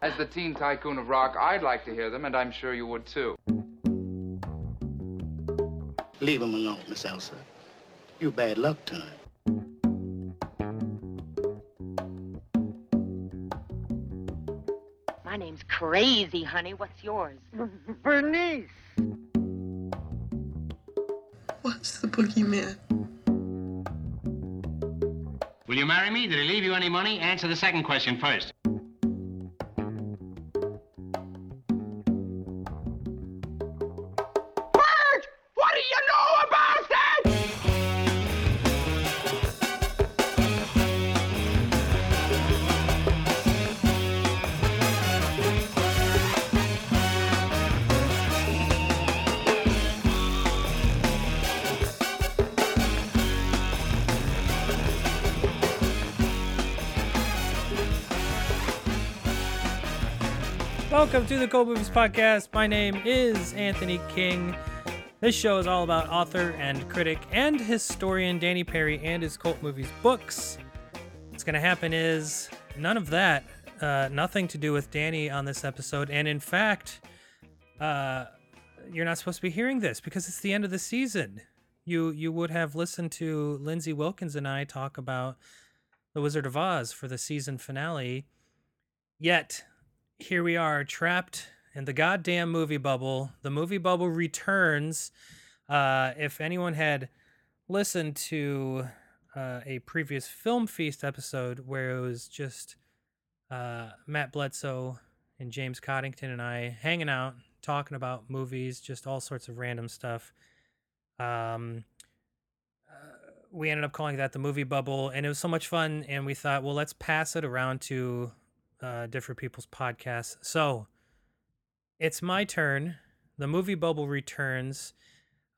As the teen tycoon of rock, I'd like to hear them, and I'm sure you would too. Leave him alone, Miss Elsa. You bad luck to him. My name's Crazy, honey. What's yours? Bernice. What's the boogeyman? Will you marry me? Did he leave you any money? Answer the second question first. Welcome to the Cult Movies Podcast. My name is Anthony King. This show is all about author and critic and historian Danny Peary and his cult movies books. What's going to happen is none of that, uh, nothing to do with Danny on this episode. And in fact, uh, you're not supposed to be hearing this because it's the end of the season. You you would have listened to Lindsay Wilkins and I talk about The Wizard of Oz for the season finale. Yet here we are trapped in the goddamn movie bubble. The movie bubble returns. Uh, if anyone had listened to uh, a previous Film Feast episode where it was just uh, Matt Bledsoe and James Coddington and I hanging out, talking about movies, just all sorts of random stuff. Um, uh, we ended up calling that the movie bubble, and it was so much fun. And we thought, well, let's pass it around to uh, different people's podcasts. So it's my turn. The movie bubble returns.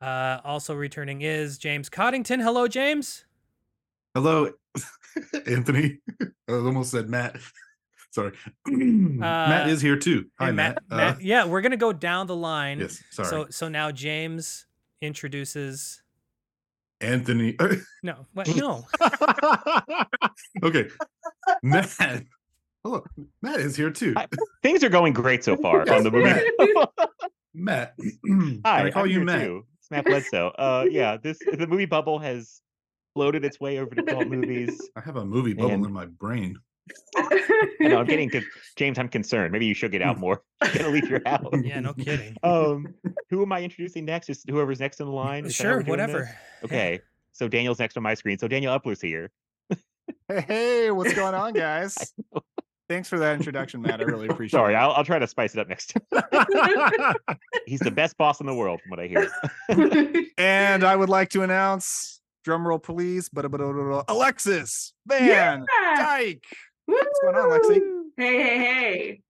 Uh, also returning is James Coddington. Hello, James. Hello, Anthony. I almost said Matt. Sorry. Matt Uh, is here too. Hi, Hey, Matt. Uh, Matt- yeah, we're gonna go down the line. yes, sorry. So so now James introduces. Anthony. No, what? No. okay. Matt. Hello. Matt is here too. Hi. Things are going great so far on the movie. Matt. Hi, I call I'm you Matt? too. It's Matt Bledsoe. Uh, yeah, this the movie bubble has floated its way over to cult movies. I have a movie bubble And- in my brain. I know I'm getting to James. I'm concerned. Maybe you should get out more. You're gonna leave your house. Yeah, no kidding. Um, who am I introducing next? Is whoever's next in the line? Is sure, we're this? whatever. Okay, so Daniel's next on my screen. So Daniel Epler's here. Hey, hey, what's going on, guys? Thanks for that introduction, Matt. I really appreciate Sorry, it. I'll, I'll try to spice it up next time. He's the best boss in the world, from what I hear. and I would like to announce, drum roll, please, but Alexis Van Dyke. What's going on, Lexy? Hey, hey, hey.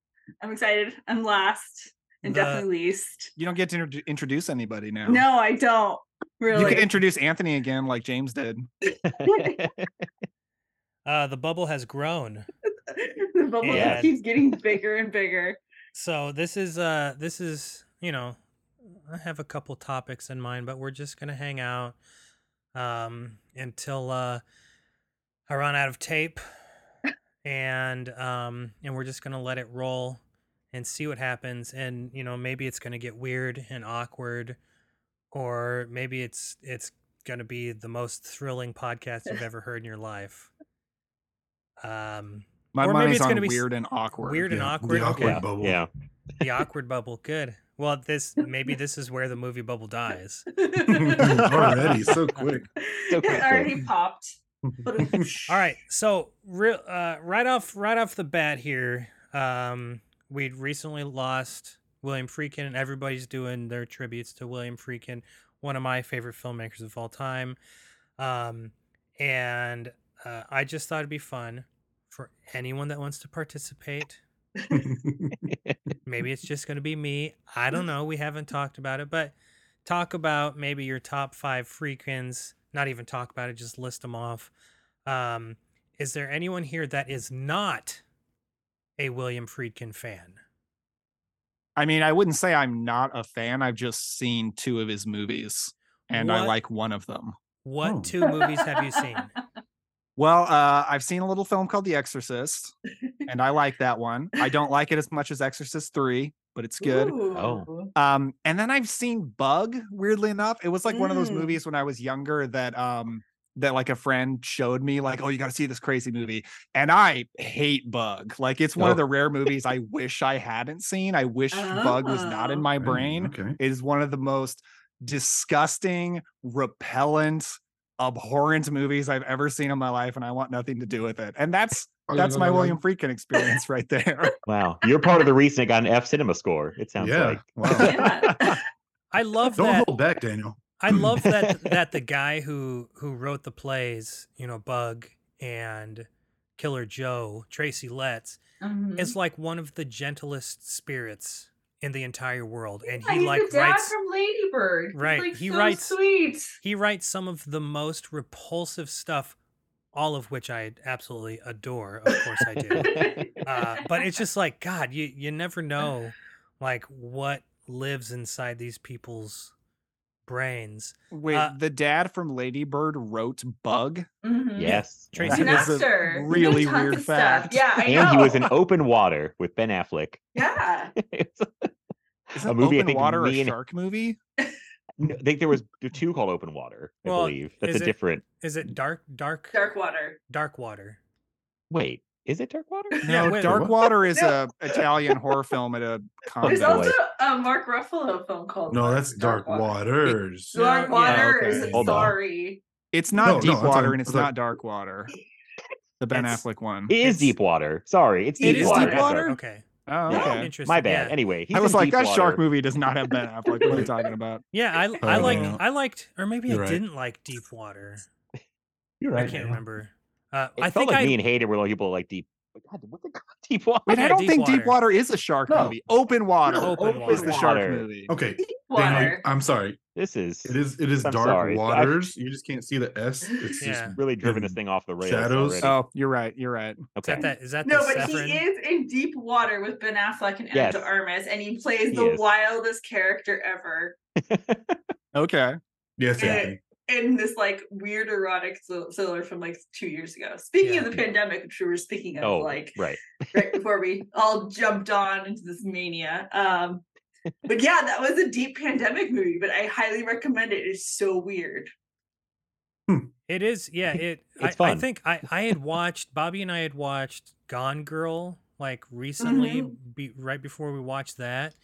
I'm excited. I'm last and The- definitely least. You don't get to introduce anybody now. No, I don't. Really. You Really. could introduce Anthony again, like James did. Uh, the bubble has grown. the bubble just keeps getting bigger and bigger. So this is uh this is you know I have a couple topics in mind, but we're just gonna hang out um until uh I run out of tape and um and we're just gonna let it roll and see what happens and you know maybe it's gonna get weird and awkward or maybe it's it's gonna be the most thrilling podcast you've ever heard in your life. Um My Or maybe money's it's on gonna be weird and awkward. weird and Yeah, awkward. The awkward okay. bubble. yeah. The awkward bubble. Good. Well, this maybe this is where the movie bubble dies. Already, so quick. So it quick. already popped. All right. So, real uh, right off right off the bat here, um, we recently lost William Friedkin, and everybody's doing their tributes to William Friedkin, one of my favorite filmmakers of all time. Um, and uh, I just thought it'd be fun for anyone that wants to participate. Maybe it's just going to be me. I don't know. We haven't talked about it, but talk about maybe your top five Friedkins. Not even talk about it, just list them off. Um, is there anyone here that is not a William Friedkin fan? I mean, I wouldn't say I'm not a fan. I've just seen two of his movies, and I like one of them. What Oh. two movies have you seen? Well, uh, I've seen a little film called The Exorcist, and I like that one. I don't like it as much as Exorcist 3, but it's good. Ooh. Um, and then I've seen Bug, weirdly enough. It was like one of those Mm. movies when I was younger that um that like a friend showed me, like, oh, you gotta see this crazy movie. And I hate Bug. Like it's one Oh. of the rare movies I wish I hadn't seen. I wish Bug was not in Oh. my Okay, brain. Okay. It is one of the most disgusting, repellent, abhorrent movies I've ever seen in my life, and I want nothing to do with it. And that's Oh, that's yeah, my yeah, yeah. William Friedkin experience right there. Wow. You're part of the reason it got an F cinema score. It sounds Yeah. like. Wow. Yeah. I love Don't that. hold back, Daniel. I love that that the guy who who wrote the plays, you know, Bug and Killer Joe, Tracy Letts, Mhm. is like one of the gentlest spirits in the entire world, and Yeah, he like writes from Ladybird. Right, like, he so writes- sweet. he writes some of the most repulsive stuff, all of which I absolutely adore. Of course, I do. uh, but it's just like God, you you never know, like what lives inside these people's brains. Wait, Uh, the dad from Ladybird wrote Bug. Mhm. yes. Tracy That is a Master. He really weird of stuff. fact. Yeah, I And he was in. Open Water with Ben Affleck. Yeah. It's Isn't a movie I Open think Water a me and- shark movie? No, I think there was two called Open Water. I Well, believe that's a it- different. Is it dark, dark, Dark Water. dark water? Wait, is it Dark Water? Yeah, No, wait, Dark what? Water is No. a Italian horror film at a There's also a Mark Ruffalo film called No, that's Dark, Water. Waters. No, Dark yeah, okay. is Hold on. sorry. It's not No, no, Deep I'm Water talking- and it's not Dark Water. The Ben It's- Affleck one. It is It's- Deep Water. Sorry, it's Deep is Water. Deep Water? Okay. Oh, Yeah. okay. Interesting. My bad. yeah. Anyway, he's I was like, Deep that shark movie does not have Ben Affleck. What are you talking about? Yeah, I I Oh, like no. I liked or maybe You're I right. didn't like Deep Water. You're right. I can't Daniel. remember. Uh, It I felt think like I me and Hayden were like people like Deep. God, what the Deep Water? Wait, I don't Deep think Deep Water. Water is a shark No. movie. Open Water Open is the shark Water. movie. Okay, Deep Daniel, I'm sorry. This is It is. It is I'm Dark sorry. I- Waters. You just can't see the S. It's Yeah. just really driven this thing off the rails. shadows. already. Oh, you're right. You're right. is okay. that, that is that No, the but Severin? he is in Deep Water with Ben Affleck and Ana Yes. de Armas, and he plays He the is. wildest character ever Okay. yes, Anthony. In this like weird erotic thriller from like two years ago. Speaking Yeah. of the pandemic, which we were speaking of oh, like right. right before we all jumped on into this mania. Um, but yeah, that was a deep pandemic movie, but I highly recommend it. It's so weird. It is, yeah. It. It's I, I think I I had watched Bobby and I had watched Gone Girl like recently, Mhm. be, right before we watched that,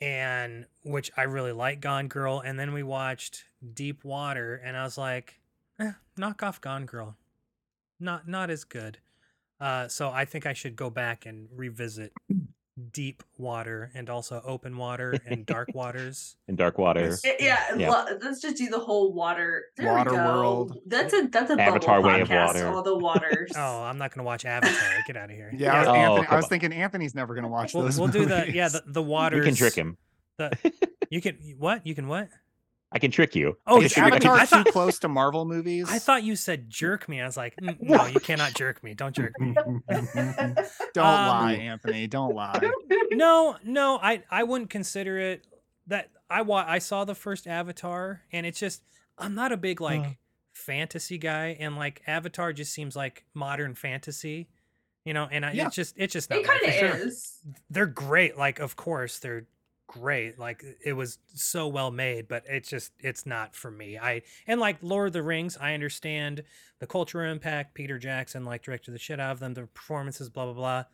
and which I really like Gone Girl, and then we watched Deep Water, and I was like, eh, knock off Gone Girl, not not as good. Uh, so I think I should go back and revisit Deep Water and also Open Water and Dark Waters. In Dark Water. Eh, Yeah, Yeah. lo- let's just do the whole water. There we Water go. world. That's a that's a Avatar Way of Water. All the waters. Oh, I'm not gonna watch Avatar. Get out of here. Yeah, I was, Oh, Anthony, I was thinking Anthony's never going to watch We'll, those. we'll do the yeah the, the waters. We can trick him. The, you can what? You can what? I can trick you. Oh, I can Is trick- trick you. Avatar I too thought- close to Marvel movies? I thought you said jerk me. I was like, "Mm, no, you cannot jerk me. Don't jerk me. Don't Um, lie, Anthony. Don't lie. No, no, I I wouldn't consider it that I wa- I saw the first Avatar and it's just I'm not a big like fantasy guy and like Avatar just seems like modern fantasy. You know, and I, Yeah. it's just it's just not it kind of thing. is. they're great like of course they're great like it was so well made but it's just it's not for me. I and like lord of the rings i understand the cultural impact peter jackson like directed the shit out of them the performances blah blah blah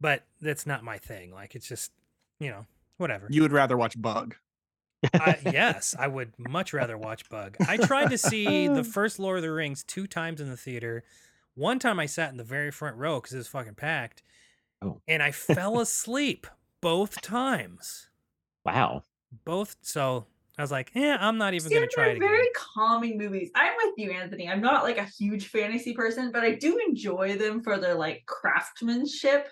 but that's not my thing like it's just you know whatever. You would rather watch Bug. I, yes i would much rather watch bug. I tried to see the first lord of the rings two times in the theater. One time i sat in the very front row because it was fucking packed Oh. and i fell asleep both times Wow. both so i was like yeah i'm not even gonna try they're it again very calming movies. I'm with you, Anthony. I'm not like a huge fantasy person, but I do enjoy them for their like craftsmanship.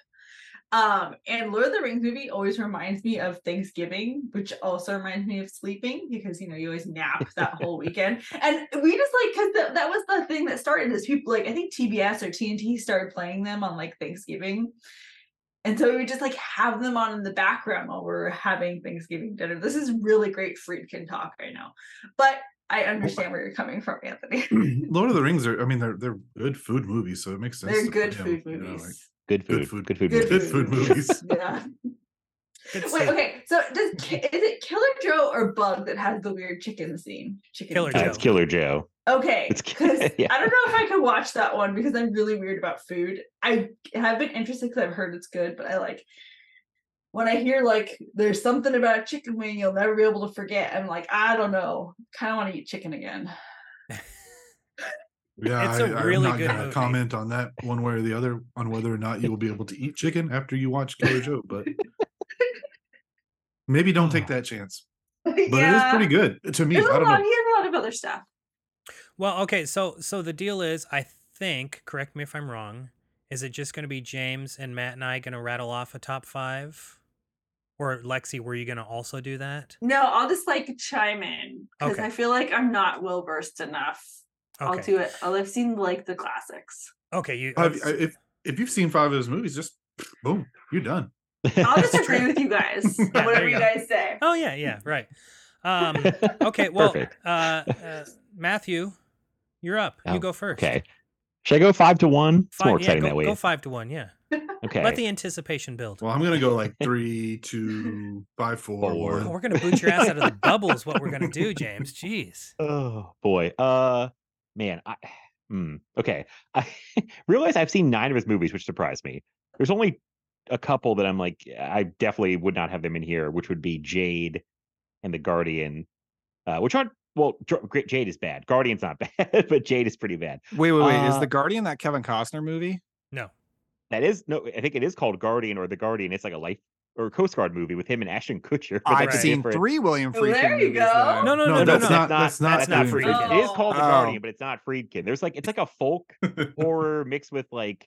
Um, and Lord of the Rings movie always reminds me of Thanksgiving, which also reminds me of sleeping because you know you always nap that whole weekend. And we just like because that, that was the thing that started this. People like I think TBS or TNT started playing them on like Thanksgiving. And so we would just like have them on in the background while we're having Thanksgiving dinner. This is really great Friedkin talk right now. But I understand where you're coming from, Anthony. Lord of the Rings are. I mean, they're they're good food movies, so it makes sense. They're good put him, food you know, movies. like- Good food. Good food. Good food. Good Good food movies. Yeah. Good Wait, soup. okay. So does is it Killer Joe or Bug that has the weird chicken scene? Chicken. Killer Uh, scene? Joe. it's Killer Joe. Okay, It's- because yeah. I don't know if I could watch that one because I'm really weird about food. I have been interested because I've heard it's good, but I like when I hear like there's something about a chicken wing you'll never be able to forget. I'm like, I don't know. Kind of want to eat chicken again. Yeah, It's a I, really I'm not good gonna movie. comment on that one way or the other on whether or not you will be able to eat chicken after you watch Killer Joe, but maybe don't take that chance. But it is pretty good to me. There's I a don't lot, know. he has a lot of other stuff. Well, okay, so so the deal is, I think, correct me if I'm wrong, is it just going to be James and Matt and I going to rattle off a top five, or Lexy, were you going to also do that? No, I'll just like chime in because Okay. I feel like I'm not well versed enough. I'll do it. I'll, I've seen like the classics. Okay, you. Have- uh, if if you've seen five of his movies, just boom, you're done. I'll just agree with you guys. on there whatever you you guys say. Oh yeah, yeah, right. Um, okay, well, uh, uh, Matthew, you're up. You Oh, go first. Okay. Should I go five to one? It's Five, more yeah, exciting go, that way. go five to one. Yeah. okay. Let the anticipation build. Well, I'm gonna go like three, two, five, four, Four. one. Oh, we're gonna boot your ass out of the bubble. Is what we're gonna do, James. Jeez. Oh boy. Uh man, I hmm, okay. I realize I've seen nine of his movies, which surprised me. There's only a couple that I'm like, I definitely would not have them in here, which would be Jade and the Guardian. Uh, which aren't well, Dr- Jade is bad. Guardian's not bad, but Jade is pretty bad. Wait, wait, wait. is Uh, the Guardian that Kevin Costner movie? No. That is no, I think it is called Guardian or the Guardian. It's like a life or Coast Guard movie with him and Ashton Kutcher. I've that's seen different- three William Oh, Friedkin there you movies. go. then. No, no, no, No, no, that's no. not- that's that's not that's not William Friedkin. It is called the Oh. Guardian, but it's not Friedkin. There's like it's like a folk horror mixed with like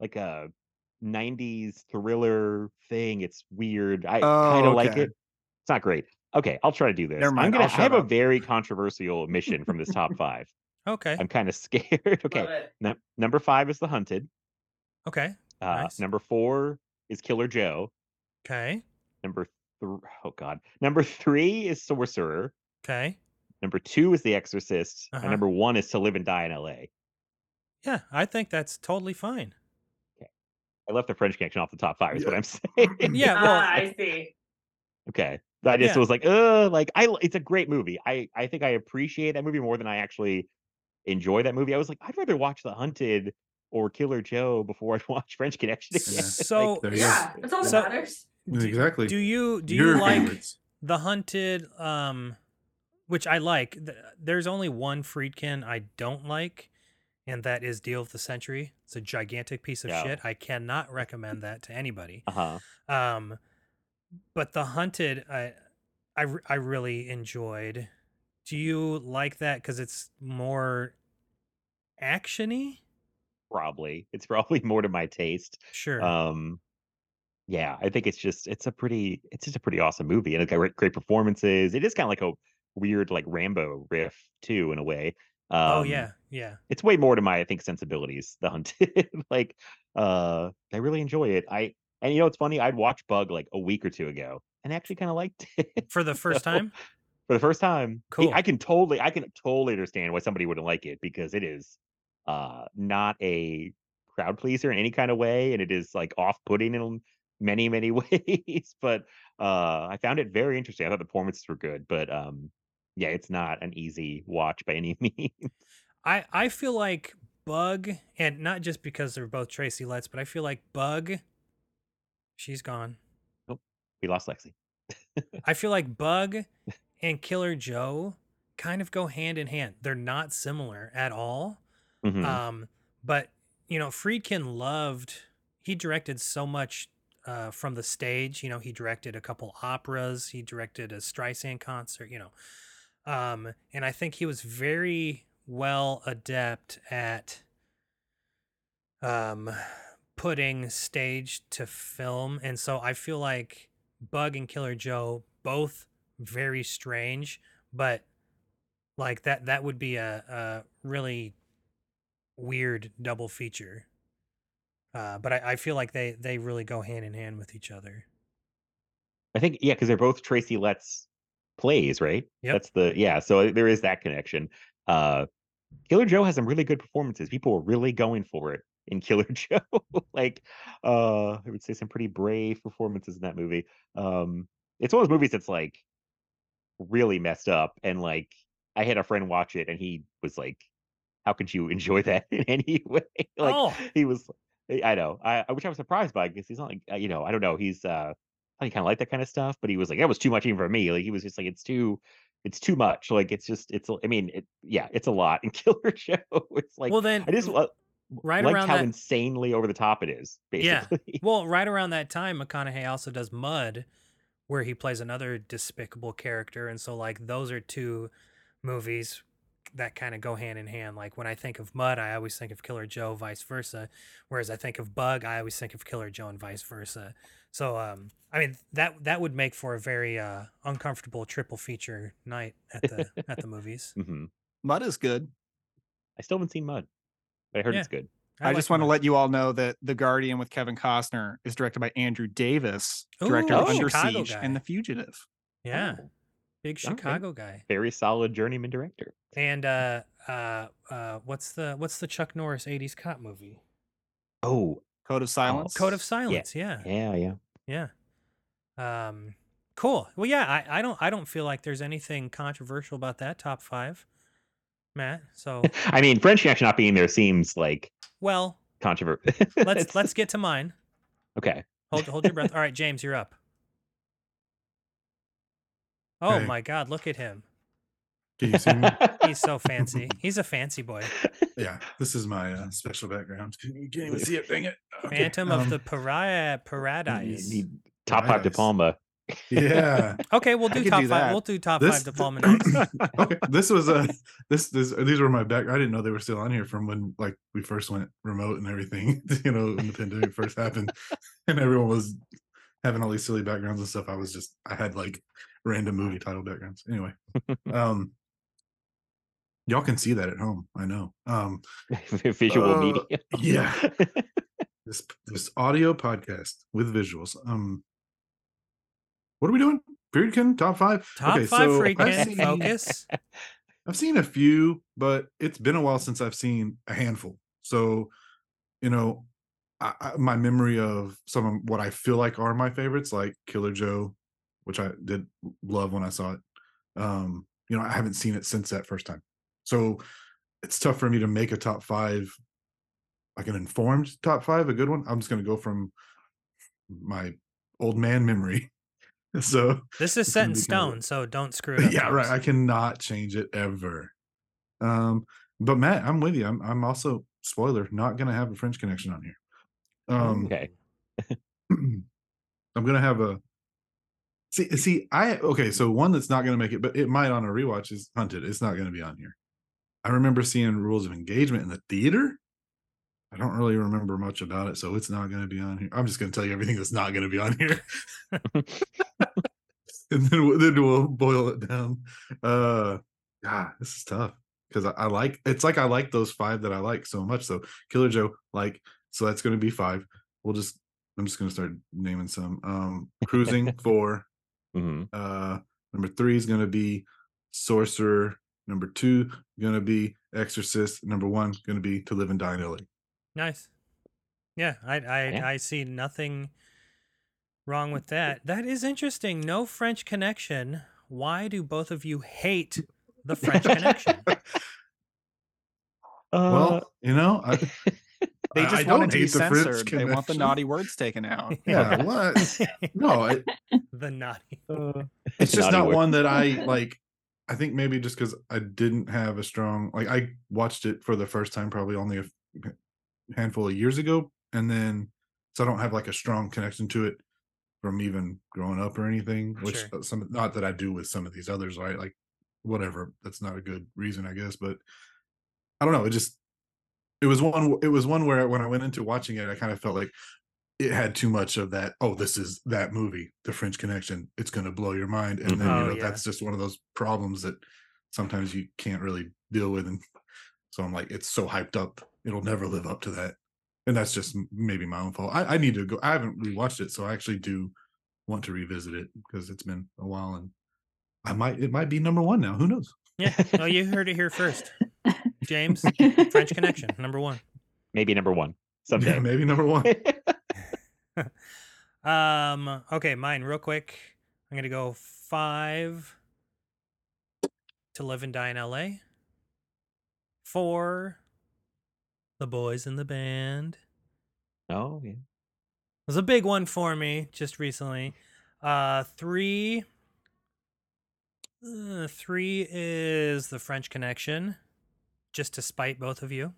like a 90s thriller thing. It's weird. I kind Oh, of like it. It's not great. Okay, I'll try to do this. Never mind, I'm gonna I'll have shut a very controversial mission from this top five. Okay. I'm kind of scared. okay. Num- number five is The Hunted. Okay. Uh, Nice. Number four is Killer Joe. Okay. Number three, oh god. Number three is Sorcerer. Okay. Number two is The Exorcist. Uh-huh. And number one is To Live and Die in L.A. Yeah, I think that's totally fine. I left the French Connection off the top five. Is what I'm saying. Yeah. Well, ah, I see. Okay. I just Yeah. was like, uh, like I it's a great movie. I I think I appreciate that movie more than I actually enjoy that movie. I was like, I'd rather watch The Hunted or Killer Joe before I watch French Connection again. Yeah. so There you Yeah, that's all that So- matters. Exactly. do you do Your you like favorites. the hunted? Um, which I like. There's only one Friedkin I don't like, and that is Deal of the Century. It's a gigantic piece of Yeah. shit. I cannot recommend that to anybody. Uh-huh. Um, but the hunted, I, I, I really enjoyed. Do you like that because it's more actiony? Probably. It's probably more to my taste. Sure. Um yeah, I think it's just it's a pretty it's just a pretty awesome movie and it's got great, performances. It is kind of like a weird like Rambo riff too in a way. Um, oh yeah, yeah. it's way more to my I think sensibilities. The Hunted, like, uh, I really enjoy it. I and you know it's funny. I'd watched Bug like a week or two ago and actually kind of liked it For the first So, time. For the first time, Cool. I can totally, I can totally understand why somebody wouldn't like it because it is, uh, not a crowd pleaser in any kind of way, and it is like off-putting in many, many ways. But uh, I found it very interesting. I thought the performances were good, but um, yeah, it's not an easy watch by any means. I I feel like Bug, and not just because they're both Tracy Letts, but I feel like Bug. She's gone. Oh, we lost Lexy. I feel like Bug and Killer Joe kind of go hand in hand. They're not similar at all. Mhm. Um, but you know, Friedkin loved. He directed so much uh, from the stage. You know, he directed a couple operas. He directed a Streisand concert. You know, um, and I think he was very well adept at um, putting stage to film. And so I feel like Bug and Killer Joe both very strange, but like that that would be a, a really weird double feature. Uh, but I, I feel like they they really go hand in hand with each other. I think yeah, because they're both Tracy Letts plays, right? Yep. That's the yeah. So there is that connection. Uh, Killer Joe has some really good performances. People were really going for it in Killer Joe. like, uh, I would say some pretty brave performances in that movie. Um, it's one of those movies that's like really messed up, and like I had a friend watch it, and he was like, "How could you enjoy that in any way?" like Oh. he was. I know. I, I which I was surprised by because he's not like uh, you know I don't know. He's uh I kind of like that kind of stuff, but he was like that was too much even for me. Like he was just like it's too it's too much. Like it's just it's I mean it yeah it's a lot in Killer Joe. It's like Well, then, I just right liked around how that- insanely over the top it is. Basically. Yeah. Well, right around that time, McConaughey also does Mud, where he plays another despicable character, and so like those are two movies that kind of go hand in hand. Like when I think of Mud, I always think of Killer Joe, vice versa. Whereas I think of Bug, I always think of Killer Joe, and vice versa. So, um, I mean that that would make for a very uh, uncomfortable triple feature night at the at the movies. hmm Mud is good. I still haven't seen Mud, but I heard Yeah. it's good. I, just want to let you all know that The Guardian with Kevin Costner is directed by Andrew Davis, director Ooh, of Under Chicago Siege guy. and The Fugitive. Yeah, Oh, big okay. Chicago guy. Very solid journeyman director. And uh, uh, uh, what's the what's the Chuck Norris '80s cop movie? Oh, Code of Silence. Code of Silence. Yeah, yeah, yeah. yeah. Um, cool. Well, yeah. I, I don't I don't feel like there's anything controversial about that top five, Matt. So, I mean, French Connection not being there seems like well, controversial. let's let's get to mine. okay. Hold hold your breath. All right, James, you're up. Oh Hey. my God! Look at him. Can you see me? He's so fancy. He's a fancy boy. yeah, this is my uh, special background. Can you can't even see it? Dang it! Okay, Phantom of um, the Pariah Paradise. Need top five De Palma. Yeah. Okay, we'll do top do five. that. We'll do top This- five De Palma next. okay, this was a this this these were my back. I didn't know they were still on here from when like we first went remote and everything. You know, when the pandemic first happened, and everyone was having all these silly backgrounds and stuff. I was just I had like random movie title backgrounds. Anyway, um, y'all can see that at home. I know. Um, Visual Uh, media. yeah. this this audio podcast with visuals. Um, what are we doing? Periodkin top five. Top Okay, five so I've freaking seen- focus. I've seen a few, but it's been a while since I've seen a handful. So, you know, I, I, my memory of some of what I feel like are my favorites, like Killer Joe, which I did love when I saw it. Um, you know, I haven't seen it since that first time. So it's tough for me to make a top five, like an informed top five, a good one. I'm just going to go from my old man memory. So This is set in be kinda stone, so don't screw it up. yeah, right. I cannot change it ever. Um, but Matt, I'm with you. I'm I'm also spoiler not gonna have a French connection on here. Um, okay. I'm gonna have a see see I okay. So one that's not gonna make it, but it might on a rewatch is Hunted. It's not gonna be on here. I remember seeing Rules of Engagement in the theater. I don't really remember much about it, so it's not going to be on here. I'm just going to tell you everything that's not going to be on here, and then we'll, then we'll boil it down. Uh, God, this is tough because I, I like it's like I like those five that I like so much. So Killer Joe, like, so that's going to be five. We'll just I'm just going to start naming some. Um, Cruising four. hmm Uh, number three is going to be Sorcerer. Number two going to be Exorcist. Number one going to be To Live and Die in LA. Nice. Yeah, I I, Yeah. I see nothing wrong with that. That is interesting. No French connection. Why do both of you hate the French connection? Uh, well, you know, I, They just I want don't it to be hate the French censored. They want the naughty words taken out. yeah, what? No, it, the naughty. uh, it's just Naughty not word. one that I like. I think maybe just because I didn't have a strong like I watched it for the first time probably only a handful of years ago, and then so I don't have like a strong connection to it from even growing up or anything. Which Sure. uh, some not that I do with some of these others, right? Like whatever. That's not a good reason, I guess. But I don't know. It just it was one. It was one where when I went into watching it, I kind of felt like it had too much of that. Oh, this is that movie, The French Connection. It's going to blow your mind, and then Mhm. you Oh, know yeah. that's just one of those problems that sometimes you can't really deal with. And so I'm like, it's so hyped up, it'll never live up to that. And that's just maybe my own fault. I, I need to go. I haven't rewatched it, so I actually do want to revisit it because it's been a while, and I might it might be number one now. Who knows? Yeah. Oh, you heard it here first. James, French connection, number one. maybe number one. someday. Yeah, maybe number one. Um. Okay, mine real quick. I'm gonna go five. To live and die in L.A. Four. The boys in the band. oh yeah. was a big one for me just recently. Uh, three. Uh, three is the French Connection, just to spite both of you.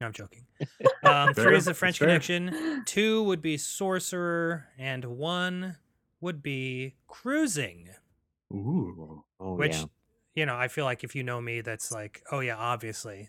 No, I'm joking. Um, three is the French fair. Connection. Two would be Sorcerer, and one would be Cruising. Ooh. Oh Which, yeah. you know, I feel like if you know me, that's like, oh yeah, obviously,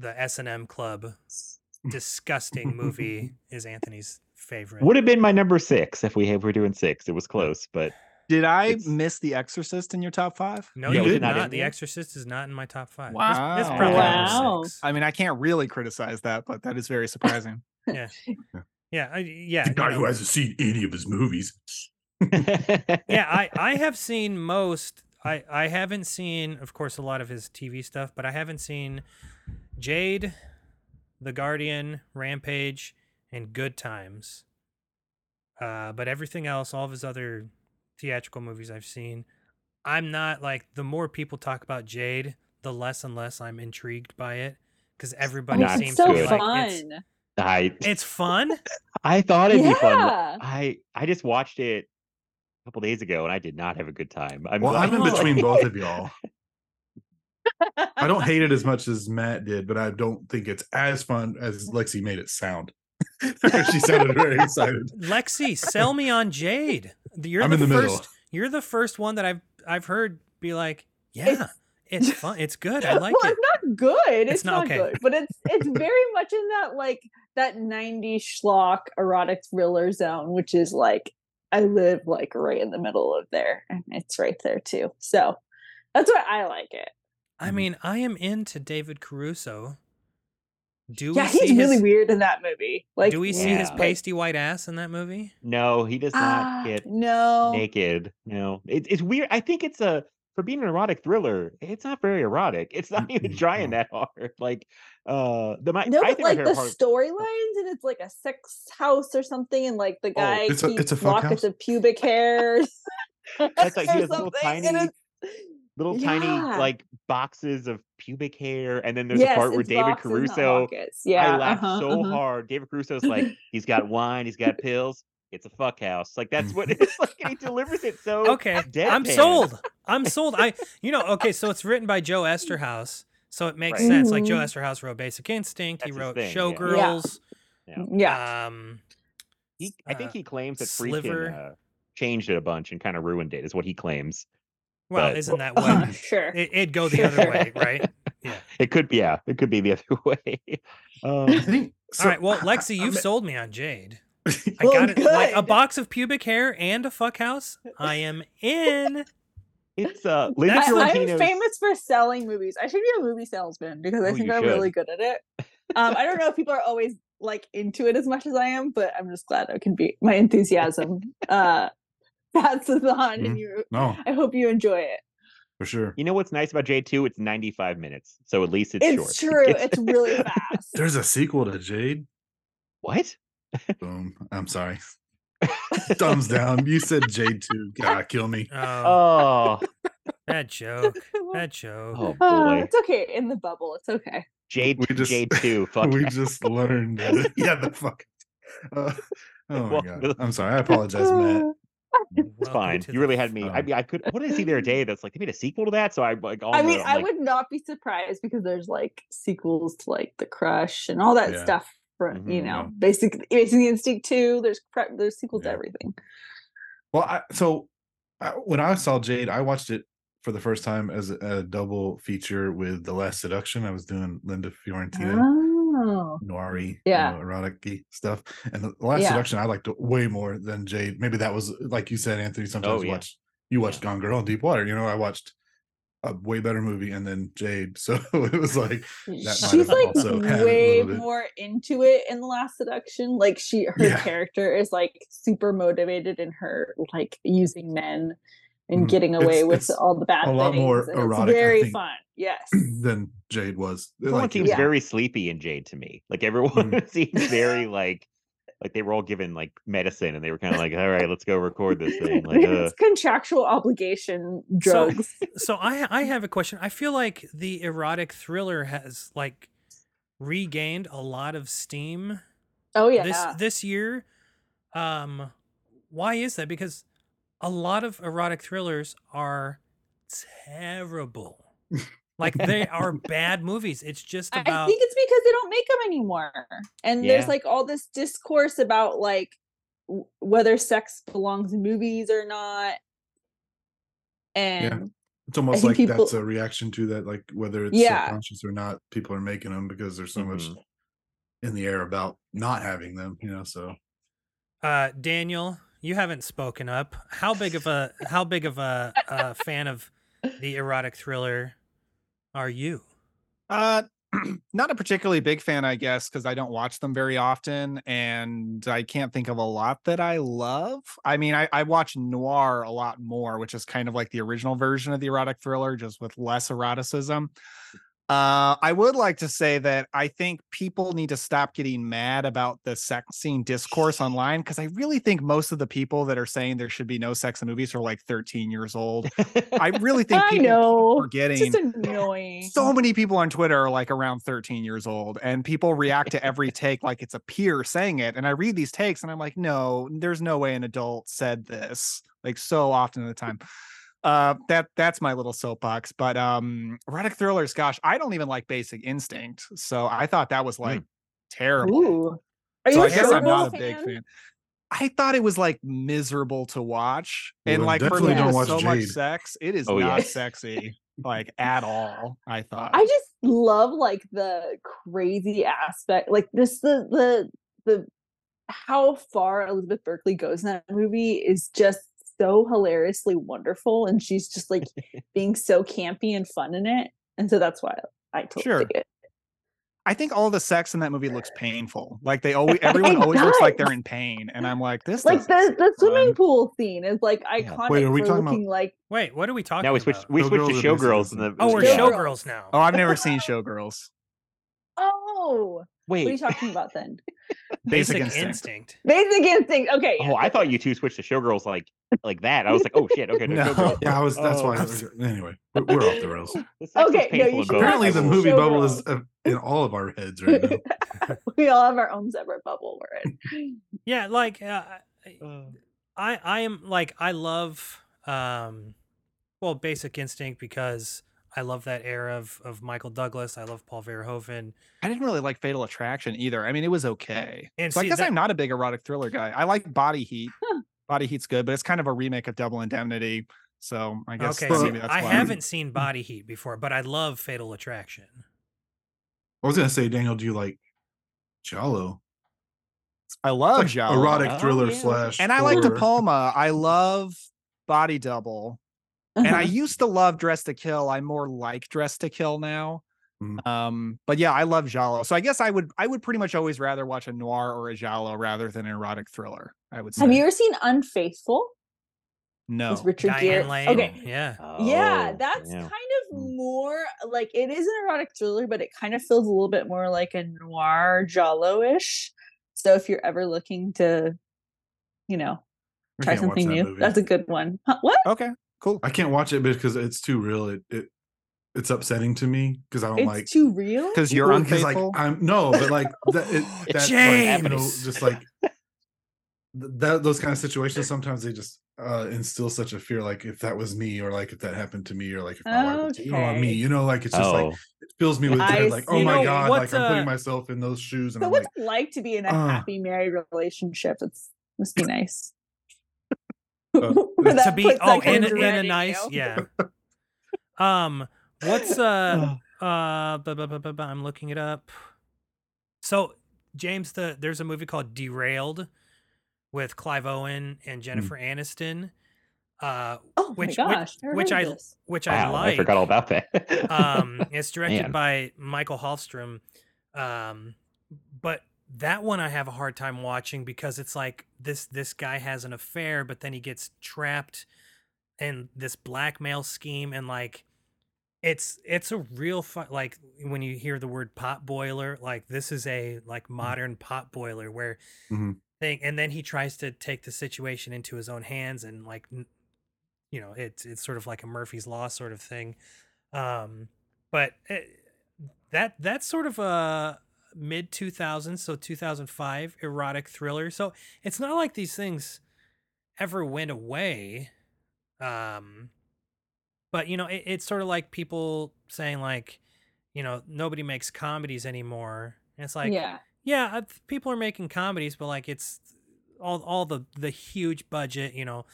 the S and M Club, disgusting movie is Anthony's favorite. Would have been my number six if we if we're doing six. It was close, but Did I It's- miss The Exorcist in your top five? No, You you did? did Not not. The? Exorcist is not in my top five. It's- Wow. It's, probably Wow. six. I mean, I can't really criticize that, but that is very surprising. Yeah, I, yeah, The you guy know. who hasn't seen any of his movies. yeah. I, I have seen most. I, I haven't seen, of course, a lot of his TV stuff, but I haven't seen Jade, The Guardian, Rampage, and Good Times. Uh, but everything else, all of his other theatrical movies I've seen, I'm not like the more people talk about Jade, the less and less I'm intrigued by it because everybody Not seems so to be good. like it's. I it's fun. I thought it'd be fun. I I just watched it a couple days ago and I did not have a good time. I'm Well, I'm in Oh. between both of y'all. I don't hate it as much as Matt did, but I don't think it's as fun as Lexy made it sound. she sounded very excited. Lexy, sell me on Jade. You're I'm the, in the middle. first. You're the first one that I've I've heard be like, yeah, it's, fun. It's good. I like it. well, it. it's not good. It's, not- not, okay. good, but it's it's very much in that like that 90s schlock erotic thriller zone, which is like I live like right in the middle of there, and it's right there too. So that's why I like it. I mean, I am into David Caruso. Do yeah, we see he's really his, weird in that movie. Like, Do we see his Yeah. pasty white ass in that movie? no, he does not Ah, get no. naked. No, it, it's weird. I think it's a for being an erotic thriller. It's not very erotic. It's not even trying that hard. Like uh, the my No, I but think like the storylines, and it's like a sex house or something, and like the guy it's a- keeps it's a fuck lockets house? of pubic hairs. That's like he or has little tiny- it's- little tiny like boxes of pubic hair, and then there's yes, a part where David boxes, Caruso. Yeah, I laughed uh-huh, so uh-huh. hard. David Caruso's like, he's got wine, he's got pills. It's a fuck house. Like that's what it's like, and he delivers it so. Okay, I'm sold. I'm sold. I, you know, okay. So it's written by Joe Eszterhas, so it makes Right. sense. Like Joe Mhm. Eszterhas wrote Basic Instinct. That's he wrote thing, yeah. Showgirls. Yeah. Um, He, I think uh, he claims that Sliver. Friedkin uh, changed it a bunch and kind of ruined it. Is what he claims. Well, But- isn't that Uh-huh, sure. it, it'd go the other way, right? Yeah. It could be, yeah, it could be the other way. I Um, think. All right. Well, Lexy, you've I- sold me on Jade. I Well, got it. Like a box of pubic hair and a fuck house. I am in. it's uh, Lindsay That's I, the- I'm famous for selling movies. I should be a movie salesman because I Oh, think I'm should. really good at it. Um, I don't know if people are always like into it as much as I am, but I'm just glad I can be my enthusiasm uh passes on Mhm. and you No, I hope you enjoy it. for sure. You know what's nice about J two? It's ninety five minutes, so at least it's, It's, short. true. It's really fast. There's a sequel to Jade. what? Boom. I'm sorry. Thumbs down. You said Jade too. God, kill me. Oh, Oh, that joke. That joke. oh Uh, boy, it's okay in the bubble. It's okay. Jade We just- Jade two. Fuck we just learned. That, yeah, the fuck. Uh, oh my Welcome to god. I'm sorry. I apologize, Matt. It's Welcome fine. You really had me. I mean, I could. What did I see the other day? That's like they made a sequel to that. So I like. All I mean, I'm I like, would not be surprised because there's like sequels to like The Crush and all that Yeah. stuff. From you Mhm, know, yeah. basic Basic Instinct two. There's cre- there's sequels to everything. Well, I, so I, when I saw Jade, I watched it for the first time as a, a double feature with The Last Seduction. I was doing Linda Fiorentino. Oh, noiry, Yeah. you know, erotic stuff. And the last Yeah. seduction I liked way more than Jade. Maybe that was like you said, Anthony. Oh, sometimes Oh, yeah. watch you watched Gone Girl and Deep Water. You know, I watched a way better movie and then Jade. So it was like she's like also had a way more into it in the last seduction like she her Yeah. character is like super motivated in her like using men and Mhm. getting away It's- with it's all the bad a lot things. more and erotic, It's very think. fun. Yes. than Jade was. Everyone Like, seems Yeah. very sleepy in Jade to me. Like everyone Mhm. seems very like like they were all given like medicine and they were kind of like, all right, let's go record this thing. Like, uh, it's contractual obligation drugs. So I I have a question. I feel like the erotic thriller has like regained a lot of steam oh yeah. this this year. Um, why is that? Because a lot of erotic thrillers are terrible. Like they are bad movies. It's just about I think it's because they don't make them anymore. And there's like all this discourse about like w- whether sex belongs in movies or not. And it's almost like that's a reaction to that, like whether it's Yeah. subconscious or not, people are making them because there's so much Mhm. in the air about not having them, you know. So uh Daniel, you haven't spoken up. How big of a how big of a, uh fan of the erotic thriller are you? Uh, not a particularly big fan, I guess, because I don't watch them very often, and I can't think of a lot that I love. I mean, I, I watch noir a lot more, which is kind of like the original version of the erotic thriller, just with less eroticism. Uh, I would like to say that I think people need to stop getting mad about the sex scene discourse online because I really think most of the people that are saying there should be no sex in movies are like 13 years old. I really think I people keep know. just annoying. so many people on Twitter are like around 13 years old, and people react to every take like it's a peer saying it. And I read these takes and I'm like, no, there's no way an adult said this, like so often at the time. Uh that that's my little soapbox. But um erotic thrillers, gosh, I don't even like basic instinct. So I thought that was like terrible. Ooh. Are So you I a guess I'm not a big fan? fan. I thought it was like miserable to watch. Well, and then like for me, don't watch so much sex, it is Oh, yeah. not sexy like at all. I thought. I just love like the crazy aspect, like this the the the how far Elizabeth Berkley goes in that movie is just so hilariously wonderful, and she's just like being so campy and fun in it, and so that's why I totally Sure. it. I think all the sex in that movie looks painful. Like they always, It everyone always looks like they're in pain, and I'm like, this. Like the the swimming pool scene is like iconic Wait, are we for talking about- like Wait, what are we talking now we about? switched we switched to Showgirls or Basic showgirls in the Oh, we're yeah. Showgirls. showgirls now. Oh, I've never seen oh. Showgirls. oh. What are you talking about then? Basic, Basic Instinct. instinct. Basic Instinct. Okay. Oh, I thought you two switched to showgirls like like that. I was like, oh shit, okay, no, No. showgirls. yeah, I was. That's why. I Oh. was, anyway, we're, we're off the rails. The sex was Okay, no, you should Apparently, the Showgirls. movie bubble is uh, in all of our heads right now. we all have our own separate bubble we're in. Yeah, like uh, I- Uh, I I am like I love um well Basic Instinct because I love that era of of Michael Douglas. I love Paul Verhoeven. I didn't really like Fatal Attraction either. I mean, it was okay. And so I guess that- I'm not a big erotic thriller guy. I like Body Heat. Huh. Body Heat's good, but it's kind of a remake of Double Indemnity. So I guess Okay, so that's I why. haven't seen Body Heat before, but I love Fatal Attraction. I was gonna say, Daniel, do you like Giallo? I love Like Giallo. erotic Oh, thriller yeah. slash. and I like De. Palma. I love Body Double. And I Uh-huh. used to love Dress to Kill. I more like Dress to Kill now. Mm. Um, but yeah, I love Giallo. So I guess I would I would pretty much always rather watch a noir or a Giallo rather than an erotic thriller. I would say. Have you ever seen Unfaithful? No. With Richard Diane Gere. Lane. Okay. Yeah. yeah, Oh, that's yeah. kind of more like it is an erotic thriller, but it kind of feels a little bit more like a noir Giallo-ish. So if you're ever looking to, you know, try something new, movie. that's a good one. Huh, what? Okay, cool. I can't watch it because it's too real. It, it it's upsetting to me because I don't It's like too real. Because you're Well, 'cause, unfaithful. Like, I'm no, but like that, it, that's like, you know, just like that. Those kind of situations sometimes they just uh instill such a fear. Like if that was me, or like if that happened to me, or like if my wife was cheating on me, you know, like it's just Oh, like it fills me with I dread. Like oh my know, god, like I'm putting uh, myself in those shoes, and so I'm what's like, it like to be in a uh. happy married relationship? It's must be nice. Uh, to be oh kind in, of in a nice you. yeah. Um, what's uh uh? bu- bu- bu- bu- bu- I'm looking it up. So James, the there's a movie called Derailed with Clive Owen and Jennifer Aniston. Uh, Oh which my which- gosh! never which I of this. which I like. I forgot all about that. um, it's directed Man. by Mikael Håfström. Um, but that one I have a hard time watching because it's like this this guy has an affair, but then he gets trapped in this blackmail scheme and like it's it's a real fun like when you hear the word pot boiler like this is a like modern pot boiler where Mhm. thing and then he tries to take the situation into his own hands and like you know it's it's sort of like a murphy's law sort of thing um but it, that that's sort of a mid 2000s so 2005 erotic thriller. So it's not like these things ever went away um but you know it, it's sort of like people saying like you know nobody makes comedies anymore. And it's like yeah. yeah uh, people are making comedies but like it's all all the the huge budget you know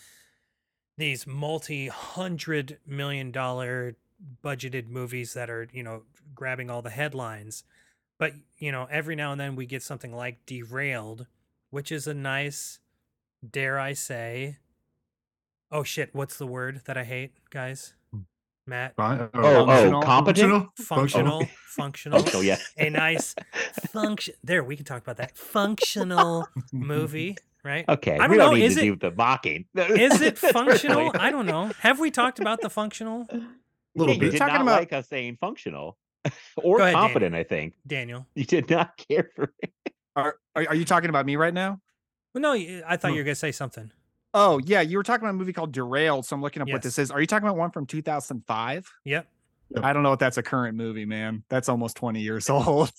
these multi hundred million dollar budgeted movies that are you know grabbing all the headlines but you know every now and then we get something like derailed which is a nice dare i say oh shit what's the word that i hate guys? Matt? Fine. Oh, oh, oh competent? functional? Functional Functional, oh, yeah. a nice function there we can talk about that. Functional movie right? Okay, i don't we know don't need is to it do the mocking. is it functional? I don't know. Have we talked about the functional? Little you bit. did Talking not about- like us saying functional or Go ahead, Danny. competent. I think daniel you did not care for it. Are, are are you talking about me right now? well, no I thought Hmm. you were going to say something Oh yeah, you were talking about a movie called Derailed. So I'm looking up Yes. what this is. Are you talking about one from 2005? yep I don't know if that's a current movie, man. That's almost 20 years old.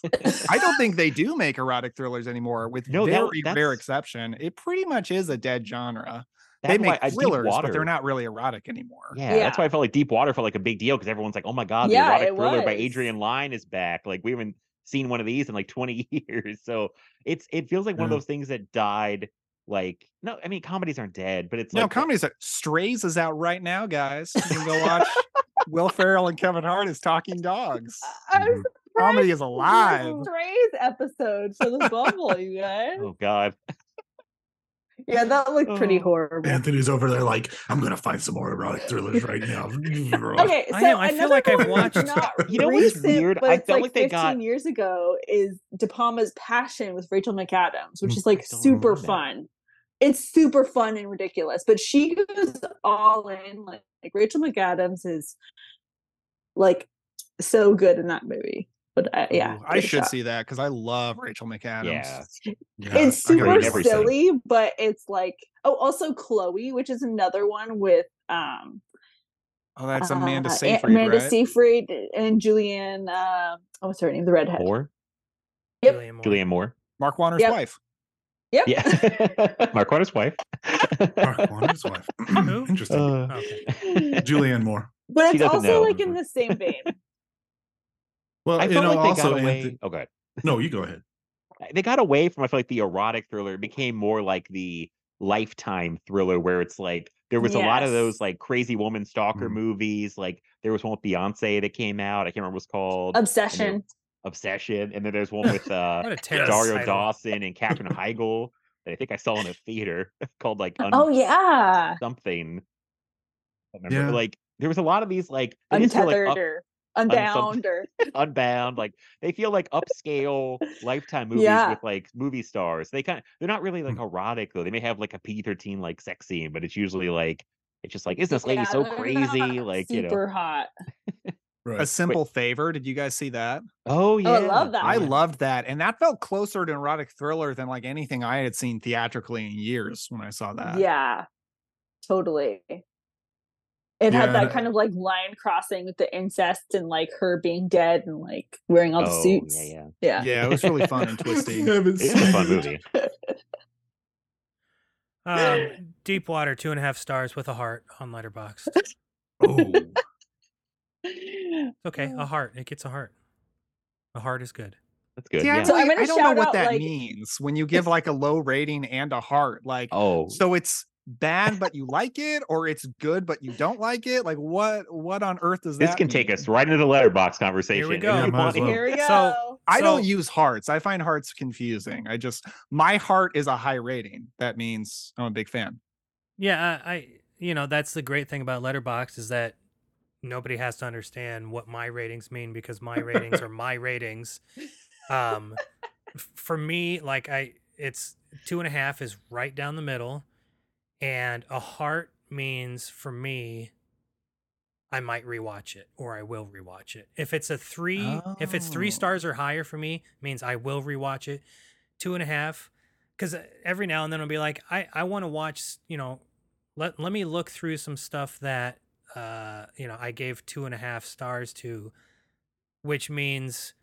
I don't think they do make erotic thrillers anymore, with No, that- very rare exception. It pretty much is a dead genre. They That's why make I- Deep thrillers, but they're not really erotic anymore. Yeah, that's why I felt like Deep Water felt like a big deal because everyone's like, "Oh my god, the Yeah, erotic it thriller by. Adrian Lyne is back!" Like we haven't seen one of these in like 20 years, so it's it feels like one of those things that died. Like no, I mean comedies aren't dead, but it's No, like comedies are Strays is out right now, guys. You can go watch Will Ferrell and Kevin Hart as talking dogs. I'm Mhm. Comedy is alive. Strays episode for the bubble, you guys. oh god, Yeah, that looked pretty Oh. horrible. Anthony's over there like, I'm gonna find some more erotic thrillers right now. Okay, so I know, I feel like I've watched- Not You know what's recent, weird? But I it's felt like, like they 15 got- years ago is De Palma's Passion with Rachel McAdams, which Mm, is like super remember that. fun. It's super fun and ridiculous, but she goes all in. Like, like Rachel McAdams is like so good in that movie. But uh, yeah, Ooh, I give it a should shot. see that because I love Rachel McAdams. yeah, it's super silly, but it's like oh, also Chloe, which is another one with um Oh, that's Amanda uh, A- Seyfried, Amanda right? Seyfried and Julianne. Uh, oh, what's her name? The redhead. Moore, Yep. Julianne Moore. Julianne Moore, Mark Warner's Yep. wife. Yep. yeah, Mark Warner's wife. Mark Warner's wife. Who? Interesting. Uh, Okay. Julianne Moore. But it's also like in the same vein. Well, I you felt know, like they also got away. Anthony. Oh, god. No, you go ahead. they got away from I feel like the erotic thriller. It became more like the lifetime thriller where it's like there was a lot of those like crazy woman stalker Mhm. movies. Like there was one with Beyonce that came out. I can't remember what it's called. Obsession. Obsession. And then there's one with uh What a terrible Rosario title. Dawson and Katherine Heigl that I think I saw in a theater called like Un- Oh yeah. something. I remember. Yeah. Like there was a lot of these like they just feel, like, Untethered up- or unbound or unbound like they feel like upscale lifetime movies Yeah. with like movie stars they kind of they're not really like mm. erotic though they may have like a p13 like sex scene but it's usually like it's just like isn't this lady Yeah, so crazy not like you know super hot. Right. A Simple Favor. Did you guys see that? oh yeah Oh, I love that. I one. loved that, and that felt closer to an erotic thriller than like anything I had seen theatrically in years when I saw that. Yeah. Totally. It Yeah, had that kind of like line crossing with the incest and like her being dead and like wearing all the oh suits. yeah yeah Yeah. yeah, it was really fun and twisty. Haven't it is a fun movie Um, Deep Water, two and a half stars with a heart on Letterboxd. It's Oh, okay, a heart. It gets a heart. A heart is good. that's good See, I, yeah So I'm gonna I don't know what out, that like- means when you give like a low rating and a heart. Like, oh so it's bad but you like it, or it's good but you don't like it. Like, what? What on earth does that? this can take us right into the Letterboxd conversation if go. Yeah, might as want. well. Here we go. So- I don't use hearts. I find hearts confusing. I just my heart is a high rating. That means I'm a big fan. Yeah, I, I you know, that's the great thing about Letterboxd is that nobody has to understand what my ratings mean because my ratings are my ratings. Um, for me, like I, it's two and a half is right down the middle, and a heart means for me I might rewatch it or I will rewatch it. If it's a three, if it's three stars or higher for me, means I will rewatch it. Two and a half, because every now and then I'll be like, I I want to watch, you know, let let me look through some stuff that uh you know I gave two and a half stars to, which means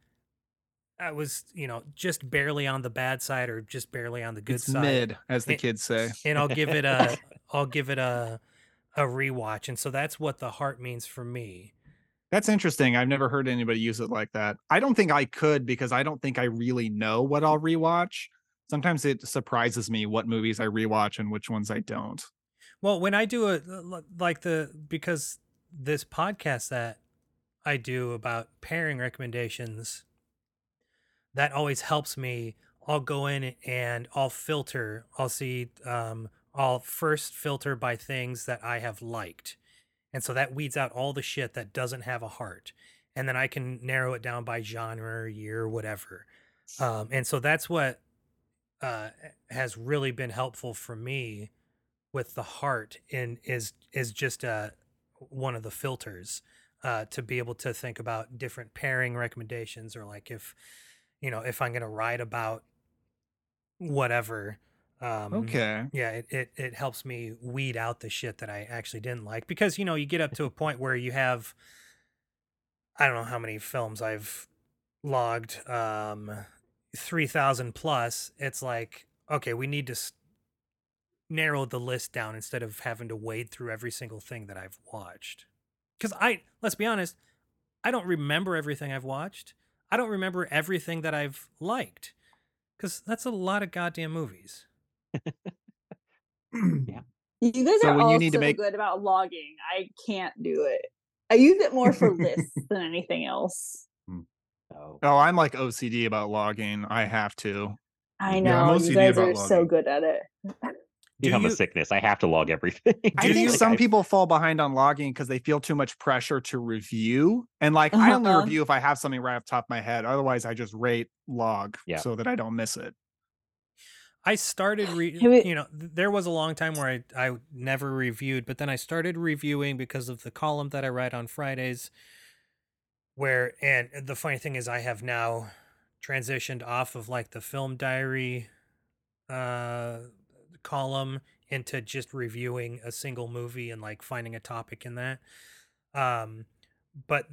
I was you know just barely on the bad side or just barely on the good It's side mid, as the And- kids say. and I'll give it a I'll give it a a rewatch. And so that's what the heart means for me. That's interesting. I've never heard anybody use it like that. I don't think I could because I don't think I really know what I'll rewatch. Sometimes it surprises me what movies I rewatch and which ones I don't. Well, when I do a like the because this podcast that I do about pairing recommendations that always helps me. I'll go in and I'll filter. I'll see um I'll first filter by things that I have liked. And so that weeds out all the shit that doesn't have a heart. And then I can narrow it down by genre, year, whatever. Um, and so that's what uh, has really been helpful for me with the heart in is is just uh, one of the filters uh, to be able to think about different pairing recommendations or like if you know if I'm gonna write about whatever um Okay. yeah it, it it helps me weed out the shit that i actually didn't like because you know you get up to a point where you have i don't know how many films i've logged um 3000 plus it's like okay we need to s- narrow the list down instead of having to wade through every single thing that i've watched because i let's be honest i don't remember everything i've watched i don't remember everything that i've liked because that's a lot of goddamn movies yeah. You guys So are all you need to so make- good about logging. I can't do it. I use it more for lists than anything else. Hmm. Oh. Oh, I'm like OCD about logging. I have to. I know I'm you guys about are so good at it. Become a sickness. I have to log everything. I Do think you- some I- people fall behind on logging because they feel too much pressure to review. And like I only Uh-huh. review if I have something right off the top of my head. Otherwise, I just rate log Yeah. so that I don't miss it. I started, re- you know, there was a long time where I, I never reviewed, but then I started reviewing because of the column that I write on Fridays. Where, and the funny thing is, I have now transitioned off of like the film diary uh, column into just reviewing a single movie and like finding a topic in that. Um, but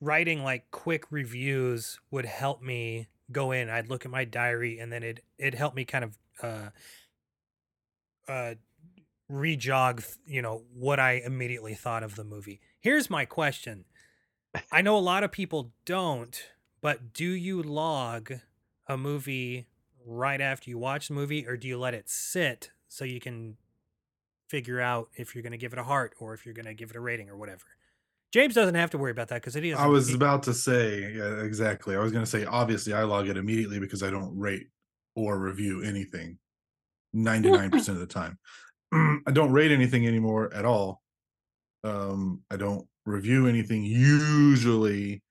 writing like quick reviews would help me go in i'd look at my diary and then it it helped me kind of uh uh rejog you know what i immediately thought of the movie here's my question i know a lot of people don't but do you log a movie right after you watch the movie or do you let it sit so you can figure out if you're going to give it a heart or if you're going to give it a rating or whatever james doesn't have to worry about that because it is I was about to say yeah, exactly. I was going to say obviously I log it immediately because I don't rate or review anything 99% of the time. I don't rate anything anymore at all. Um I don't review anything usually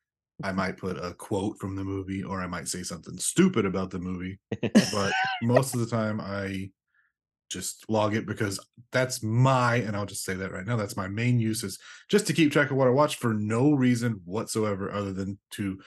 I might put a quote from the movie or I might say something stupid about the movie, but most of the time I just log it because that's my and I'll just say that right now that's my main use is just to keep track of what I watched for no reason whatsoever other than to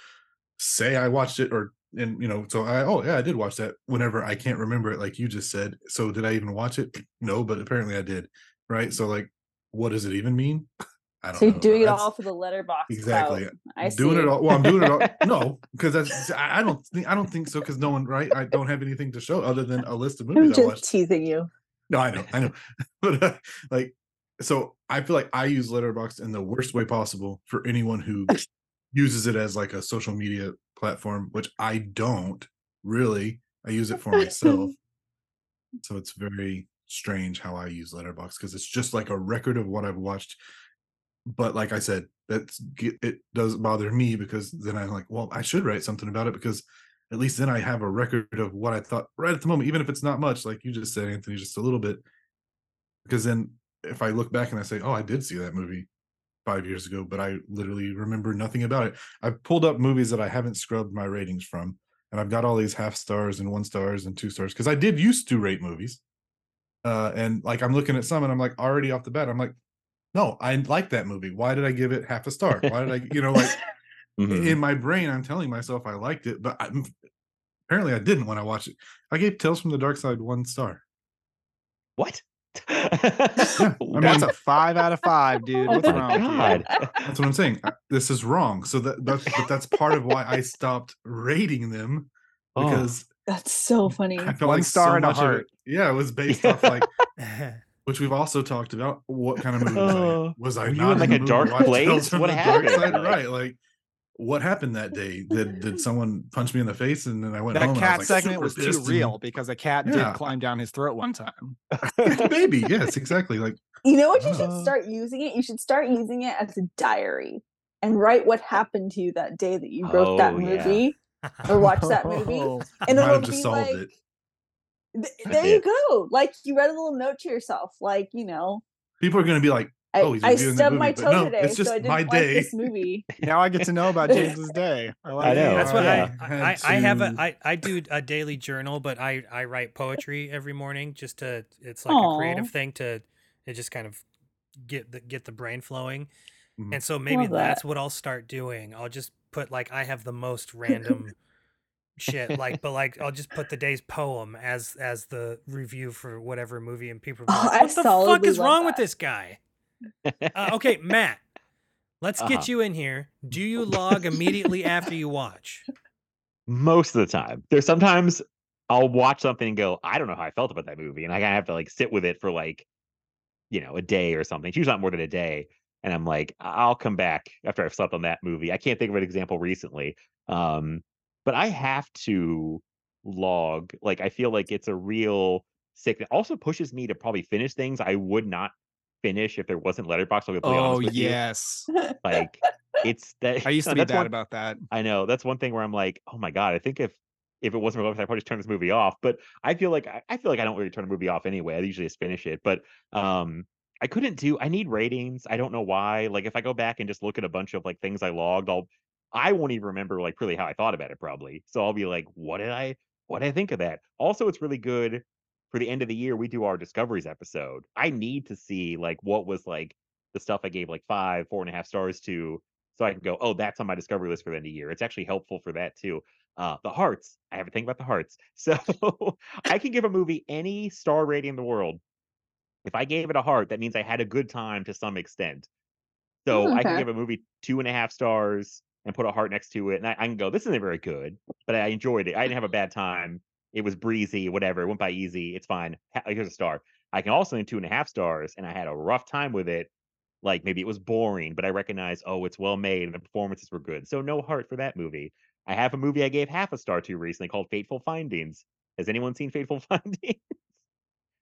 say I watched it or and you know so I oh yeah I did watch that whenever I can't remember it like you just said so did I even watch it? No but apparently I did right? So like what does it even mean I don't So you're doing it all for the Letterboxd. exactly clout. I doing see. it all well I'm doing it all no because that's I, don't think I don't think so because no one right I don't have anything to show other than a list of movies. I'm just teasing you. no, I know, I know, but uh, like, so I feel like I use Letterboxd in the worst way possible for anyone who uses it as like a social media platform, which I don't really. I use it for myself, so it's very strange how I use Letterboxd because it's just like a record of what I've watched. But like I said, that's it does bother me because then I'm like, well, I should write something about it because at least then I have a record of what I thought right at the moment, even if it's not much, like you just said, Anthony, just a little bit. Because then if I look back and I say, oh, I did see that movie five years ago, but I literally remember nothing about it. I've pulled up movies that I haven't scrubbed my ratings from, and I've got all these half stars and one stars and two stars because I did used to rate movies. Uh, and like I'm looking at some and I'm like already off the bat, I'm like, no, I like that movie. Why did I give it half a star? Why did I, you know, like Mhm. in my brain, I'm telling myself I liked it, but I, apparently I didn't when I watched it. I gave Tales from the Dark Side one star. What? Yeah, I That's a five out of five, dude. Oh What's wrong? God. that's what I'm saying. This is wrong. So that that's but that's part of why I stopped rating them Oh. because That's so funny. I felt One like star so and a much of it- heart. yeah, it was based off like which we've also talked about. What kind of movie was I? Oh, Was I not in, like, a dark to place? What the Dark happened? Side? Right, like what happened that day? Did did someone punch me in the face and then I went That home? and I cat was, like, segment was too pissed and- real because a cat Yeah. did climb down his throat one time. Maybe yes, exactly. Like You know what you should Uh, start using it? You should start using it as a diary and write what happened to you that day that you wrote that Oh, yeah. movie or watched that movie. And might it'll have just be solved like, it. Th- there you go. Like you read a little note to yourself, like, you know, People are going to be like, "Oh, he's I reviewing the stubbed movie," my toe no, today, it's just so I didn't my like day. this movie. now I get to know about James's day. I, like know. it. That's what yeah. I, Had I, I have a to- I, I do a daily journal, but I, I write poetry every morning just to it's like a creative thing to it just kind of get the get the brain flowing. Mhm. And so maybe Love that. that's what I'll start doing. I'll just put like I have the most random shit like but like I'll just put the day's poem as as the review for whatever movie and people are Oh, like, I what the fuck is love wrong with this guy? Uh, okay, Matt. Let's Uh-huh. get you in here. Do you log immediately after you watch? Most of the time. There's sometimes I'll watch something and go, I don't know how I felt about that movie. And I kind of have to like sit with it for like, you know, a day or something. It's usually not more than a day. And I'm like, I'll come back after I've slept on that movie. I can't think of an example recently. Um, but I have to log. Like, I feel like it's a real sick. It also pushes me to probably finish things I would not finish if there wasn't Letterboxd. I'll be Oh honest with you. yes, Like, it's that. I used to be bad one- about that. I know that's one thing where I'm like, oh my god, I think if if it wasn't for I'd probably just turn this movie off. But I feel like I, I feel like I don't really turn a movie off anyway. I usually just finish it. But um, I couldn't do. I need ratings. I don't know why. Like if I go back and just look at a bunch of like things I logged, I'll I won't even remember like really how I thought about it probably. So I'll be like, what did I what did I think of that? Also, it's really good for the end of the year. We do our discoveries episode. I need to see like what was like the stuff I gave like five, four and a half stars to so I can go, oh, that's on my discovery list for the end of the year. It's actually helpful for that too. Uh, the hearts, I have a thing about the hearts. So I can give a movie any star rating in the world. If I gave it a heart, that means I had a good time to some extent. So Mm, I can give a movie two and a half stars and put a heart next to it, and I, I can go, this isn't very good, but I enjoyed it. I didn't have a bad time. It was breezy, whatever. It went by easy. It's fine. Here's a star. I can also name two and a half stars, and I had a rough time with it like maybe it was boring, but I recognize, oh, it's well made and the performances were good. So no heart for that movie. I have a movie I gave half a star to recently called Fateful Findings. Has anyone seen Fateful Findings?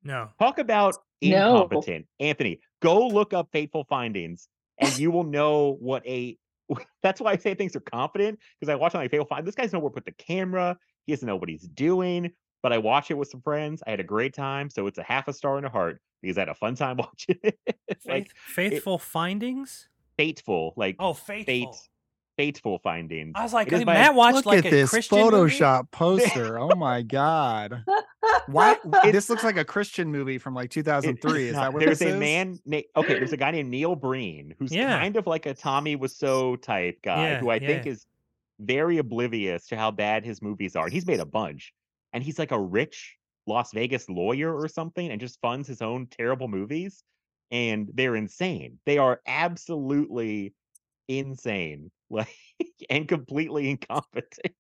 No. Talk about No. incompetent. Anthony, go look up Fateful Findings and you will know what a that's why I say things are confident because I watch on like Fateful Findings. This guy's know where to put the camera. He doesn't know what he's doing. But I watch it with some friends. I had a great time. So it's a half a star and a heart because I had a fun time watching it. like Faith, faithful findings? fateful, like Oh, fate, faithful. Fateful findings. I was like, It is hey, Matt watched Look like at a this Christian movie? Photoshop poster. oh my god! Why? this looks like a Christian movie from like 2003. Is no, that what there's this a is? man? Na- okay, there's a guy named Neil Breen who's Yeah. kind of like a Tommy Wiseau type guy Yeah, who I think is very oblivious to how bad his movies are. And he's made a bunch, and he's like a rich Las Vegas lawyer or something, and just funds his own terrible movies. And they're insane. They are absolutely insane, like and completely incompetent.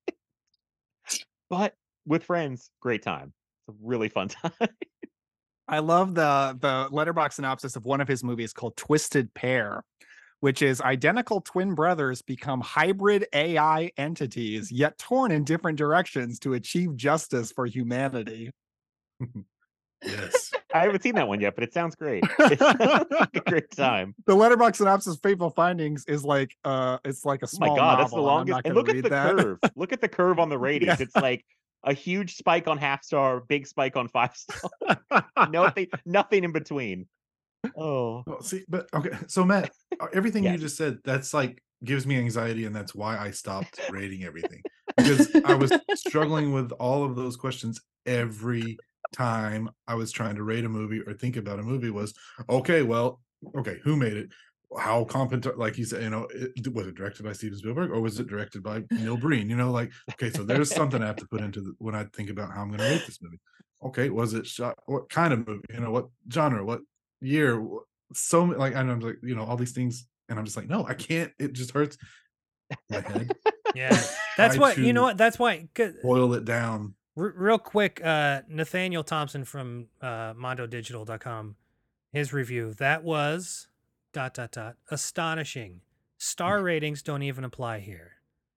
but with friends, great time. It's a really fun time. I love the the Letterboxd synopsis of one of his movies called Twisted Pair, which is identical twin brothers become hybrid AI entities, yet torn in different directions to achieve justice for humanity. Yes. I haven't seen that one yet, but it sounds great. It sounds like a great time. The Letterboxd synopsis Fateful Findings is like uh it's like a Oh my small god, that's the longest. And look at the that. curve. Look at the curve on the ratings. It's like a huge spike on half star, big spike on five star. nothing, nothing in between. Oh, Well, see, but okay. So Matt, uh, everything Yes. you just said, that's like gives me anxiety, and that's why I stopped rating everything because I was struggling with all of those questions every time I was trying to rate a movie or think about a movie was okay, well, okay, who made it? How competent, like you said, you know, it, was it directed by Steven Spielberg or was it directed by Neil Breen? You know, like, okay, so there's something I have to put into the, when I think about how I'm going to rate this movie. Okay, was it shot? What kind of movie? You know, what genre? What year? So like, and I'm like, you know, all these things, and I'm just like, no, I can't. It just hurts my head. Yeah, that's what you know. What that's why. Boil it down. R- real quick, uh, Nathaniel Thompson from uh, MondoDigital.com, his review that was dot dot dot astonishing. Star ratings don't even apply here.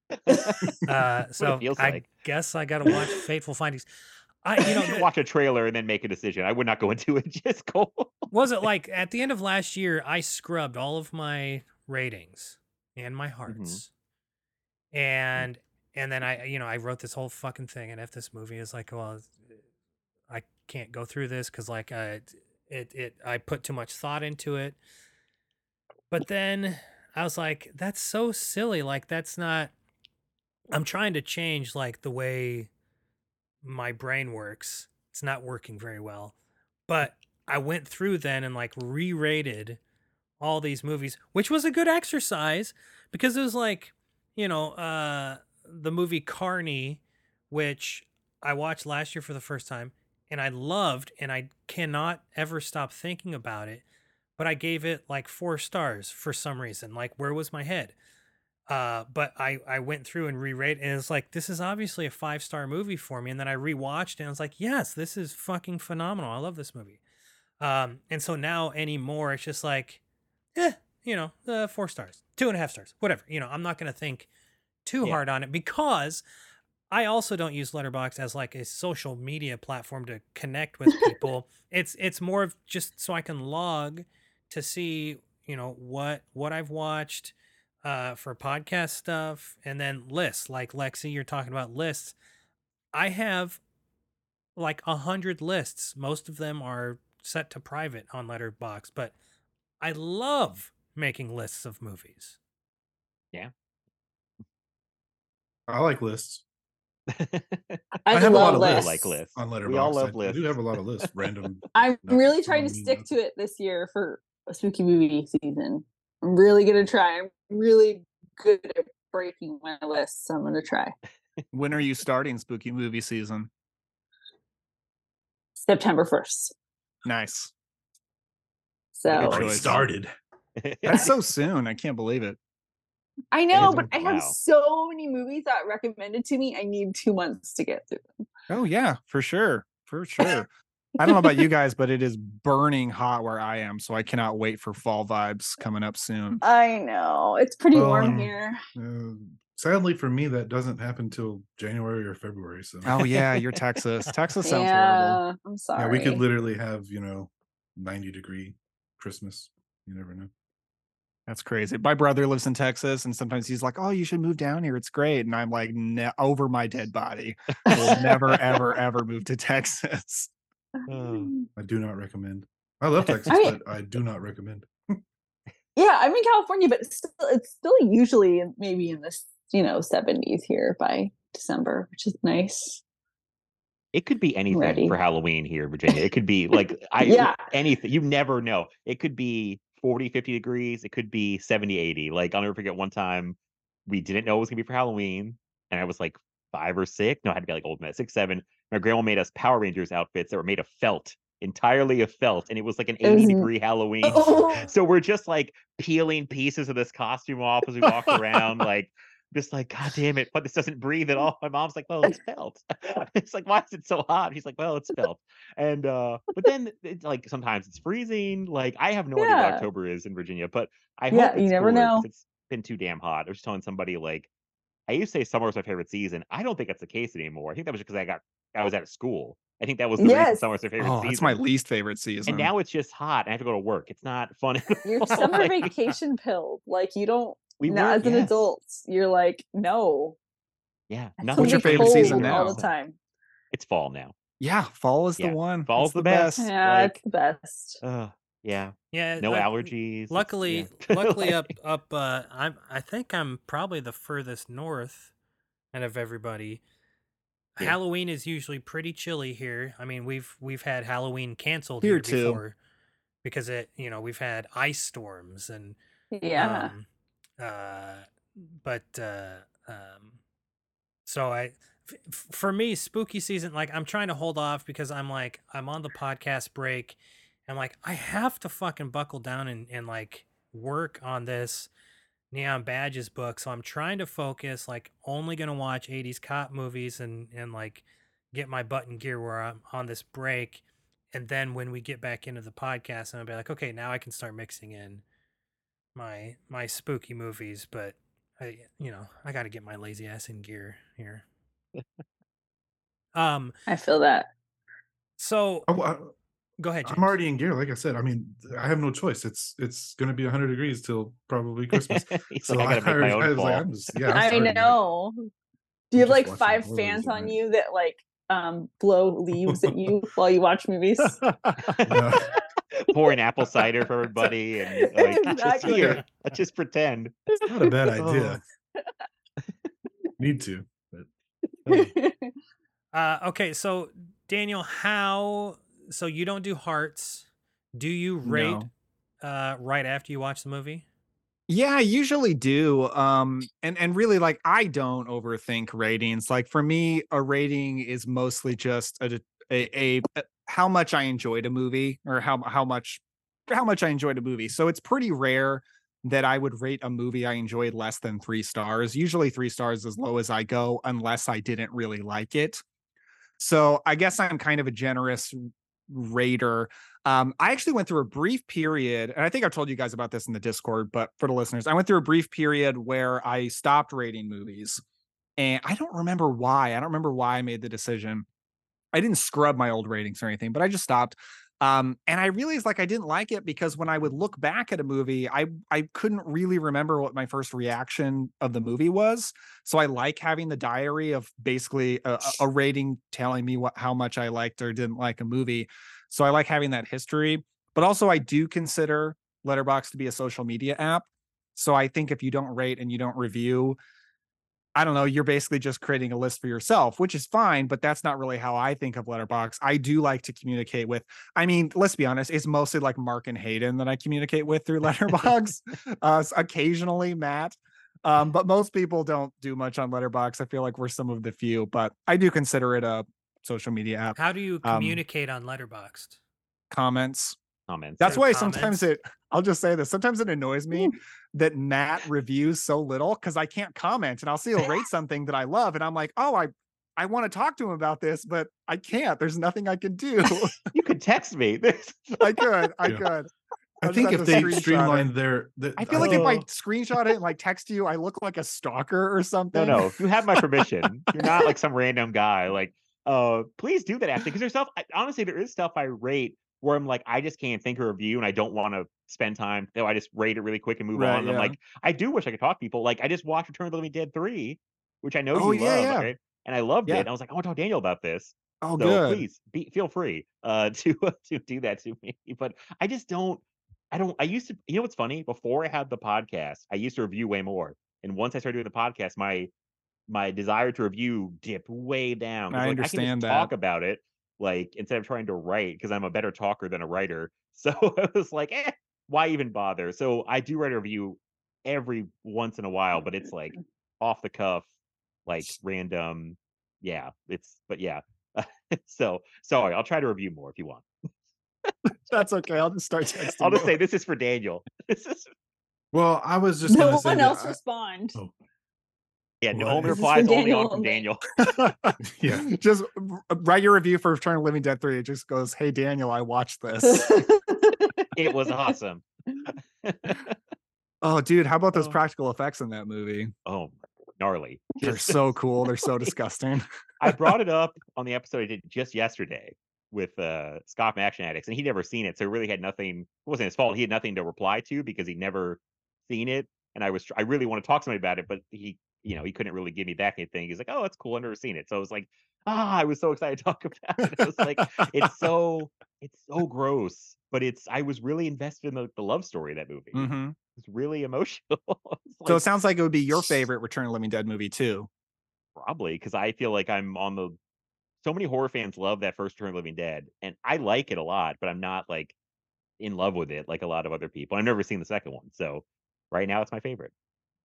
Uh, so I like. guess I got to watch Fateful Findings. I you know watch a trailer and then make a decision. I would not go into it. Just go. was it like at the end of last year I scrubbed all of my ratings and my hearts, and and then I you know I wrote this whole fucking thing, and if this movie is like well I can't go through this because like I it it I put too much thought into it, but then I was like that's so silly like that's not I'm trying to change like the way my brain works. It's not working very well. But I went through then and like re-rated all these movies, which was a good exercise because it was like, you know, uh the movie Carny, which I watched last year for the first time and I loved and I cannot ever stop thinking about it. But I gave it like four stars for some reason. Like where was my head? Uh, but I, I went through and re-rated and it's like this is obviously a five star movie for me. And then I rewatched and I was like, yes, this is fucking phenomenal. I love this movie. Um, and so now anymore, it's just like, eh, you know, uh, four stars, two and a half stars, whatever. You know, I'm not gonna think too Yeah. hard on it because I also don't use Letterboxd as like a social media platform to connect with people. it's it's more of just so I can log to see, you know, what what I've watched uh for podcast stuff and then lists like Lexy you're talking about lists. I have like a hundred lists. Most of them are set to private on Letterboxd, but I love making lists of movies. Yeah. I like lists. I, have a lot of lists. like lists. on Letterboxd. We all love I, I lists. do have a lot of lists. Random. I'm not really trying to stick not- to it this year for a spooky movie season. I'm really gonna try. I'm really good at breaking my list, so I'm gonna try. When are you starting spooky movie season? September first. Nice. So Already Already started. That's so soon. I can't believe it. I know, but I have so many movies that recommended to me. I need two months to get through them. Oh yeah, for sure. For sure. I don't know about you guys, but it is burning hot where I am, so I cannot wait for fall vibes coming up soon. I know it's pretty warm Um, here. Uh, sadly for me, that doesn't happen till January or February. So Oh yeah, you're Texas. Texas sounds horrible. Yeah, I'm sorry. yeah, we could literally have you know, ninety degree Christmas. You never know. That's crazy. My brother lives in Texas, and sometimes he's like, "Oh, you should move down here. It's great." And I'm like, ne- "Over my dead body. Will never, ever, ever move to Texas." Oh. I do not recommend. I love Texas, I mean- but I do not recommend. Yeah, I'm in California, but it's still, it's still usually maybe in the you know 70s here by December, which is nice. It could be anything Ready. for Halloween here Virginia. It could be like I Yeah. anything. You never know. It could be 40, 50 degrees. It could be 70, 80. Like I'll never forget one time we didn't know it was gonna be for Halloween. And I was like five or six. No, I had to be like old man, six, seven. My grandma made us Power Rangers outfits that were made of felt, entirely of felt. And it was like an 80 Mhm. degree Halloween. Oh, So we're just like peeling pieces of this costume off as we walk around, like just like, God damn it, but this doesn't breathe at all. My mom's like, Well, it's felt. it's like, why is it so hot? He's like, Well, it's felt. And uh, but then it's like sometimes it's freezing. Like I have no idea what October is in Virginia, but I Yeah, hope you never know. It's been too damn hot. I was telling somebody like I used to say summer was my favorite season. I don't think that's the case anymore. I think that was because I got I was out of school. I think that was the Yes. summer was my favorite Oh, season. that's my least favorite season. and now it's just hot and I have to go to work. It's not fun. your summer like- vacation pill. Like you don't. We now, were- as an yes. adult, you're like, no. Yeah. it's nothing What's your favorite cold season all now? the time? It's fall now. yeah, fall is Yeah, the one. fall's It's the best. Yeah, like- it's the best. Uh, yeah. Yeah, No like, allergies. Luckily, yeah. luckily Like- up up uh I'm I think I'm probably the furthest north out of everybody. Yeah. Halloween is usually pretty chilly here. I mean, we've we've had Halloween canceled Here here, too. before because it, you know, we've had ice storms and Yeah. um, uh, but uh, um, so I, f- for me, spooky season, like I'm trying to hold off because I'm like I'm on the podcast break. I'm like I have to fucking buckle down and and like work on this neon badges book. So I'm trying to focus, like only gonna watch 80s cop movies and and like get my butt in gear where I'm on this break. And then when we get back into the podcast, I'm gonna be like, okay, now I can start mixing in my my spooky movies, but I you know, I gotta get my lazy ass in gear here. um I feel that. so I- I- go ahead, James. I'm already in gear. Like I said, I mean, I have no choice. It's it's going to be 100 degrees till probably Christmas. He's So like, I gotta make my already- I own was like. I'm just- yeah, I'm I like, know. Do you have like five fans on you that like um blow leaves at you while you watch movies? No. pouring apple cider for everybody and like just here. Let's just pretend. It's not a bad idea. Need to. But, Uh okay, so Daniel, how so you don't do hearts. Do you rate No. uh right after you watch the movie? Yeah, I usually do. Um, and and really, like, I don't overthink ratings. Like for me, a rating is mostly just a a, a, a how much I enjoyed a movie or how how much how much I enjoyed a movie. So it's pretty rare that I would rate a movie I enjoyed less than three stars. Usually three stars as low as I go, unless I didn't really like it. So I guess I'm kind of a generous rater. Um, I actually went through a brief period, and I think I've told you guys about this in the Discord, but for the listeners, I went through a brief period where I stopped rating movies. And I don't remember why. I don't remember why I made the decision. I didn't scrub my old ratings or anything, but I just stopped. Um, and I realized like I didn't like it because when I would look back at a movie, I I couldn't really remember what my first reaction of the movie was. So I like having the diary of basically a, a- rating telling me what how much I liked or didn't like a movie. So I like having that history. But also I do consider Letterboxd to be a social media app. So I think if you don't rate and you don't review, I don't know, you're basically just creating a list for yourself, which is fine, but that's not really how I think of Letterboxd. I do like to communicate with, I mean, let's be honest, it's mostly like Mark and Hayden that I communicate with through Letterboxd. uh, occasionally Matt. Um, but most people don't do much on Letterboxd. I feel like we're some of the few, but I do consider it a social media app. How do you Um, communicate on Letterboxd? Comments. Comments. That's So why comments. sometimes it, I'll just say this, sometimes it annoys me that Matt reviews so little because I can't comment and I'll see he'll rate something that I love and I'm like, oh, I I want to talk to him about this, but I can't. There's nothing I can do. You could text me. I could, I Yeah. could. I I'll think if they screenshot it. streamlined their, the, I feel like if I screenshot it and like text you, I look like a stalker or something. no, no, you have my permission. You're not like some random guy. Like, uh, please do that actually, because there's stuff. I, honestly, there is stuff I rate where I'm like, I just can't think of a review, and I don't want to spend time. No, I just rate it really quick and move Right, on. And I'm like, I do wish I could talk to people. Like, I just watched Return of the Living Dead three, which I know Oh, you yeah, love, yeah. right? and I loved it. And I was like, I want to talk to Daniel about this. Oh, so good. please be, feel free uh to to do that to me but i just don't i don't i used to you know what's funny before i had the podcast i used to review way more and once i started doing the podcast my my desire to review dipped way down. I like, I understand can that. talk about it like instead of trying to write because i'm a better talker than a writer so i was like eh, why even bother so i do write a review every once in a while but it's like off the cuff like random yeah it's but yeah so sorry i'll try to review more if you want That's okay. I'll just start texting. i'll just say this is for daniel this is well, I was just no one else I- respond. oh, yeah no What? only This replies only on from daniel yeah. just write your review for Return of Living Dead 3. It just goes, Hey Daniel, I watched this. it was awesome oh, dude, how about those Oh. practical effects in that movie? oh gnarly They're so cool. They're so disgusting. I brought it up on the episode I did just yesterday with uh Scott from Action Addicts, and he'd never seen it, so it really had nothing. It wasn't his fault. He had nothing to reply to because he'd never seen it, and I was I really want to talk to somebody about it, but he you know he couldn't really give me back anything. He's like, oh, that's cool. I've never seen it, so I was like, ah, I was so excited to talk about it. I was like, it's so it's so gross, but it's I was really invested in the, the love story of that movie. hmm It's really emotional. It's So it sounds like it would be your favorite Return of Living Dead movie too. probably because I feel like I'm on the so many horror fans love that first Return of Living Dead, and I like it a lot, but I'm not like in love with it like a lot of other people. I've never seen the second one, so right now it's my favorite.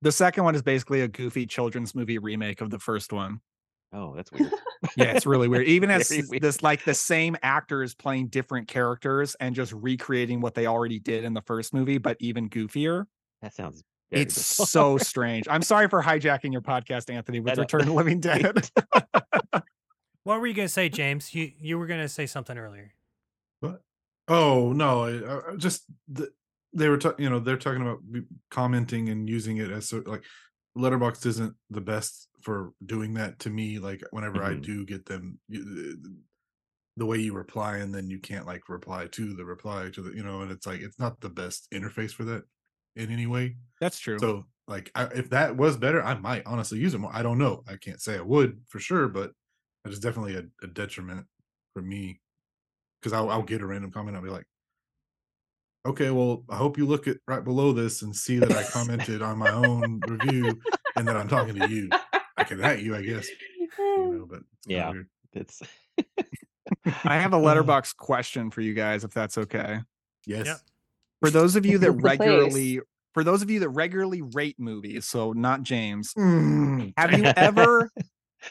The second one is basically a goofy children's movie remake of the first one. Oh, that's weird. Yeah, it's really weird. Even as weird. this like the same actors playing different characters and just recreating what they already did in the first movie, but even goofier. That sounds. very It's bizarre. so strange. I'm sorry for hijacking your podcast, Anthony, with Return of the Living Dead. What were you gonna say, James? You you were gonna say something earlier. What? Oh no! I, I- I just the, they were, ta- you know, they're talking about commenting and using it as sort like Letterboxd isn't the best for doing that to me. Like whenever I Mhm. do get them, the- way you reply and then you can't like reply to the reply to the, you know, and it's like it's not the best interface for that in any way. That's true. So like I, if that was better, I might honestly use it more. I don't know. I can't say I would for sure, but it is definitely a, a detriment for me because I'll, I'll get a random comment. I'll be like, okay, well, I hope you look at right below this and see that I commented on my own review and that I'm talking to you. I can at you, I guess. You know, but it's Yeah. weird. It's I have a Letterboxd question for you guys, if that's okay. Yes. Yep. For those of you that regularly for those of you that regularly rate movies, so not James, Mm. have you ever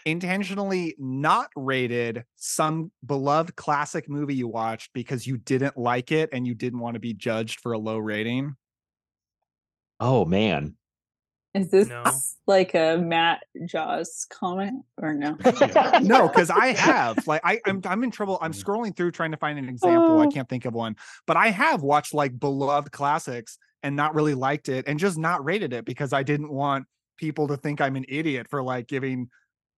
intentionally not rated some beloved classic movie you watched because you didn't like it and you didn't want to be judged for a low rating? oh man. Is this No. like a Matt Jaws comment or no? no, because I have like I, I'm I'm in trouble. I'm scrolling through trying to find an example. I Oh. can't think of one, but I have watched like beloved classics and not really liked it and just not rated it because I didn't want people to think I'm an idiot for like giving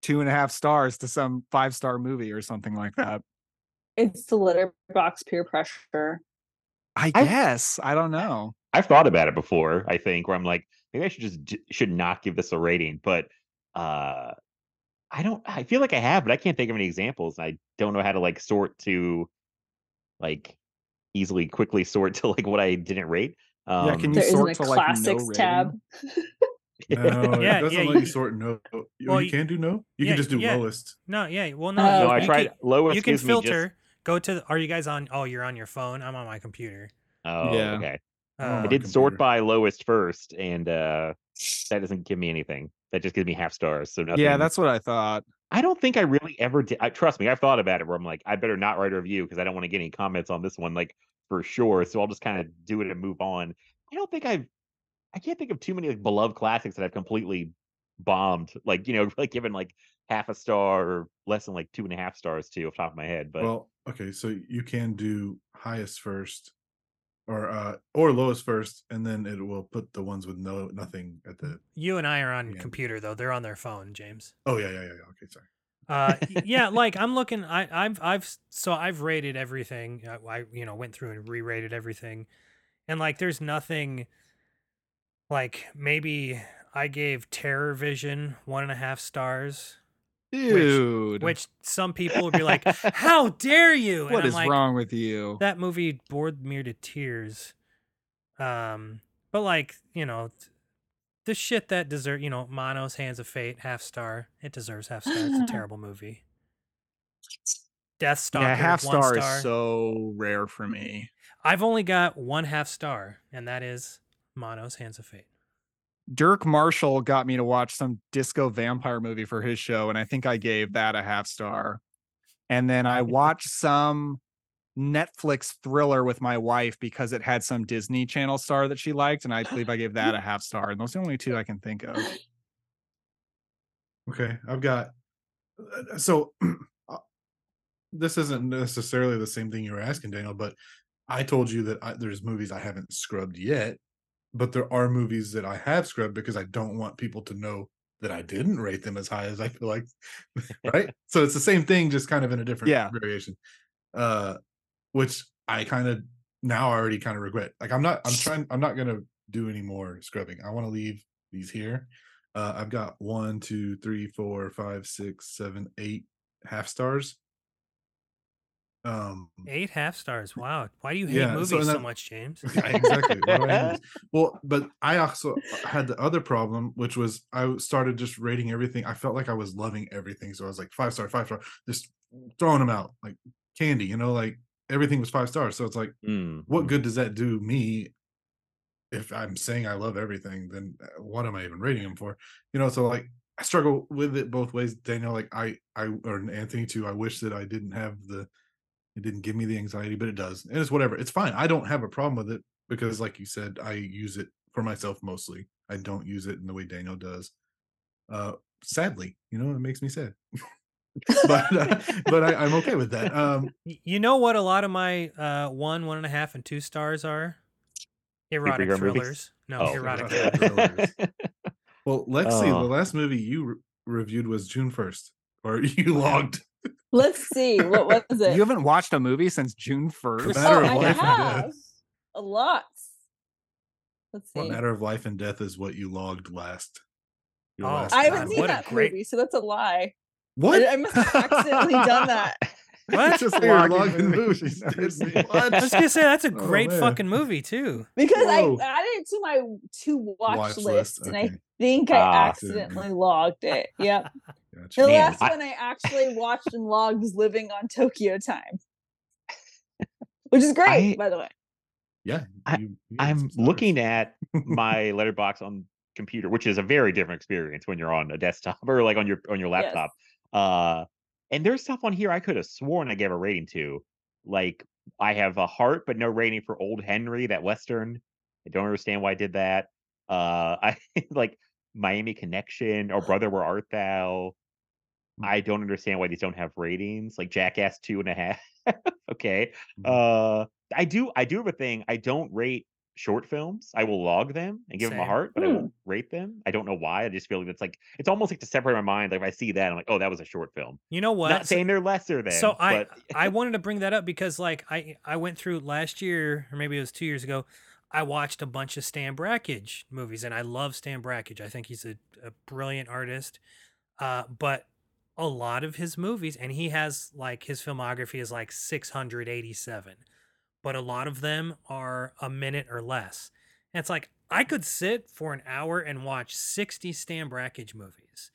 two and a half stars to some five star movie or something like that. It's the Letterboxd peer pressure. I guess I don't know. I've thought about it before. I think where I'm like, maybe I should just should not give this a rating, but uh, I don't. I feel like I have, but I can't think of any examples. I don't know how to like sort to, like, easily quickly sort to like what I didn't rate. Um, Yeah, can you There isn't sort a to like no classics rating? tab. No, it doesn't yeah, let you- you sort no. Well, you you- can do no. You yeah, can just do yeah. lowest. No, yeah. Well, no. Oh, no, I tried Can, lowest. you can gives me just- filter. Go to. The, are you guys on? Oh, you're on your phone. I'm on my computer. oh, Yeah. okay. Oh, Uh, I my did sort by lowest first, and uh, that doesn't give me anything. That just gives me half stars. So nothing. Yeah, that's what I thought. I don't think I really ever did. I, trust me, I've thought about it where I'm like, I better not write a review because I don't want to get any comments on this one, like for sure. So I'll just kind of do it and move on. I don't think I've, I can't think of too many like beloved classics that I've completely bombed, like you know, like given like half a star or less than like two and a half stars to off the top of my head. But Well, okay, so you can do highest first, or uh, or lowest first, and then it will put the ones with no nothing at the. you and I are on Yeah. computer though. They're on their phone, James. Oh yeah, yeah, yeah. yeah. Okay, sorry. Uh, yeah, like I'm looking. I, I've, I've, so I've rated everything. I, I, you know, went through and re-rated everything, and like, there's nothing. Like maybe I gave Terror Vision one and a half stars, Dude, which some people would be like, "How dare you?" And what I'm is like, wrong with you? That movie bored me to tears. Um, but like you know, the shit that deserve, you know, Manos Hands of Fate, half star. It deserves half star. It's a terrible movie. Death Star. yeah, half star, star. is so rare for me. I've only got one half star, and that is Manos Hands of Fate. Dirk Marshall got me to watch some disco vampire movie for his show, and I think I gave that a half star. And then I watched some Netflix thriller with my wife because it had some Disney Channel star that she liked, and I believe I gave that a half star. And those are the only two I can think of. Okay, I've got. uh, So, uh, this isn't necessarily the same thing you were asking, Daniel, but I told you that I, there's movies I haven't scrubbed yet, but there are movies that I have scrubbed because I don't want people to know that I didn't rate them as high as I feel like, right? so it's the same thing, just kind of in a different Yeah. variation. Uh, which I kind of now already kind of regret. Like I'm not, I'm trying, I'm not gonna do any more scrubbing. I want to leave these here. Uh, I've got one, two, three, four, five, six, seven, eight half stars. Um, Eight half stars. Wow. Why do you hate Yeah, movies and so, that- much, James? Exactly. Why do I hate movies? well, but I also had the other problem, which was I started just rating everything. I felt like I was loving everything, so I was like five star, five star, just throwing them out like candy. You know, like everything was five stars. So it's like, Mm, what mm. good does that do me? If I'm saying I love everything, then uh, what am I even rating them for? You know, so like I struggle with it both ways, Daniel. Like I, I or Anthony too. I wish that I didn't have the, it didn't give me the anxiety, but it does, and it's whatever. It's fine. I don't have a problem with it because, like you said, I use it for myself mostly. I don't use it in the way Daniel does. Uh, sadly, you know, it makes me sad. but uh, but I, I'm okay with that. Um, You know what a lot of my uh, one, one and a half, and two stars are? Erotic Superhero movies? thrillers. No, Oh. erotic Erotic thrillers. thrillers. well, Lexy, Oh. the last movie you re- reviewed was June first, or you logged. Let's see. What was it? You haven't watched a movie since June first. matter oh, of I life and have death. a lot. Let's see. What matter of life and death is what you logged last. Your Oh, last I haven't movie. seen what a that great- movie, so that's a lie. What? I, I must have accidentally done that. What? Just You're logging logging movies. movies, dude. I was gonna say that's a Oh, great man. fucking movie too. Because Whoa. I added it to my to watch, Watch list, list, and. I think I Ah. accidentally logged it. Yep. Gotcha. The Man, last I- one I actually watched and logged was Living on Tokyo Time, which is great, I- by the way. Yeah, I- you- you got I'm looking at my Letterboxd on computer, which is a very different experience when you're on a desktop or like on your on your Yes. laptop. Uh and there's stuff on here I could have sworn I gave a rating to. Like I have a heart but no rating for Old Henry, that western. I don't understand why I did that. Uh I like Miami Connection or Brother Where Art Thou. Mm. I don't understand why these don't have ratings. Like Jackass two and a half. okay. Mhm. Uh I do I do have a thing. I don't rate short films. I will log them and give them a heart, but I Hmm. won't rate them. I don't know why. I just feel like it's like it's almost like to separate my mind. Like if I see that, I'm like, oh, that was a short film. You know what? Not So- saying they're lesser than. so I but I wanted to bring that up because like I I went through last year or maybe it was two years ago. I watched a bunch of Stan Brakhage movies and I love Stan Brakhage. I think he's a, a brilliant artist. Uh, but a lot of his movies and he has like his filmography is like 687, but a lot of them are a minute or less. And it's like I could sit for an hour and watch 60 Stan Brakhage movies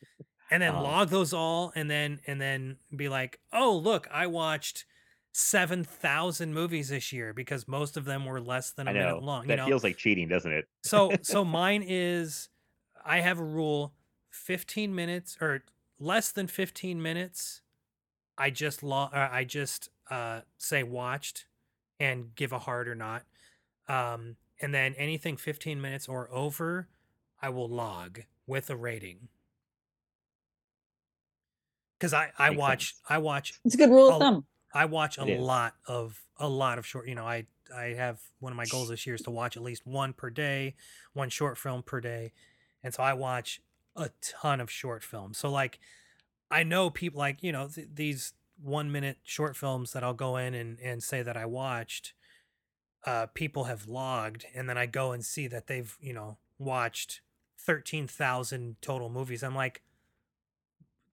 and then Uh. log those all and then and then be like oh look i watched 7000 movies this year because most of them were less than a I know minute long that you know feels like cheating, doesn't it? so so mine is i have a rule 15 minutes or less than 15 minutes i just lo- uh, i just uh say watched and give a heart or not um and then anything 15 minutes or over i will log with a rating because i i Makes watch sense. i watch It's a good rule of thumb. I watch a lot of a lot of short. You know, I I have one of my goals this year is to watch at least one per day, one short film per day, and so I watch a ton of short films. So like, I know people like you know th- these one minute short films that I'll go in and and say that I watched. Uh, people have logged, and then I go and see that they've you know watched thirteen thousand total movies. I'm like,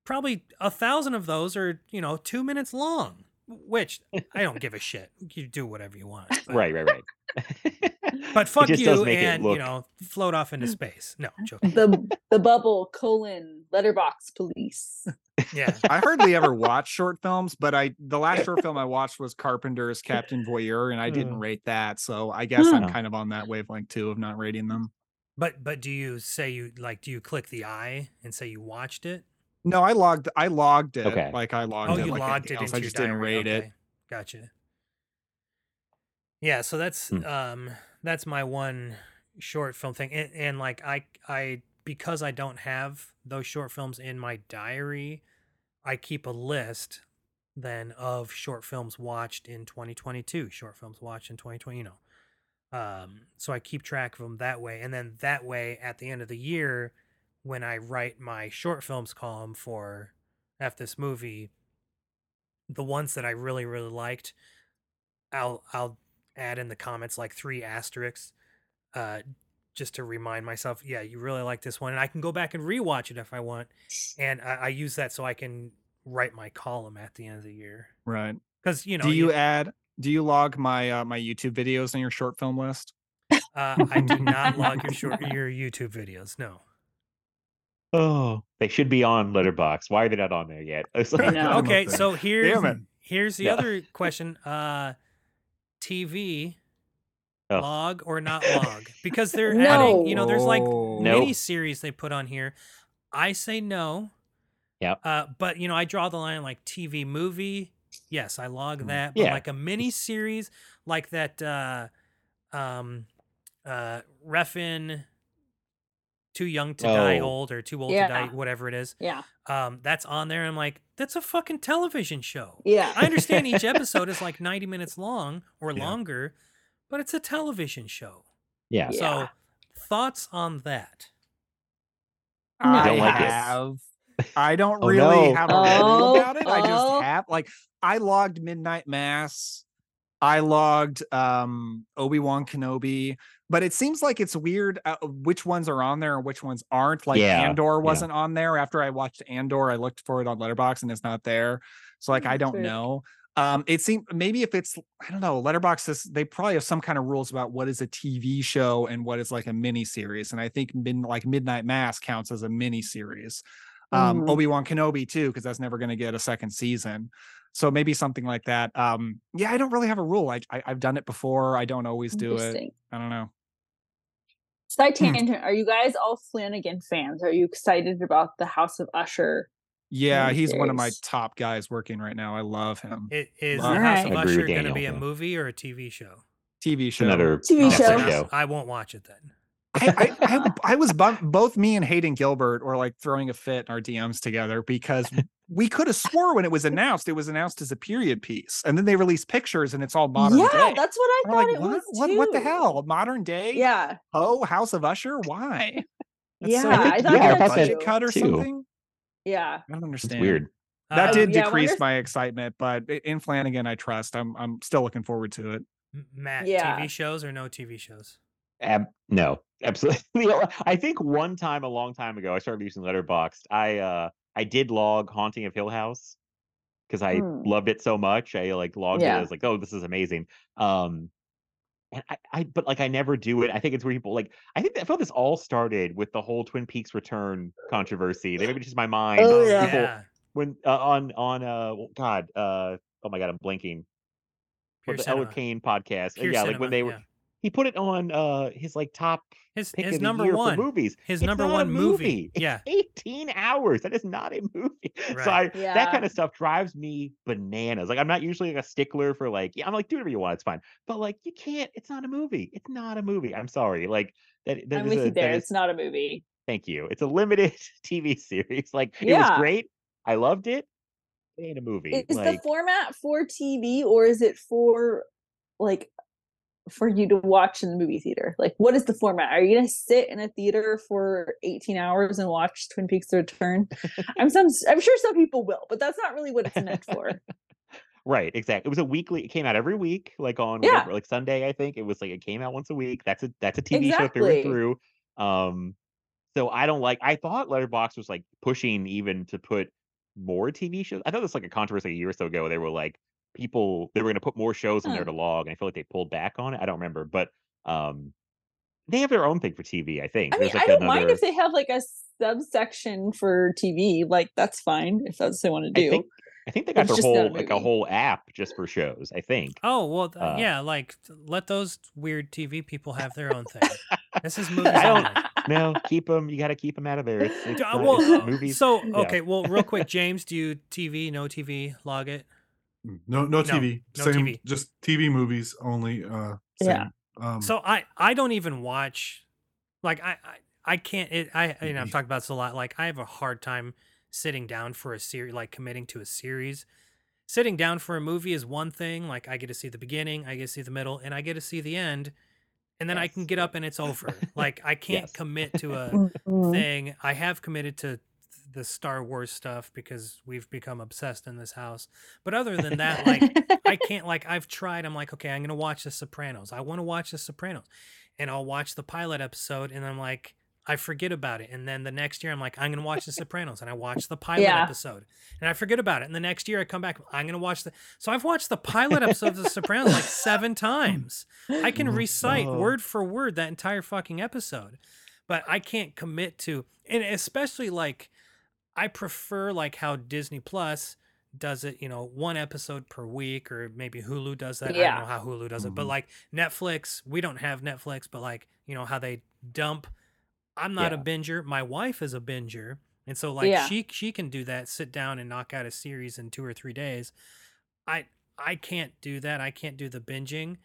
probably a thousand of those are you know two minutes long which i don't give a shit you do whatever you want but, Right, right, right. but fuck you and look- you know float off into space no I'm joking The the bubble colon Letterboxd police. yeah I hardly ever watch short films, but I the last short film I watched was Carpenter's Captain Voyeur, and I didn't Mm. rate that. So I guess I'm Hmm. kind of on that wavelength too of not rating them. but but do you say you like do you click the eye and say you watched it No, I logged I logged it. Okay. Like I logged oh it. you like logged it else. into I your just didn't diary. rate it. gotcha yeah so that's Hmm. um that's my one short film thing and, and like i i because i don't have those short films in my diary i keep a list then of short films watched in 2022 short films watched in 2020 you know um so i keep track of them that way and then that way at the end of the year when i write my short films column for f this movie the ones that i really really liked i'll i'll add in the comments like three asterisks uh just to remind myself yeah you really like this one and i can go back and rewatch it if i want and i, I use that so i can write my column at the end of the year Right. because you know do you add do you log my uh, my YouTube videos on your short film list? uh, i do not log your short your youtube videos no Oh, they should be on Letterboxd. Why are they not on there yet? It's like- Okay, so here's here's the Yeah. other question. Uh TV Oh. log or not log? Because they're No. adding, you know, there's like. Nope. mini series they put on here. I say no. Yeah. Uh, but you know, I draw the line like TV movie. Yes, I log that. But Mm. Yeah. like a mini series, like that uh um uh Refn Too Young to Die Oh. Old or Too Old Yeah. to Die, whatever it is. Yeah. Um, that's on there. I'm like, that's a fucking television show. Yeah. I understand each episode is like 90 minutes long or Yeah. longer, but it's a television show. yeah. Yeah. So, thoughts on that? I don't like it. have. I don't Oh, really no. have a rule Oh, about it. I oh. just have like I logged Midnight Mass. I logged um Obi-Wan Kenobi, but it seems like it's weird uh, which ones are on there and which ones aren't. Like Yeah, Andor wasn't on there. After I watched Andor, I looked for it on Letterboxd and it's not there. So like I don't weird. know. Um it seems maybe if it's I don't know, Letterboxd is they probably have some kind of rules about what is a TV show and what is like a mini series. And I think mid, like Midnight Mass counts as a mini series um Mhm. obi-wan kenobi too because that's never going to get a second season so maybe something like that um yeah i don't really have a rule I, I i've done it before i don't always do it i don't know Side Hmm. tangent. Are you guys all Flanagan fans? Are you excited about the House of Usher? yeah Mini he's one of my top guys working right now i love him It, is Love the. House Alright. of Usher going to be a movie or a TV show? tv show Another TV Netflix show. show. I won't watch it then. I, I, I, I was bummed. Both me and Hayden Gilbert were like throwing a fit in our DMs together because we could have swore when it was announced, it was announced as a period piece, and then they released pictures and it's all modern yeah, day. that's what I We're thought like, it what? was What? What the hell? Modern day? Yeah. Oh, House of Usher? Why? That's Yeah, so- I Is thought there a budget too. cut or Too. something? Yeah. I don't It's understand. weird. That Uh, did yeah, decrease wonder- my excitement, but in Flanagan, I trust. I'm I'm still looking forward to it. M- Matt, Yeah. TV shows or no TV shows? Ab- no, absolutely. I think one time a long time ago, I started using Letterboxd. I uh I did log Haunting of Hill House because I Hmm. loved it so much. I like logged it Yeah. as like, oh, this is amazing. Um, and I, I but like I never do it. I think it's where people like. I think that, I felt this all started with the whole Twin Peaks Return controversy. Maybe it's just my mind. Oh, yeah. People- yeah. when uh, on on uh God uh oh my God I'm blinking. Pure the cinema. Elric Kane podcast. Uh, Pure yeah, like when they were yeah. He put it on uh his like top His, pick his of the number year one. for movies. His It's number one movie. It's Yeah. 18 hours. That is not a movie. So Right. I, that kind of stuff drives me bananas. Like I'm not usually like a stickler for like, yeah, I'm like, do whatever you want, it's fine. But like you can't, it's not a movie. It's not a movie. I'm sorry. Like that, that I'm is with a- you that there. is- It's not a movie. thank you. It's a limited TV series. Like it was great. I loved it. It ain't a movie. Is like the format for TV or is it for like for you to watch in the movie theater? Like what is the format? Are you gonna sit in a theater for 18 hours and watch Twin Peaks The Return? I'm some I'm sure some people will, but that's not really what it's meant for. Right, exactly. It was a weekly. It came out every week, like on Yeah. whatever, like Sunday. I think it was like it came out once a week. That's a that's a TV show through and through. Um, so I don't like. I thought Letterboxd was like pushing even to put more TV shows. I thought this was like a controversy a year or so ago. They were like people they were going to put more shows in there to log, and I feel like they pulled back on it. I don't remember, but um, they have their own thing for TV. I think. I mean, There's, I don't mind if they have like a subsection for TV. Like that's fine if that's what they want to I do. think I think they got their just not a whole like a whole app just for shows. I think. Oh well, Uh, yeah. Like let those weird TV people have their own thing. this is movies I don't- no, keep them. You got to keep them out of there. It's, it's, Uh, well, it's movies. so Yeah. okay. Well, real quick, James, do you TV? No TV? Log it. No, no TV. no same, TV. just TV movies only. Uh, Yeah. Um, So I I don't even watch. Like I I, I can't. It, I you know I've talked about this a lot. Like I have a hard time sitting down for a series, like committing to a series. Sitting down for a movie is one thing. Like I get to see the beginning, I get to see the middle, and I get to see the end, and then I can get up and it's over. like I can't Yes. commit to a Mhm. thing. I have committed to the Star Wars stuff because we've become obsessed in this house. But other than that, like I can't like I've tried. I'm like, okay, I'm gonna watch The Sopranos. I want to watch The Sopranos, and I'll watch the pilot episode, and I'm like, I forget about it. And then the next year, I'm like, I'm gonna watch The Sopranos, and I watch the pilot Yeah. episode, and I forget about it. And the next year, I come back, I'm gonna watch the. So I've watched the pilot episode of The Sopranos like seven times. I can recite Oh. word for word that entire fucking episode. but I can't commit to, and especially like, I prefer like how Disney Plus does it, you know, one episode per week, or maybe Hulu does that. I don't know how Hulu does it, but Mhm. like Netflix, we don't have Netflix, but like, you know, how they dump. I'm not a binger. My wife is a binger. And so like Yeah. she she can do that, sit down and knock out a series in two or three days. I I can't do that. I can't do the binging.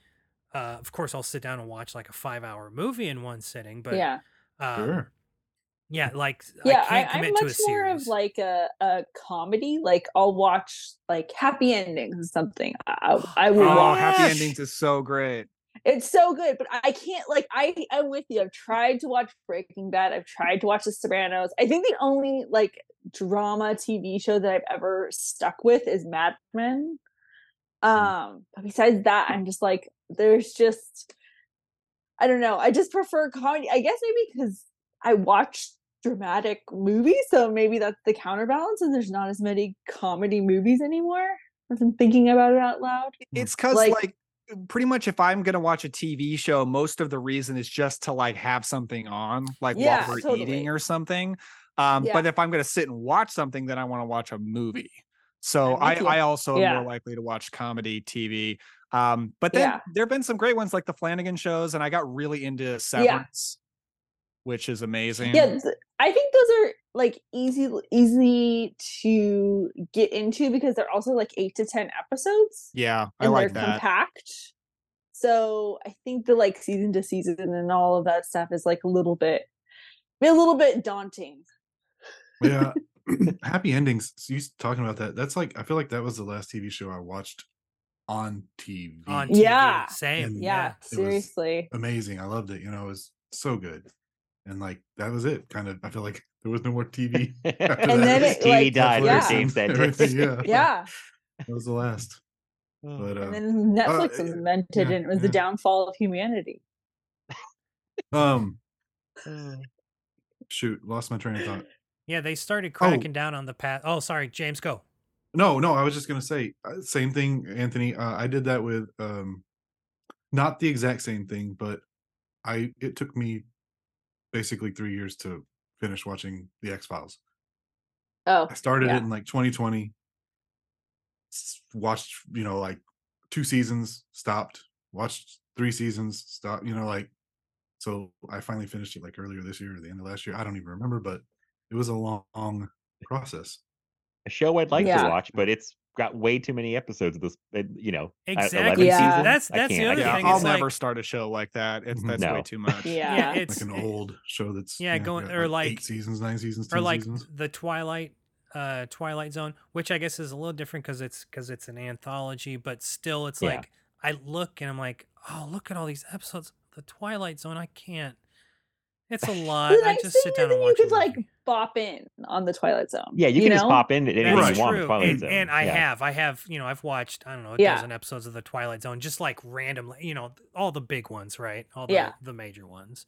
Uh, of course, I'll sit down and watch like a five hour movie in one sitting, but yeah. um, Sure. Yeah, like Yeah, I can't I, commit am to a much more of like a, a comedy. Like I'll watch like happy endings and something. I, I will Oh, watch. happy endings is so great. It's so good, but I can't like I I'm with you. I've tried to watch Breaking Bad. I've tried to watch The Sopranos. I think the only like drama TV show that I've ever stuck with is Mad Men. Um, but besides that, I'm just like there's just I don't know. I just prefer comedy. I guess maybe because I watch dramatic movies, so maybe that's the counterbalance, and there's not as many comedy movies anymore. As I'm thinking about it out loud. It's because Like- like, pretty much if I'm gonna watch a TV show, most of the reason is just to like have something on, like Yeah, while we're totally. eating or something. Um, Yeah. but if I'm gonna sit and watch something, then I want to watch a movie. So I. I also am more likely to watch comedy TV. Um, but then Yeah. there have been some great ones like the Flanagan shows, and I got really into Severance, which is amazing. Yeah, I think those are like easy easy to get into because they're also like eight to ten episodes. Yeah, I and like they're that. compact. So I think the like season to season and all of that stuff is like a little bit a little bit daunting. Yeah. Happy endings. So you talking about that? That's like I feel like that was the last TV show I watched on TV. on TV. Yeah. Same. And Yeah, it seriously. amazing. I loved it. You know, it was so good. And like that was it. Kind of. I feel like there was no more TV. after And that. then it, TV like- died yeah. for James yeah. Yeah. That was the last. But uh, And then Netflix uh, invented yeah, and it was the downfall of humanity. um, shoot, lost my train of thought. Yeah, they started Oh. cracking down on the path. Oh, sorry, James, go. No, no, I was just gonna say uh, same thing, Anthony. Uh, I did that with um, not the exact same thing, but I it took me basically three years to finish watching the X Files. Oh. I started yeah. it in like 2020. Watched, you know, like two seasons, stopped. Watched three seasons, stopped. You know, like so. I finally finished it like earlier this year or the end of last year. I don't even remember, but it was a long, long process. a show I'd like Yeah. to watch, but it's got way too many episodes of this. uh, You know, 11 Exactly. Yeah. seasons. That's- that's the other yeah, thing do I'll never like- start a show like that. It's Mhm. that's No. way too much. Yeah. Yeah, it's like it's an old show that's Yeah, going- or like- eight seasons, nine seasons, or like seasons. the Twilight uh Twilight Zone, which I guess is a little different because it's because it's an anthology, but still it's Yeah. like I look and I'm like, oh look at all these episodes. The Twilight Zone, I can't. It's a lot. I just sit down that and you watch. could a like movie. bop in on the Twilight Zone. Yeah, you, can just know? pop in at any That time want. true. Twilight and, Zone. and I Yeah. have, I have, you know, I've watched, I don't know, a Yeah. dozen episodes of the Twilight Zone, just like randomly, you know, all the big ones, right? All the Yeah. the major ones.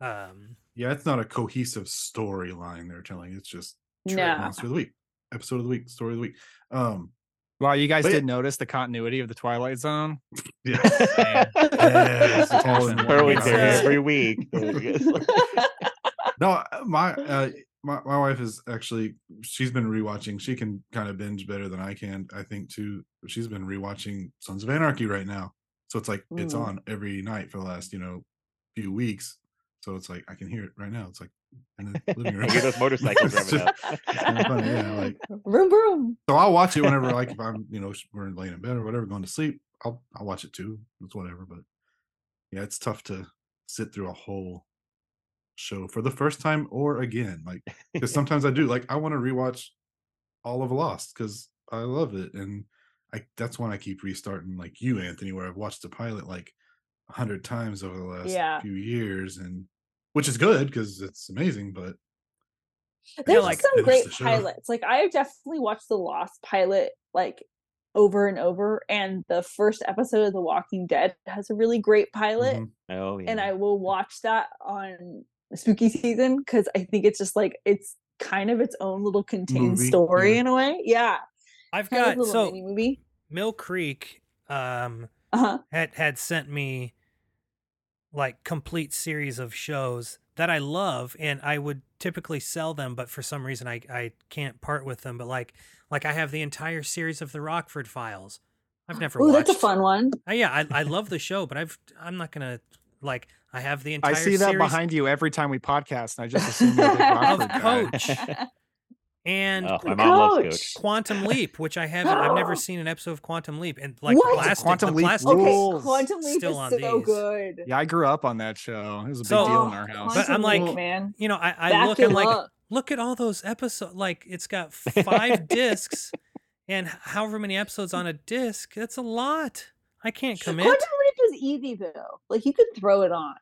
Um, Yeah, it's not a cohesive storyline they're telling. It's just No. monster of the week, episode of the week, story of the week. Um, Wow, you guys But- did notice the continuity of the Twilight Zone? yeah, Yeah, it's all in one Totally It's, there uh, every week. no, uh, my uh, my my wife is actually she's been rewatching. She can kind of binge better than I can, I think. Too. She's been rewatching Sons of Anarchy right now, so it's like it's Mm. on every night for the last you know few weeks. So it's like I can hear it right now. It's like in the living room. I hear those motorcycles It's revving up. it's funny, yeah, like Vroom vroom. so I'll watch it whenever, like, if I'm, you know, we're laying in bed or whatever, going to sleep. I'll I'll watch it too. It's whatever, but yeah, it's tough to sit through a whole show for the first time or again, like, because sometimes I do. Like, I want to rewatch all of Lost because I love it, and I that's when I keep restarting, like you, Anthony, where I've watched the pilot like a hundred times over the last Yeah. few years, and which is good because it's amazing, but There's like, some great the pilots. Like I've definitely watched the Lost pilot like over and over, and the first episode of The Walking Dead has a really great pilot, mhm. Oh, yeah. and I will watch that on spooky season because I think it's just like it's kind of its own little contained Movie, story yeah. in a way. Yeah, I've kind got so movie. Mill Creek um Uh huh. had had sent me like complete series of shows that I love, and I would typically sell them, but for some reason I I can't part with them. But like like I have the entire series of the Rockford Files. I've never watched. that's a fun one. Uh, yeah, I, I love the show, but I've I'm not gonna like I have the entire. I see that series behind you every time we podcast, and I just assume you're a big of guy. Coach and Oh, my mom loves Coach. Coach. Quantum Leap, which I haven't. I've never seen an episode of Quantum Leap, and like What? plastic, Quantum Leap plastic Okay. Quantum Leap Still is on so these. good. Yeah, I grew up on that show. It was a big So- deal in our house. But I'm Quantum like, Leap, man. You know, I, I Back look it and like, up. look at all those episodes. Like it's got five discs, and however many episodes on a disc. That's a lot. I can't commit. Quantum Leap is easy though. Like you could throw it on.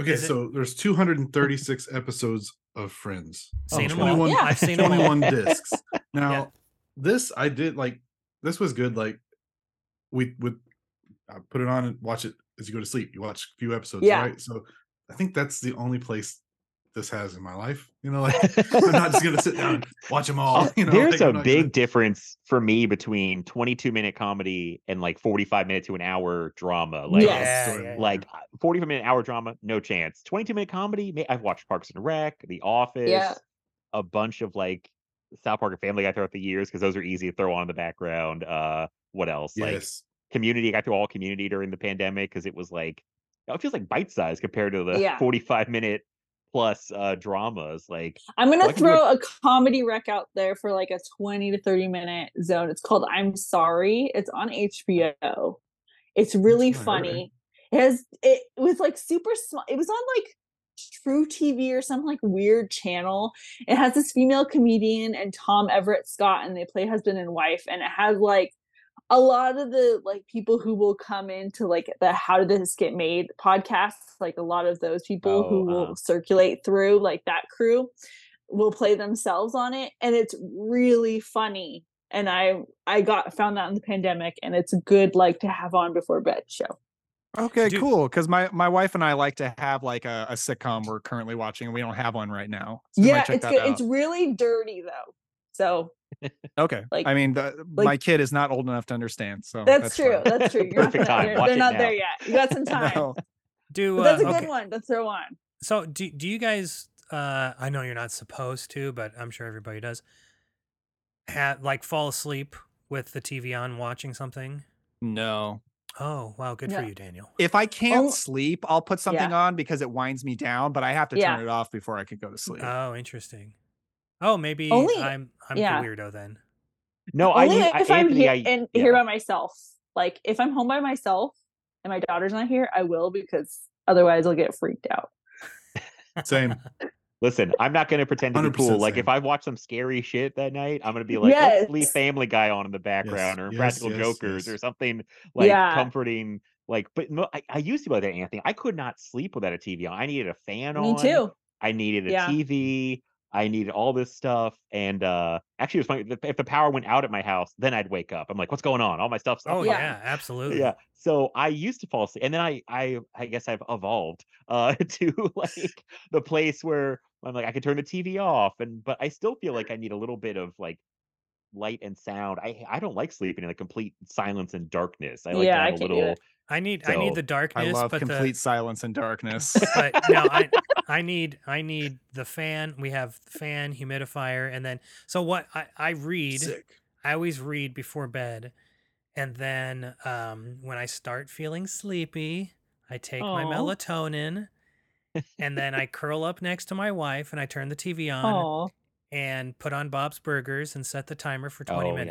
Okay, Is it- so there's 236 episodes of Friends. Oh, seen 'em all. 21, Yeah. I've seen 'em all. 21 discs. Now, Yeah. this I did like. This was good. Like, we would I put it on and watch it as you go to sleep. You watch a few episodes, Yeah. right? So I think that's the only place this has in my life. You know, like I'm not just gonna sit down and watch them all. You know, There's like, a I'm not big gonna- difference for me between 22 minute comedy and like 45 minute to an hour drama. Like, Yes. Yeah, yeah, yeah. like 45 minute hour drama, no chance. 22 minute comedy, I've watched Parks and Rec, The Office, a bunch of like South Park and Family Guy throughout the years because those are easy to throw on in the background. Uh, what else? Like Yes. Community, I got through all Community during the pandemic because it was like it feels like bite size compared to the Yeah. 45 minute plus uh dramas. Like I'm gonna throw a comedy rec out there for like a 20 to 30 minute zone. It's called I'm Sorry. It's on HBO. It's really not heard of it. funny. It has it was like super small. It was on like truTV or some like weird channel. It has this female comedian and Tom Everett Scott, and they play husband and wife. And it has like a lot of the like people who will come into like the How Did This Get Made podcasts. Like a lot of those people Oh, who will circulate through like that crew will play themselves on it and it's really funny and i i got found that in the pandemic and it's a good like to have on before bed show Okay, Dude. cool. Because my my wife and I like to have like a, a sitcom we're currently watching, and we don't have one right now. So yeah it's good out. it's really dirty though so okay. like- I mean, the, like- my kid is not old enough to understand, so that's, true fine. that's true You're not Perfect there- time. they're, they're not now. there yet you got some time No. Do uh, that's a okay. good one to throw on So do do you guys? Uh, I know you're not supposed to, but I'm sure everybody does. Have like fall asleep with the TV on watching something. No. Oh wow, good for you, Daniel. If I can't Oh, sleep, I'll put something on because it winds me down, but I have to Yeah. turn it off before I can go to sleep. Oh, interesting. Oh, maybe Only- I'm I'm yeah. the weirdo then. no, I, only u- I if i'm Anthony, here I, and yeah. here by myself like if i'm home by myself and my daughter's not here i will because otherwise i'll get freaked out Same. Listen, I'm not going to pretend to be 100% cool. Like, if I watch some scary shit that night, I'm going to be like, Yes. let's leave Family Guy on in the background or yes, Practical yes, Jokers yes. or something like Yeah. comforting. Like, but no, I, I used to be like that, Anthony. I could not sleep without a TV on. I needed a fan me on. too I needed a Yeah. TV. I needed all this stuff. And uh actually, it was funny. If if the power went out at my house, then I'd wake up. I'm like, what's going on? All my stuff's Oh yeah, Yeah. absolutely. Yeah. So I used to fall asleep, and then I, I, I guess I've evolved uh, to like the place where I'm like I could turn the TV off, and but I still feel like I need a little bit of like light and sound. I, I don't like sleeping in a complete silence and darkness. I like Yeah, to have a little. I need I need So, the I love but complete the silence and darkness. but no, I I need I need the fan. We have fan, humidifier, and then so what I I read. Sick. I always read before bed, and then um, when I start feeling sleepy, I take my melatonin, and then I curl up next to my wife, and I turn the TV on Oh, and put on Bob's Burgers and set the timer for twenty Oh, yeah.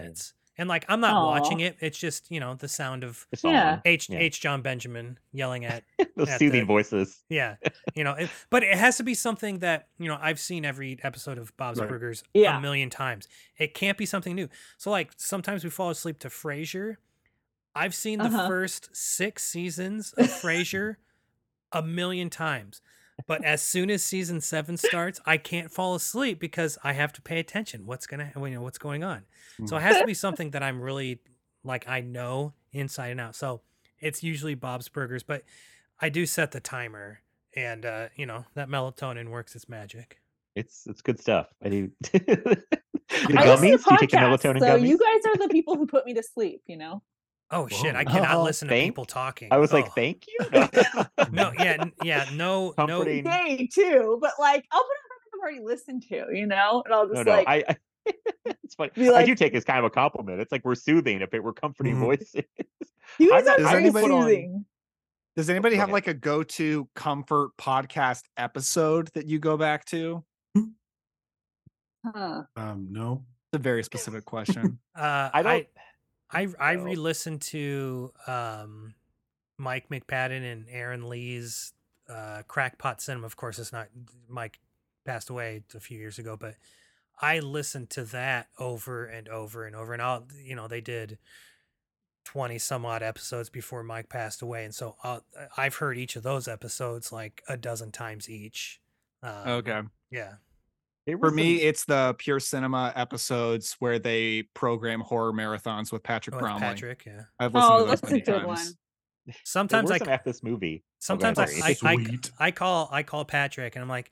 Minutes. And like I'm not Aw. watching it; it's just you know the sound of Yeah. H Yeah. H Jon Benjamin yelling at Those at soothing the- voices. yeah, you know, it, but it has to be something that you know I've seen every episode of Bob's Right. Burgers Yeah. a million times. It can't be something new. So like sometimes we fall asleep to Frasier. I've seen the Uh-huh. first six seasons of Frasier a million times, but as soon as season seven starts, I can't fall asleep because I have to pay attention. What's gonna, you know, what's going on? So it has to be something that I'm really like I know inside and out. So it's usually Bob's Burgers, but I do set the timer, and uh, you know that melatonin works its magic. It's it's good stuff. I do. the I listen to gummies? Do you take the podcasts, melatonin so gummies? you guys are the people who put me to sleep you know Oh shit! I cannot Oh, listen to thank- people talking. I was like, Oh. thank you. No. no, yeah, n- yeah, no, no. Comforting. Day too, but like I'll put on something I've already listened to, you know, and I'll no, just no. like I, I it's funny. be I like- do take it as kind of a compliment. It's like we're soothing if it were comforting Mhm. voices. you I'm guys not- are Does very anybody- soothing. Does anybody Go have ahead. like a go-to comfort podcast episode that you go back to? Huh. Um, no. It's a very specific question. Uh, I don't. I I re-listened to um, Mike McPadden and Aaron Lee's uh, Crackpot Cinema. Of course, it's not Mike passed away a few years ago, but I listened to that over and over and over. And I'll you know they did twenty some odd episodes before Mike passed away, and so i I've heard each of those episodes like a dozen times each. Um, okay. Yeah. There For me, some- it's the pure cinema episodes where they program horror marathons with Patrick oh, With Bromley. Patrick. Yeah. I've listened Oh, to those that's a many good times. one. Sometimes I some at this movie. Oh, Sometimes ahead, I. I, I I call I call Patrick and I'm like,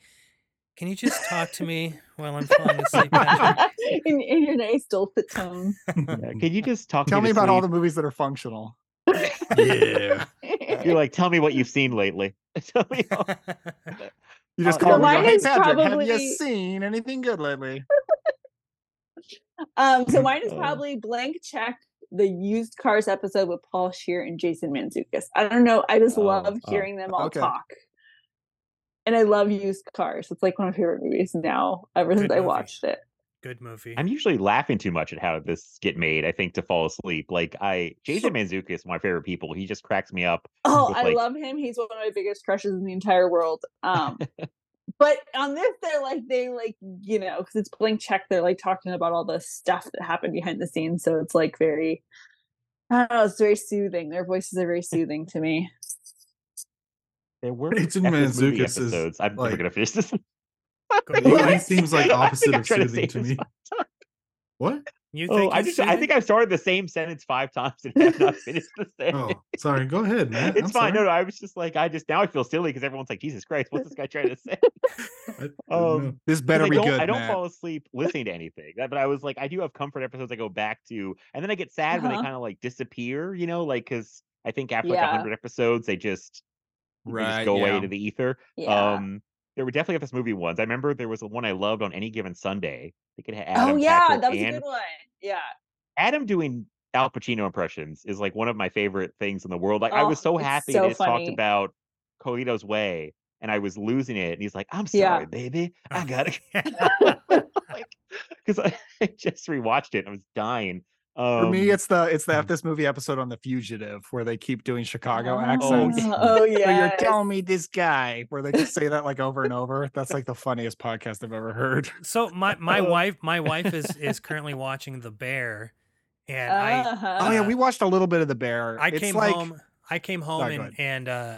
can you just talk to me while I'm falling asleep, in, in your nice dulcet tone. Yeah, Can you just talk Tell me, Tell me to about all the movies that are functional. Yeah. You're like, tell me what you've seen lately. tell me. all- You just Uh, call so me. mine Hey Patrick, have you seen anything good lately? Um, so mine is Uh. probably blank check the used cars episode with Paul Scheer and Jason Mantzoukas. I don't know. I just Oh, love oh, hearing them all okay. talk. And I love used cars. It's like one of my favorite movies now, ever since Good I watched it. Good movie. I'm usually laughing too much at how this get made. I think to fall asleep. Like I, Jason Mantzoukas, is one of my favorite people. He just cracks me up. Oh, with, I like- love him. He's one of my biggest crushes in the entire world. Um, but on this, they're like they like you know because it's blank check. They're like talking about all the stuff that happened behind the scenes. So it's like very, I don't know. It's very soothing. Their voices are very soothing to me. There were Jason at this movie Mantzoukas is, episodes. I'm never gonna finish this. Go He, he seems like opposite of trying to soothing to me. What? You Oh, I he's just I think I've started the same sentence five times and have not finished the sentence. Oh, sorry. Go ahead, man. it's I'm fine. No, sorry. no, I was just like, I just now I feel silly because everyone's like, Jesus Christ, what's this guy trying to say? I Um, know. This 'Cause better be don't, good. I don't Matt. fall asleep listening to anything, but I was like, I do have comfort episodes I go back to, and then I get sad when they Uh-huh. kind of like disappear, you know, like because I think after like Yeah. hundred episodes, they just they just Right, go away yeah. into the ether. Yeah. Um, there were definitely this movie ones. I remember there was one I loved on any given Sunday. I think it had oh yeah, Patrick that was a good one. Yeah. Adam doing Al Pacino impressions is like one of my favorite things in the world. Like I Oh, was so happy so that it talked about Carlito's Way, and I was losing it. And he's like, "I'm Yeah. sorry, baby, I gotta," because I, I just rewatched it. I was dying. Um, For me, it's the it's the F this movie episode on the fugitive where they keep doing Chicago Oh, accents. yeah. oh So yeah. you're telling me this guy where they just say that like over and over. That's like the funniest podcast I've ever heard. So my my Oh. wife my wife is is currently watching The Bear, and I Uh-huh. Oh yeah, we watched a little bit of the bear. I It's came like, home. I came home Sorry, and and uh,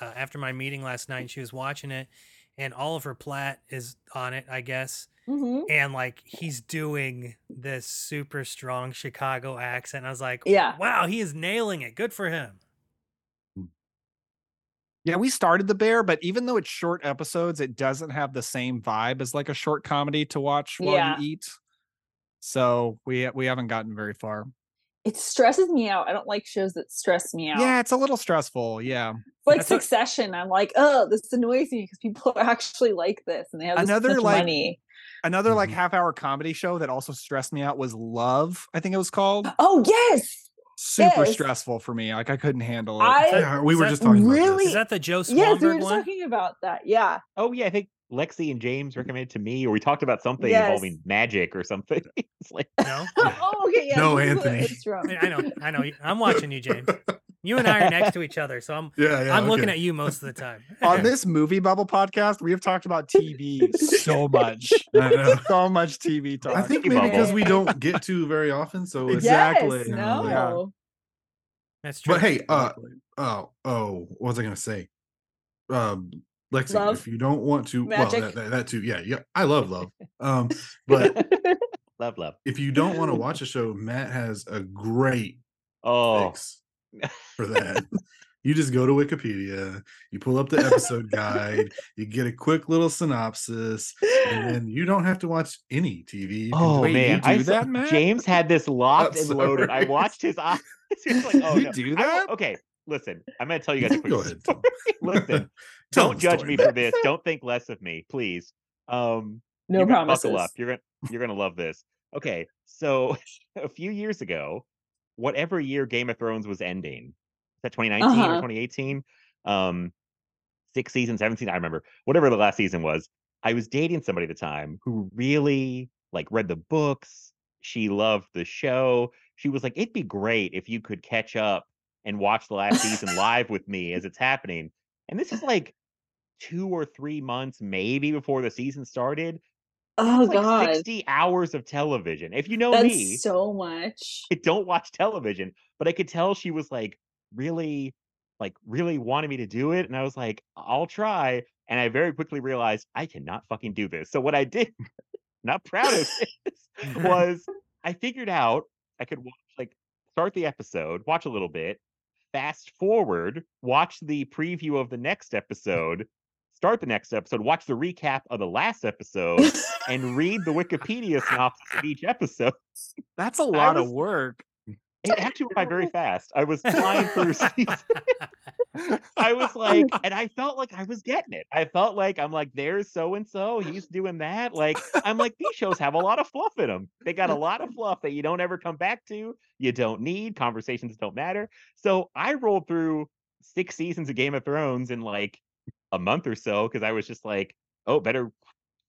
uh, after my meeting last night, she was watching it, and Oliver Platt is on it, I guess, Mhm. and like he's doing this super strong Chicago accent. I was like, Yeah. wow, he is nailing it. Good for him. Yeah, we started the bear, but even though it's short episodes, it doesn't have the same vibe as like a short comedy to watch while Yeah. you eat. So we we haven't gotten very far. It stresses me out. I don't like shows that stress me out. Yeah, it's a little stressful. Yeah. It's like That's Succession. I'm like, oh, this annoys me because people actually like this and they have this Another, much like, money. Another like Mhm. half hour comedy show that also stressed me out was Love. I think it was called. Oh yes, Super Yes. stressful for me. Like I couldn't handle it. I Yeah, we were just talking about really- Is that the Joe yes, we were one? talking about that. Yeah, oh yeah, I think Lexy and James recommended to me, or we talked about something Yes. involving magic or something. it's like No, oh okay, yeah. No, this is what Anthony. it's from. I I know, I know. I'm watching you, James. You and I are next to each other, so I'm Yeah, yeah. I'm looking at you most of the time. On this movie bubble podcast, we have talked about TV so much. So much TV talk. I think Bubble. maybe because we don't get to very often, so Exactly. Yes, no. know, like- That's true. But hey, uh, oh, oh, what was I gonna say? Um, Lexy, Love. if you don't want to, Magic. well, that, that, that too, yeah, yeah, I love love. Um, but love, love. if you don't want to watch a show, Matt has a great Oh, fix for that. you just go to Wikipedia, you pull up the episode guide, you get a quick little synopsis, and then you don't have to watch any TV. You oh just- Wait, you man, do I saw- that, Matt? James had this locked I'm and loaded. I watched his eye. It's like, oh You no. do I that? okay, listen. I'm gonna tell you guys a quick Go ahead. story. listen, Tell don't judge story, me for this. Don't think less of me, please. Um, No you're promises. buckle up. You're gonna you're gonna love this. Okay, so a few years ago, whatever year Game of Thrones was ending, is that 2019 or Uh-huh. 2018? Um, six seasons, seven seasons, I remember. Whatever the last season was, I was dating somebody at the time who really like read the books. She loved the show. She was like, "It'd be great if you could catch up and watch the last season live with me as it's happening." And this is like two or three months, maybe before the season started. Oh like god. 60 hours of television. If you know That's me, so much. I don't watch television, but I could tell she was like really, like really wanted me to do it. And I was like, I'll try. And I very quickly realized I cannot fucking do this. So what I did, not proud of this, was I figured out I could watch like start the episode, watch a little bit, fast forward, watch the preview of the next episode, start the next episode, watch the recap of the last episode, and read the Wikipedia synopsis of each episode. That's a lot of work. It actually went by very fast. I was flying through season. I was like, and I felt like I was getting it. I felt like I'm like, there's so and so, he's doing that. Like, I'm like, these shows have a lot of fluff in them. They got a lot of fluff that you don't ever come back to. You don't need conversations don't matter. So I rolled through six seasons of Game of Thrones in like a month or so because I was just like, oh, better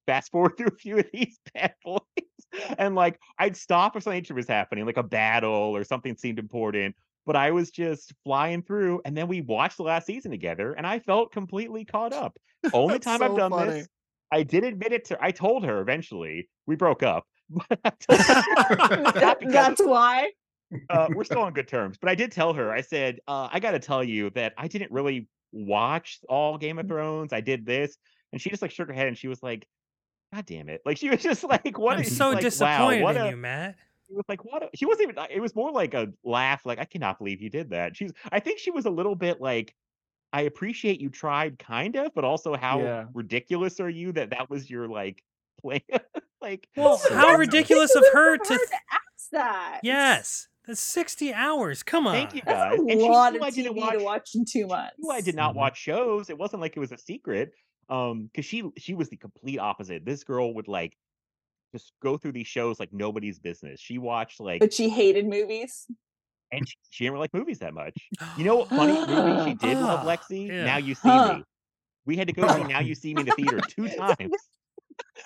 fast forward through a few of these bad boys. And like I'd stop if something was happening, like a battle or something seemed important. But I was just flying through, and then we watched the last season together, and I felt completely caught up. Only time I've done funny. this. I did admit it to. I told her eventually we broke up, but I told her- not That- that's why. uh, we're still on good terms. But I did tell her, I said, uh, I got to tell you that I didn't really watch all Game of mm-hmm. Thrones. I did this, and she just like shook her head and she was like, "God damn it!" Like she was just like, "What?" I'm is-" so like, wow, disappointed what in a- you, Matt. She was like, "What?" a-" She wasn't even. Uh, it was more like a laugh. Like, I cannot believe you did that. She's. I think she was a little bit like. I appreciate you tried, kind of, but also how Yeah. ridiculous are you that that was your like plan? like, Well, how funny. ridiculous of her to. to ask that. yes, that's 60 hours. Come on. thank you That's guys. a and she lot knew of I didn't TV watch. to watch in two months. knew I did not watch shows. It wasn't like it was a secret. Um, because she she was the complete opposite. This girl would like just go through these shows like nobody's business. She watched like But she hated movies. and she, she didn't really like movies that much. You know what funny movie she did love, Ah, Lexy? yeah. Now you see Huh. me. We had to go see Now You See Me in the theater two times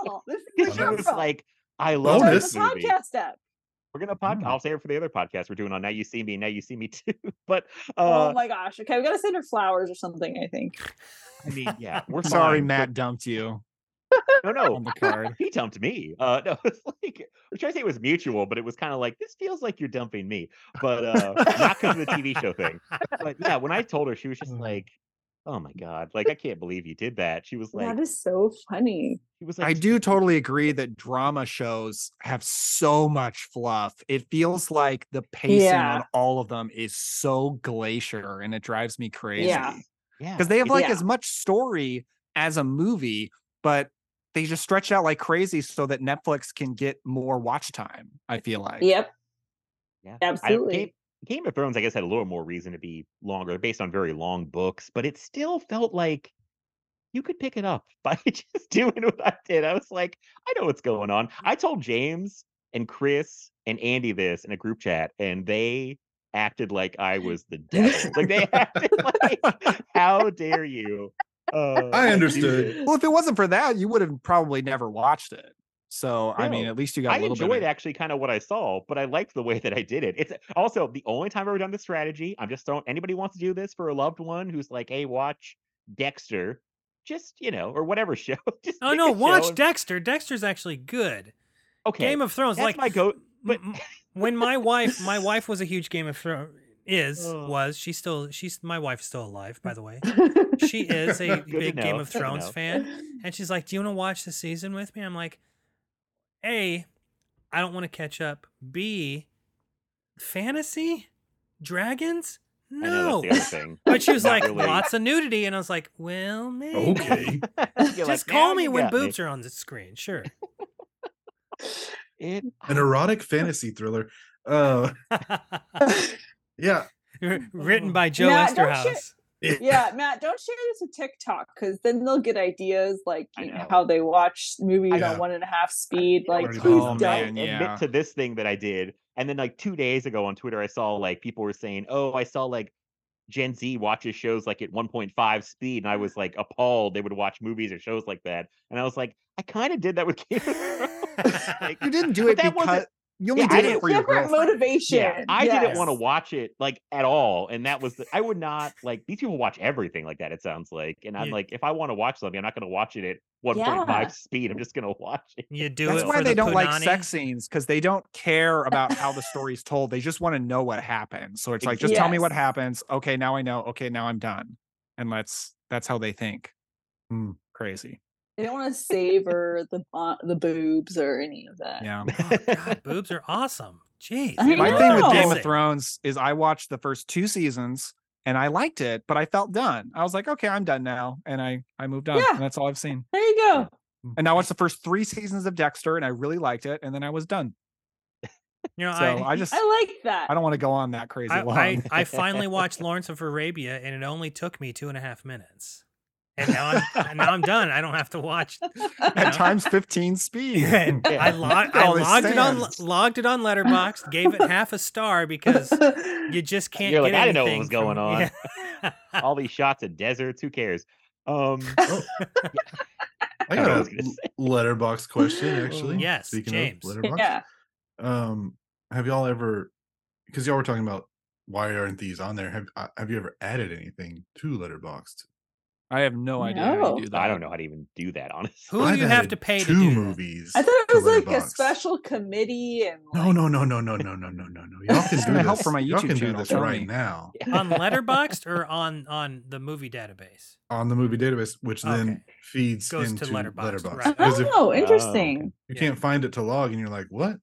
Oh, this is because where she was from. like, "I love Start this the movie." podcast up. We're gonna pod. Mm. I'll say it for the other podcast we're doing on Now You See Me. Now You See Me too. But oh uh, my gosh. Okay, we gotta send her flowers or something, I think. I mean, yeah, we're Sorry, fine, but- Matt dumped you No, no, on the card. he dumped me. Uh, no, it's like we're trying to say it was mutual, but it was kind of like this feels like you're dumping me, but uh, not because of the TV show thing. But yeah, when I told her, she was just Mm. like, "Oh my god, like I can't believe you did that." She was like, that is so funny. "She was like, I do totally agree that drama shows have so much fluff. It feels like the pacing Yeah. on all of them is so glacier and it drives me crazy. Yeah. yeah, Because they have like Yeah. as much story as a movie, but they just stretch out like crazy so that Netflix can get more watch time. I feel like. Yep. yeah, I don't- absolutely. Game, Game of Thrones, I guess, had a little more reason to be longer, based on very long books, but it still felt like you could pick it up by just doing what I did. I was like, I know what's going on. I told James and Chris and Andy this in a group chat, and they acted like I was the devil. like they acted like, how dare you? Uh, I understood. this?" Well, if it wasn't for that, you would have probably never watched it. So I mean, at least you got I a little enjoyed bit. Of, actually kind of what I saw, but I liked the way that I did it. It's also the only time I've ever done this strategy. I'm just throwing anybody wants to do this for a loved one who's like, hey, watch Dexter, just you know, or whatever show. just Oh no, watch and- Dexter. Dexter's actually good. Okay, Game of Thrones, that's like my goat. But when my wife, my wife was a huge Game of Thrones. Is Oh. was she's still she's my wife's still alive by the way. She is a big Game of Thrones fan, and she's like, "Do you want to watch the season with me?" I'm like, "A, I don't want to catch up. B, fantasy, dragons, I know no." that's the other thing. But she was Not like, really. "Lots of nudity," and I was like, "Well, maybe." Okay. Just like, call me when got me." boobs are on the screen. Sure. It, An erotic fantasy thriller. Uh Yeah. Written by Joe Matt, don't share- Eszterhas. yeah, Matt, don't share this with TikTok because then they'll get ideas like you know, know. how they watch movies on one and a half speed. Like, already please done oh, don't. Oh, man, admit to this thing that I did. And then like two days ago on Twitter, I saw like people were saying, "Oh, I saw like Gen Z watches shows like at 1.5 speed," and I was like appalled they would watch movies or shows like that. And I was like, I kind of did that with Game of Thrones. like, You didn't do it that wasn't- because you only Yeah, I did it didn't- for your Different girlfriend. motivation. yeah, I didn't want to watch it like at all, and that was the, I would not like these people watch everything like that. It sounds like, and I'm Yeah. like, if I want to watch something, I'm not going to watch it at 1.5 Yeah. speed. I'm just going to watch it. You do That's it why for they the don't like sex scenes because they don't care about how the story's told. They just want to know what happens. So it's like, just tell me what happens. Okay, now I know. Okay, now I'm done. And let's that's how they think. Hmm. Crazy. They don't want to savor the bo- the boobs or any of that. Yeah. Oh, God, boobs are awesome. Jeez. I My know. thing with Game of Thrones is I watched the first two seasons and I liked it, but I felt done. I was like, okay, I'm done now. And I I moved on. Yeah. And that's all I've seen. There you go. And I watched the first three seasons of Dexter and I really liked it. And then I was done. You know, So I, I, just I like that. I don't want to go on that crazy I, long. I, I finally watched Lawrence of Arabia, and it only took me two and a half minutes. And now I'm and now I'm done. I don't have to watch. at times 15 speed. And I, log, Look at I logged it on sand. logged it on Letterboxd, gave it half a star because you just can't. You're like, get I didn't know what anything was going from- on. Yeah. All these shots of deserts, who cares? Um, I don't know what I got a say. letterbox question actually. Yes, Speaking James. of letterbox, yeah. um, have y'all ever? Because y'all were talking about why aren't these on there? Have uh, Have you ever added anything to Letterboxd? I have no idea how you do that. I don't know how to even do that, honestly. Who do I've you have to pay to two do that? movies. I thought it was like a Letterboxd. special committee and No, no, no, no, no, no, no, no, no, no. Y'all can do this. help for my Y'all YouTube can do channel, this right me. now on Letterboxd or on on the movie database. on the movie database, which then Okay. feeds Goes to into Letterboxd, Letterboxd. right. Because if Oh, okay. interesting. you Yeah. can't find it to log, and you're like, "What?"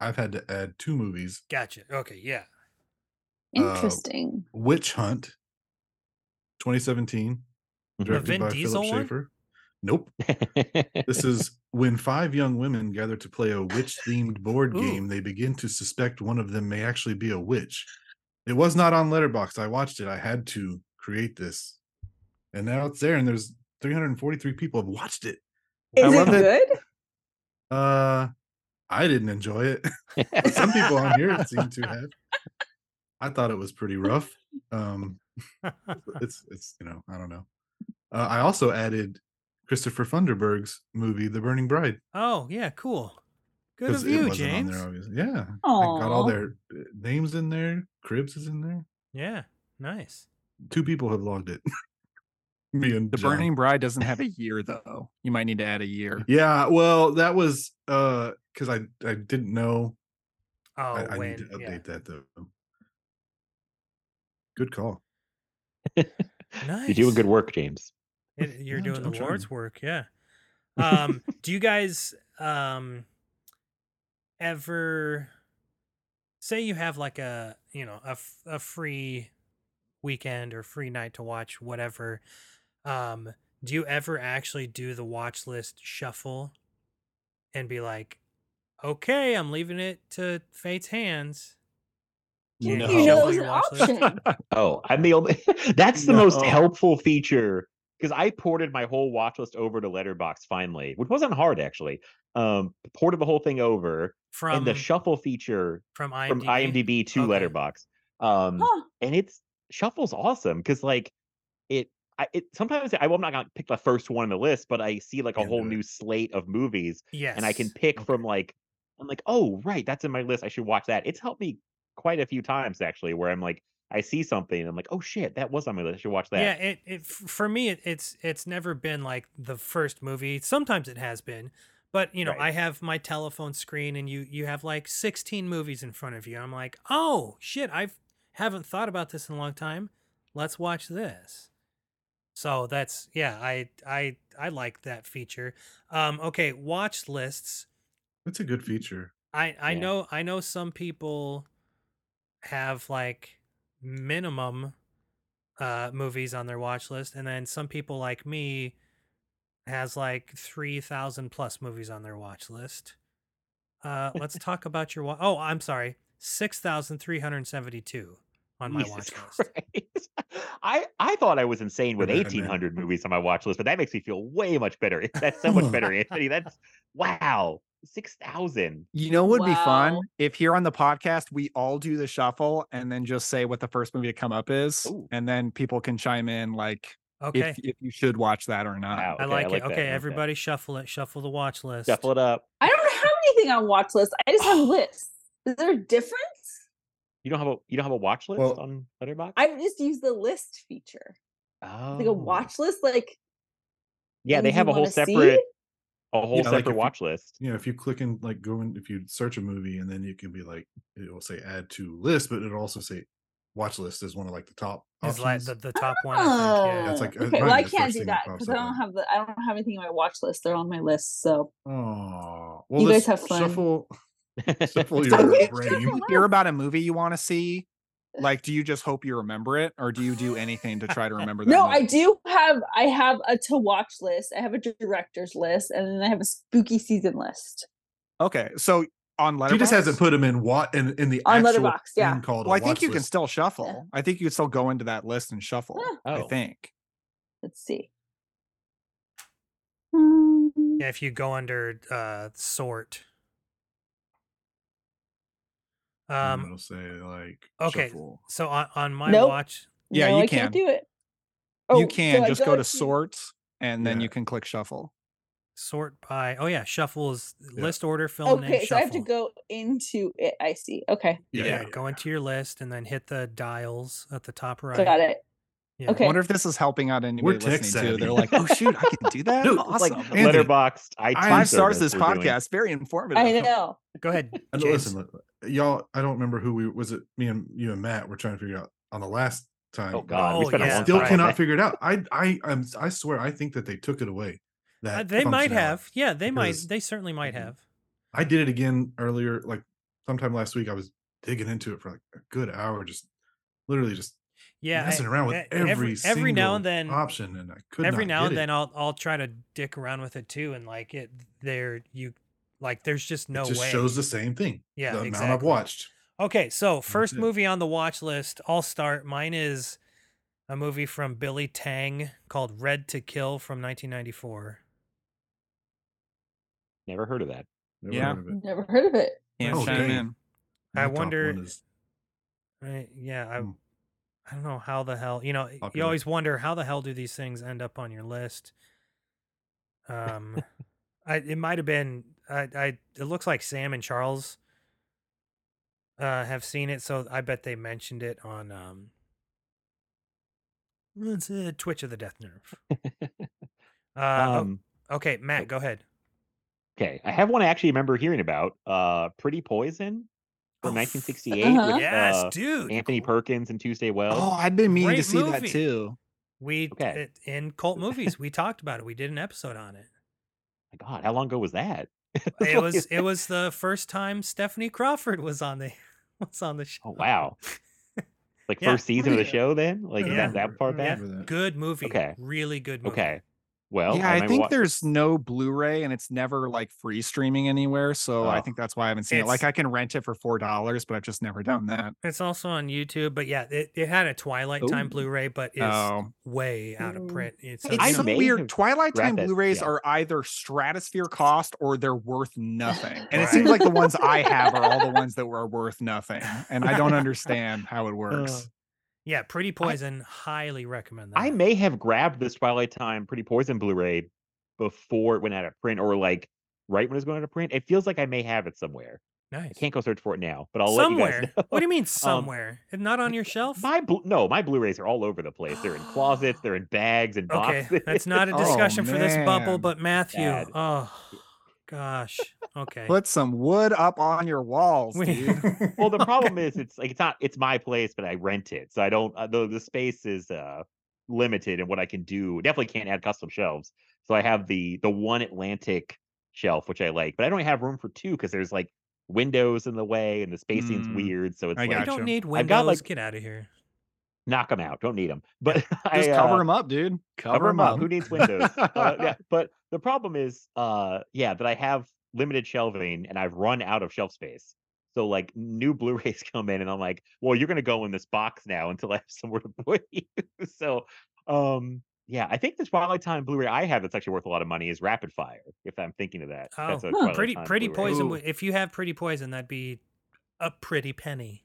I've had to add two movies: Gotcha. Okay, yeah. Uh, Interesting. Witch Hunt, 2017, Directed Vin by Diesel Philip one? Schaefer. Nope. This is when five young women gather to play a witch-themed board Ooh. game. They begin to suspect one of them may actually be a witch. It was not on Letterbox. I watched it. I had to create this, and now it's there. And there's 343 people have watched it. Is I it love that- good? Uh, I didn't enjoy it. some people on here seem to have. I thought it was pretty rough. Um, it's it's you know I don't know. Uh, I also added Christopher Funderburg's movie, The Burning Bride. oh, yeah, cool. Good of you, James. there, obviously. Yeah, I got all their uh, names in there. Cribs is in there. Yeah, nice. Two people have logged it. Me and The John. Burning Bride doesn't have a year though. You might need to add a year. Yeah, well, that was uh because I I didn't know. Oh, I, I when need to update yeah. that though. Good call. nice. You're doing good work, James. It- you're Yeah, I'm doing the I'm trying. Lord's work, yeah. Um, do you guys um ever say you have like a you know a, f- a free weekend or free night to watch whatever? Um, do you ever actually do the watch list shuffle and be like, okay, I'm leaving it to fate's hands? Didn't and No. you know shuffle it was an option? Oh, I'm the only. That's the most helpful feature because I ported my whole watch list over to Letterbox finally, which wasn't hard actually. Um, ported the whole thing over, From the shuffle feature from IMDb? from IMDb to Okay. Letterbox. Um, Huh. and it's shuffle's awesome because like it. I, it sometimes I, I'm not gonna pick the first one on the list, but I see like a Can't whole new slate of movies, Yes. and I can pick from like I'm like, oh right, that's in my list. I should watch that. It's helped me quite a few times actually, where I'm like, I see something, and I'm like, oh shit, that was on my list. I should watch that. Yeah, it, it for me it, it's it's never been like the first movie. Sometimes it has been, but you know, Right. I have my telephone screen and you you have like 16 movies in front of you. I'm like, "Oh, shit, I've haven't thought about this in a long time. Let's watch this." So that's yeah, I I I like that feature. Um okay, watch lists. That's a good feature. I I Yeah. know I know some people have like minimum uh movies on their watch list and then some people like me has like 3000 plus movies on their watch list. Uh let's talk about your wa- Oh, I'm sorry. 6372 on my Jesus watch list. I I thought I was insane with 1800 movies on my watch list, but that makes me feel way much better. That's so much better, Anthony. That's wow, six thousand. You know what would be fun if here on the podcast we all do the shuffle and then just say what the first movie to come up is, Ooh. and then people can chime in like Okay. if if you should watch that or not. Wow, I okay, like it. that, okay, like that. everybody shuffle it. Shuffle the watch list. Shuffle it up. I don't have anything on watch list. I just have lists. Is there a difference? You don't have a you don't have a watch list Well- on Letterboxd? I just use the list feature. oh. Like a oh. watch list, like Yeah, they have a whole wanna see? Separate a whole Yeah, like separate if you- watch list. you know, if you click in like go in if you search a movie and then you can be like it will say add to list, but it'll also say watch list is one of like the top Is like the, the top one. I think, yeah. That's like, uh, okay. Well, I can't first do that that because I don't have the I don't have anything on my watch list. They're on my list. So Oh, well, You guys have fun. Shuffle, shuffle your brain. you hear about a movie you want to see, like, do you just hope you remember it, or do you do anything to try to remember that? no, movie? I do have I have a to watch list. I have a director's list, and then I have a spooky season list. Okay, so on Letterboxd, He just hasn't put them in what in, in the On actual Letterboxd, yeah. called. Well, I think watch you can still shuffle. I think you can still go into that list and shuffle. Huh. I Oh. think. Let's see. Yeah, if you go under uh sort. and Um it'll say like okay. shuffle. so on, on my Nope. watch Yeah, no, you I can. can't do it. you Oh, can so just go, to sort, and then Yeah. you can click shuffle. sort by oh yeah, shuffle is list order film name Okay, so I have to go into it. I see. Okay, Yeah, yeah, yeah, go into your list and then hit the dials at the top right. got it. Yeah. Okay. I wonder if this is helping out anybody tech listening too. savvy. They're like, oh shoot, I can do that. Dude, awesome. It's like Anthony, Letterboxd, iTunes Five stars this we're doing. podcast. Very informative. I know. Go ahead. And listen, y'all. I don't remember who we was. It me and you and Matt were trying to figure out on the last time. Oh God, we Oh, spent yeah. Still time. cannot figure it out. I I I'm, I swear I think that they took it away. Uh, That they might have. Yeah, they might. They certainly might Mhm. have. I did it again earlier, like sometime last week. I was digging into it for like a good hour, just literally just Yeah, messing I- around with e- every every now and then option, and I could every not now get and it. then I'll I'll try to dick around with it too, and like it there you like there's just no it just way. shows the same thing. Yeah, the amount I've watched. Okay, so first movie on the watch list, I'll start. Mine is a movie from Billy Tang called Red to Kill from 1994. Never heard of that. Never Yeah. heard of. Never heard of it. Can't Oh, chime I wonder- is- Right? Yeah, I Hmm. I don't know how the hell you know. You always wonder how the hell do these things end up on your list. Um, I it might have been I I it looks like Sam and Charles uh have seen it, so I bet they mentioned it on um. It's a Twitch of the Death Nerve. Uh, Um, okay, Matt, go ahead. okay, I have one I actually remember hearing about. Uh, Pretty Poison from Oh, 1968 Uh-huh. with Yes, uh, dude. Anthony Perkins and Tuesday Weld. Oh, I've been meaning to Great see that too. We Okay. it, in cult movies we talked about it. We did an episode on it. my God, how long ago was that? It was it was the first time Stephanie Crawford was on the was on the show. Oh wow. Like Yeah. first season of the show then? Like Yeah. that, that part Yeah, back? Remember that. good movie. Okay. really good movie. Okay. Well, yeah, I, remember think wa- there's no Blu-ray and it's never like free streaming anywhere. So I Oh. think that's why I haven't seen it. Like I can rent it for four dollars, but I've just never done that. It's also on YouTube, but yeah, it, it had a Twilight Time Blu-ray, but it's Oh. way out of Mm. print. It's, It's so weird. have Twilight Time grabbed Blu-rays yeah. are either stratosphere cost or they're worth nothing. And it seems like the ones I have are all the ones that were worth nothing. And I don't understand how it works. Yeah, Pretty Poison. highly recommend that. I may have grabbed this Twilight Time Pretty Poison Blu-ray before it went out of print, or like right when it was going out of print. It feels like I may have it somewhere. I nice. can't go search for it now, but I'll somewhere. let you guys know. What do you mean um, somewhere? Not on your shelf? My blu- no, my Blu-rays are all over the place. They're in closets, they're in bags and boxes. Okay, boxes. that's not a Oh, discussion for this bubble, but Matthew. Bad. Oh gosh. Okay. Put some wood up on your walls, dude. well, the problem is it's like it's not it's my place, but I rent it, so I don't. Uh, the the space is uh limited in what I can do. Definitely can't add custom shelves. So I have the the one Atlantic shelf, which I like, but I don't have room for two because there's like windows in the way and the spacing's Mm, weird. So it's I you like gotcha. don't need windows. I've got, like- Get out of here. Knock them out. Don't need them. But I, Just cover uh, them up, dude. cover them up. Who needs windows? uh, yeah, but the problem is, uh, yeah, that I have limited shelving and I've run out of shelf space. So like new Blu-rays come in, and I'm like, well, you're gonna go in this box now until I have somewhere to put you. so, um, yeah, I think the Twilight Time Blu-ray I have that's actually worth a lot of money is Rapid Fire. If I'm thinking of that, Oh, that's a huh, pretty Time pretty Blu-ray. poison. would- If you have pretty poison, that'd be a pretty penny.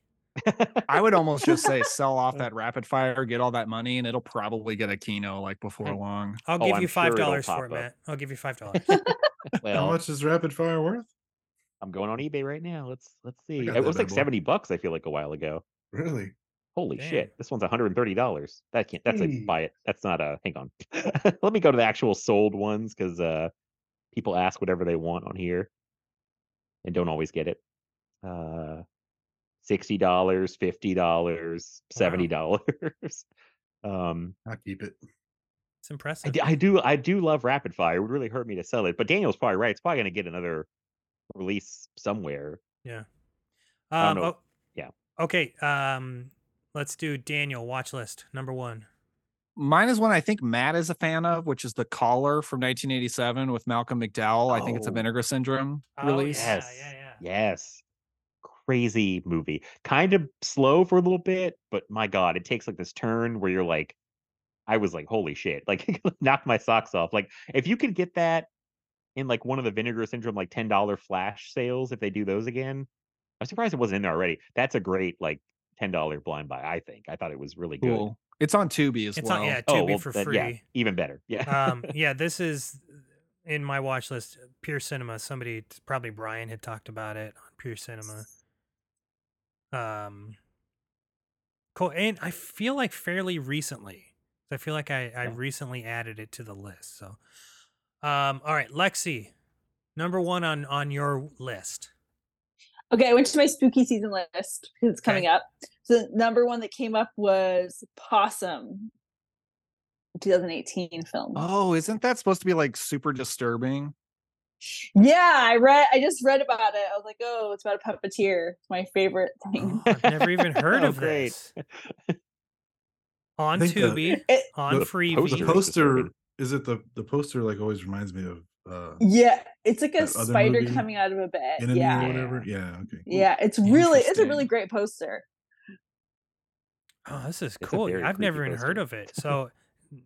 I would almost just say sell off that rapid fire, get all that money, and it'll probably get a kino like before long. I'll Oh, give I'm you five dollars pop for it, up. Matt. I'll give you five dollars. well, How much is rapid fire worth? I'm going on eBay right now. Let's let's see. It was like boy. seventy bucks. I feel like a while ago. Really? Holy Damn. shit! This one's 130 dollars. That can't. That's a buy it. That's not a. Hang on. Let me go to the actual sold ones because uh, people ask whatever they want on here, and don't always get it. Uh, sixty dollars, fifty dollars, seventy dollars. um, I keep it. It's I, impressive. d- I do I do love Rapid Fire. It would really hurt me to sell it, but Daniel's probably right. It's probably going to get another release somewhere. Yeah. Um, oh, Yeah. Okay. Um, let's do Daniel watch list number one. Mine is one I think Matt is a fan of, which is The Caller from 1987 with Malcolm McDowell. I think it's a Oh. Vinegar Syndrome Oh, release. yeah, Yes. yeah, yeah. Yes. Crazy movie. Kind of slow for a little bit, but my God, it takes like this turn where you're like, I was like, holy shit, like knocked my socks off. Like, if you could get that in like one of the Vinegar Syndrome, like $10 flash sales, if they do those again, I'm surprised it wasn't in there already. That's a great, like, $10 blind buy, I think. I thought it was really good. It's on Tubi as It's well. on yeah, Oh, Tubi well, for then, free. yeah, even better. Yeah. um, yeah, this is in my watch list. Pure Cinema. Somebody, probably Brian, had talked about it on Pure Cinema. Um, cool, and I feel like fairly recently. I feel like I, I Yeah. recently added it to the list. So, um, all right, Lexy, number one on on your list. Okay, I went to my spooky season list because it's coming up. So the number one that came up was Possum, 2018 film. Oh, isn't that supposed to be like super disturbing? Yeah, I read. I just read about it. I was like, oh, it's about a puppeteer. It's my favorite thing. Oh, I've never even heard Oh, of great. this. On think the- Tubi, It- on the Freevee. poster- The poster is it the the poster like always reminds me of uh yeah, it's like a spider movie, coming out of a bed. enemy yeah, or whatever. Yeah, okay. yeah, it's really, it's a really great poster. Oh, this is It's cool. I've never creepy even heard of it. So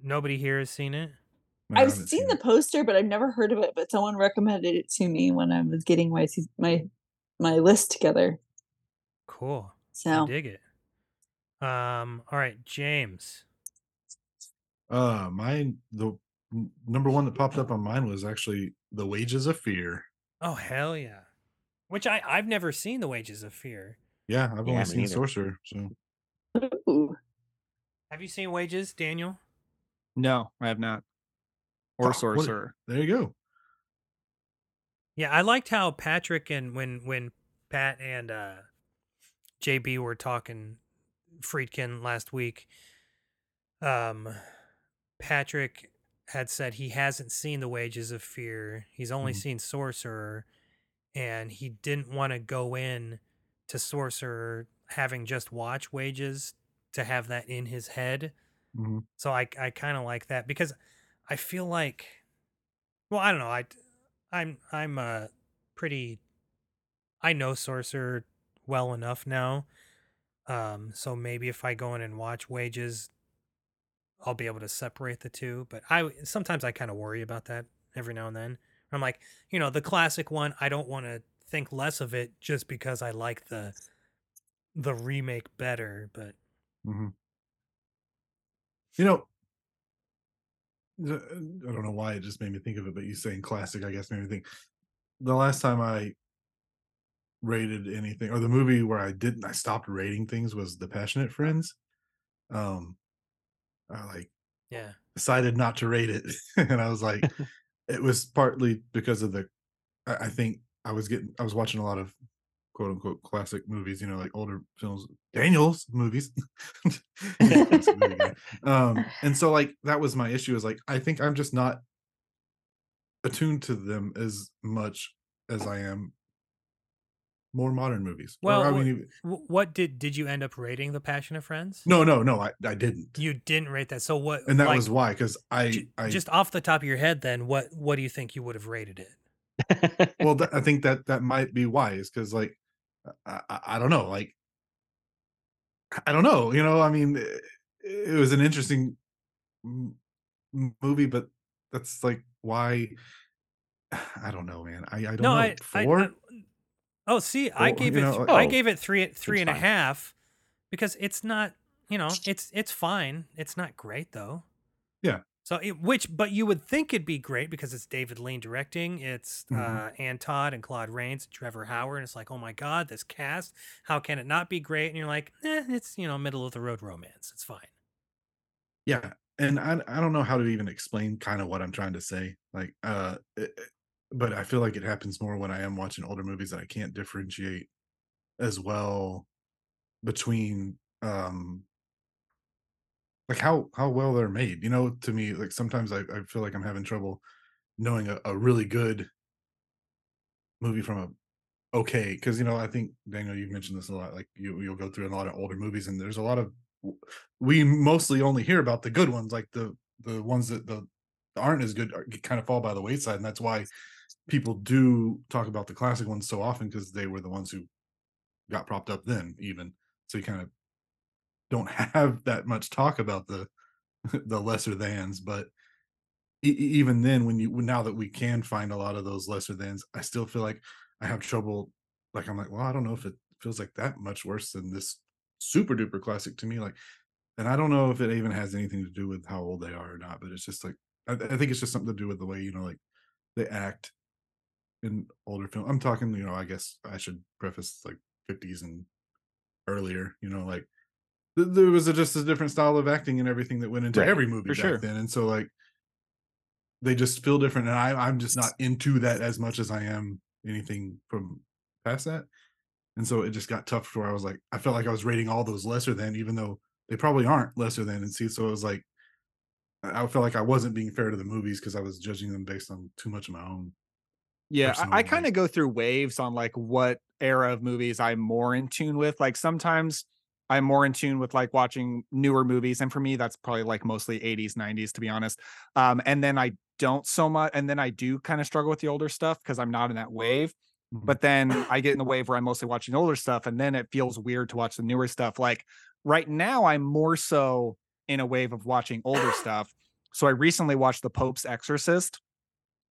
nobody here has seen it. No, I I've haven't seen the poster, but I've never heard of it. But someone recommended it to me when I was getting my my my list together. Cool. I So dig it. Um. All right, James. Uh mine the n- number one that popped up on mine was actually The Wages of Fear. Oh hell yeah. Which I I've never seen the Wages of Fear. Yeah, I've Yeah, only me seen neither. Sorcerer, so Ooh. Have you seen Wages, Daniel? No, I have not. Or Oh, what- Sorcerer. there you go. Yeah, I liked how Patrick and when when Pat and uh JB were talking Friedkin last week. Um Patrick had said he hasn't seen the wages of fear. He's only Mhm. seen Sorcerer and he didn't want to go in to Sorcerer having just watched wages to have that in his head. Mhm. So I I kind of like that because I feel like well, I don't know. I I'm I'm uh pretty I know Sorcerer well enough now. Um so maybe if I go in and watch Wages I'll be able to separate the two, but I sometimes I kind of worry about that every now and then. I'm like, you know, the classic one, I don't want to think less of it just because I like the the remake better, but hmm You know, I don't know why it just made me think of it, but you saying classic, I guess, made me think. The last time I rated anything, or the movie where I didn't, I stopped rating things was The Passionate Friends. Um, I like yeah. decided not to rate it, and I was like, it was partly because of the, I, I think I was getting, I was watching a lot of quote unquote classic movies, you know, like older films, Daniel's movies. Classic movie guy. um, and so like that was my issue is like I think I'm just not attuned to them as much as I am more modern movies. Well, I mean, what did did you end up rating The Passionate Friends? no, no, no, I, I didn't, You didn't rate that. So what and that like, was why because I, I just off the top of your head then what what do you think you would have rated it? well, th- I think that that might be why is because like I, I, I don't know. Like, I don't know. You know, I mean, it, it was an interesting m- movie, but that's like why. I don't know, man. I, I don't no, know. I, I, Four? I- Oh, see, I Well, gave it. know, th- like- I Oh, gave it three, three and a half, because it's not. You know, it's it's fine. It's not great though. Yeah. So it, which, but you would think it'd be great because it's David Lean directing. It's Mhm. uh, Ann Todd and Claude Rains, Trevor Howard. And it's like, oh my god, this cast. How can it not be great? And you're like, eh, it's you know, middle of the road romance. It's fine. yeah and i i don't know how to even explain kind of what i'm trying to say like uh it- it- but i feel like it happens more when i am watching older movies that i can't differentiate as well between um like how how well they're made you know to me like sometimes i, I feel like i'm having trouble knowing a, a really good movie from a okay because you know i think daniel you've mentioned this a lot like you you'll go through a lot of older movies and there's a lot of we mostly only hear about the good ones like the the ones that the aren't as good kind of fall by the wayside and that's why people do talk about the classic ones so often because they were the ones who got propped up then even so you kind of don't have that much talk about the the lesser thans but e- even then when you now that we can find a lot of those lesser thans i still feel like i have trouble like i'm like well i don't know if it feels like that much worse than this super duper classic to me like and i don't know if it even has anything to do with how old they are or not but it's just like i, I think it's just something to do with the way you know like they act in older film i'm talking you know i guess i should preface like 50s and earlier you know like there was a, just a different style of acting and everything that went into Right, every movie for back sure. then and so like they just feel different and I, i'm just not into that as much as i am anything from past that and so it just got tough to where i was like i felt like i was rating all those lesser than even though they probably aren't lesser than and see so it was like i felt like i wasn't being fair to the movies because i was judging them based on too much of my own Yeah, I, I kind of go through waves on like what era of movies I'm more in tune with. Like sometimes I'm more in tune with like watching newer movies, and for me, that's probably like mostly 80s, 90s, to be honest. Um, and then I don't so much, and then I do kind of struggle with the older stuff because I'm not in that wave. Mhm. But then I get in the wave where I'm mostly watching older stuff, and then it feels weird to watch the newer stuff. Like right now, I'm more so in a wave of watching older stuff. So I recently watched The Pope's Exorcist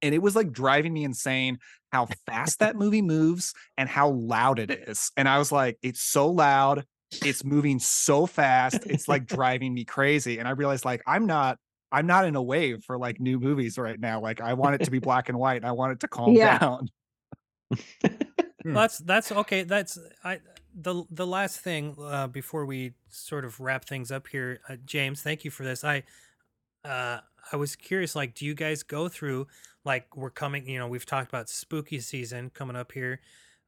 and it was like driving me insane how fast that movie moves and how loud it is. And I was like, it's so loud, it's moving so fast, it's like driving me crazy. And I realized like I'm not I'm not in a wave for like new movies right now. Like I want it to be black and white. And I want it to calm Yeah. down. Hmm. That's that's okay. That's I the the last thing uh, before we sort of wrap things up here, uh, James. Thank you for this. I uh, I was curious. Like, do you guys go through like we're coming? You know, we've talked about spooky season coming up here.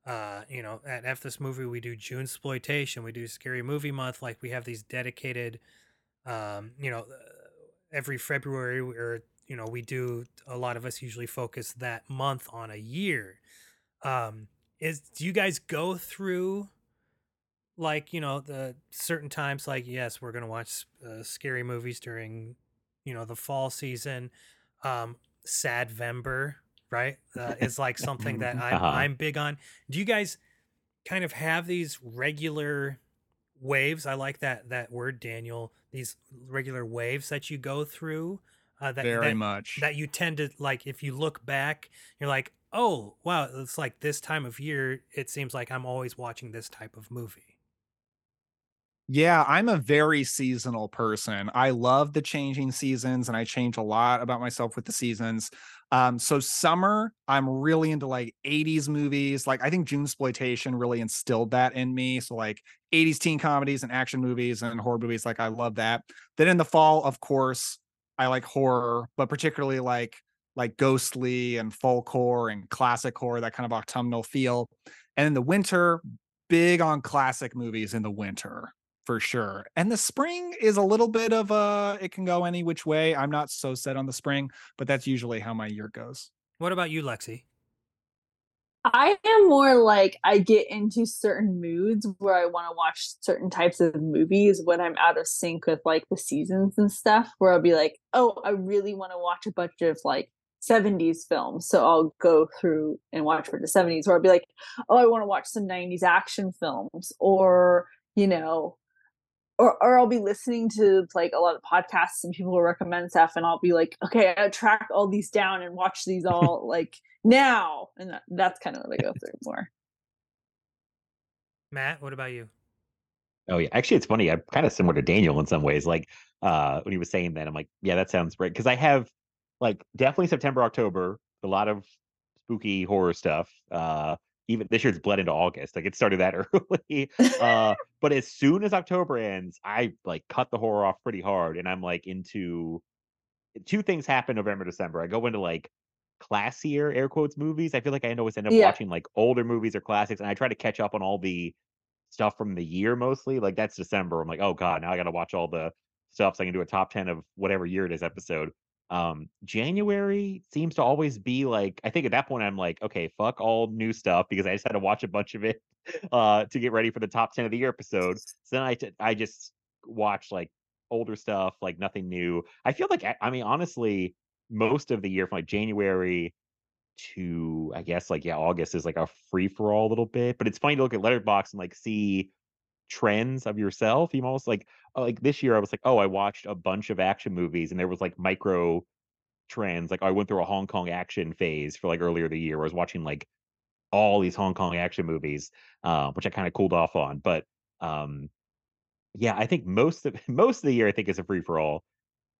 Uh, you know, at F this movie, we do June exploitation. We do Scary Movie Month. Like, we have these dedicated. Um, you know, uh, every February or you know we do a lot of us usually focus that month on a year um is do you guys go through like you know the certain times like yes we're gonna watch uh, scary movies during you know the fall season um sad vember right uh, is like something that i'm Uh-huh. i'm big on do you guys kind of have these regular waves i like that that word daniel these regular waves that you go through uh, that, Very that, much. that you tend to like if you look back you're like oh wow it's like this time of year it seems like i'm always watching this type of movie Yeah, I'm a very seasonal person. I love the changing seasons and I change a lot about myself with the seasons. Um, so summer, I'm really into like 80s movies. Like I think June exploitation really instilled that in me. So like 80s teen comedies and action movies and horror movies, like I love that. Then in the fall, of course, I like horror, but particularly like like ghostly and folk horror and classic horror, that kind of autumnal feel. And in the winter, big on classic movies in the winter for sure. And the spring is a little bit of a it can go any which way. I'm not so set on the spring, but that's usually how my year goes. what about you lexy I am more like I get into certain moods where I want to watch certain types of movies when I'm out of sync with like the seasons and stuff. Where I'll be like, oh, I really want to watch a bunch of like 70s films. So I'll go through and watch for the 70s, or I'll be like, oh, I want to watch some 90s action films, or, you know, or, or I'll be listening to like a lot of podcasts and people will recommend stuff, and I'll be like, okay, I track all these down and watch these all like now. And that, that's kind of what I go through more. Matt, what about you? Oh yeah, actually, it's funny. I'm kind of similar to Daniel in some ways. Like uh, when he was saying that, I'm like, yeah, that sounds great. Because I have like definitely September, October, a lot of spooky horror stuff. Uh, even this year's bled into August. Like it started that early. Uh, but as soon as October ends, I like cut the horror off pretty hard, and I'm like into two things happen November, December. I go into like classier air quotes movies. I feel like I always end up Yeah. watching like older movies or classics, and I try to catch up on all the stuff from the year mostly. Like that's December. I'm like, oh god, now I got to watch all the stuff so I can do a top ten of whatever year it is episode. Um, January seems to always be like I think at that point I'm like, okay, fuck all new stuff because I just had to watch a bunch of it uh to get ready for the top ten of the year episode. So then I t- I just watch like older stuff, like nothing new. I feel like I, mean honestly, most of the year from like January to I guess like yeah, August is like a free for all little bit. But it's funny to look at Letterbox and like see trends of yourself. You almost like uh, like this year I was like, oh, I watched a bunch of action movies and there was like micro trends. Like I went through a Hong Kong action phase for like earlier the year where I was watching like all these Hong Kong action movies, uh, which I kind of cooled off on. But um yeah, I think most of most of the year I think is a free for all.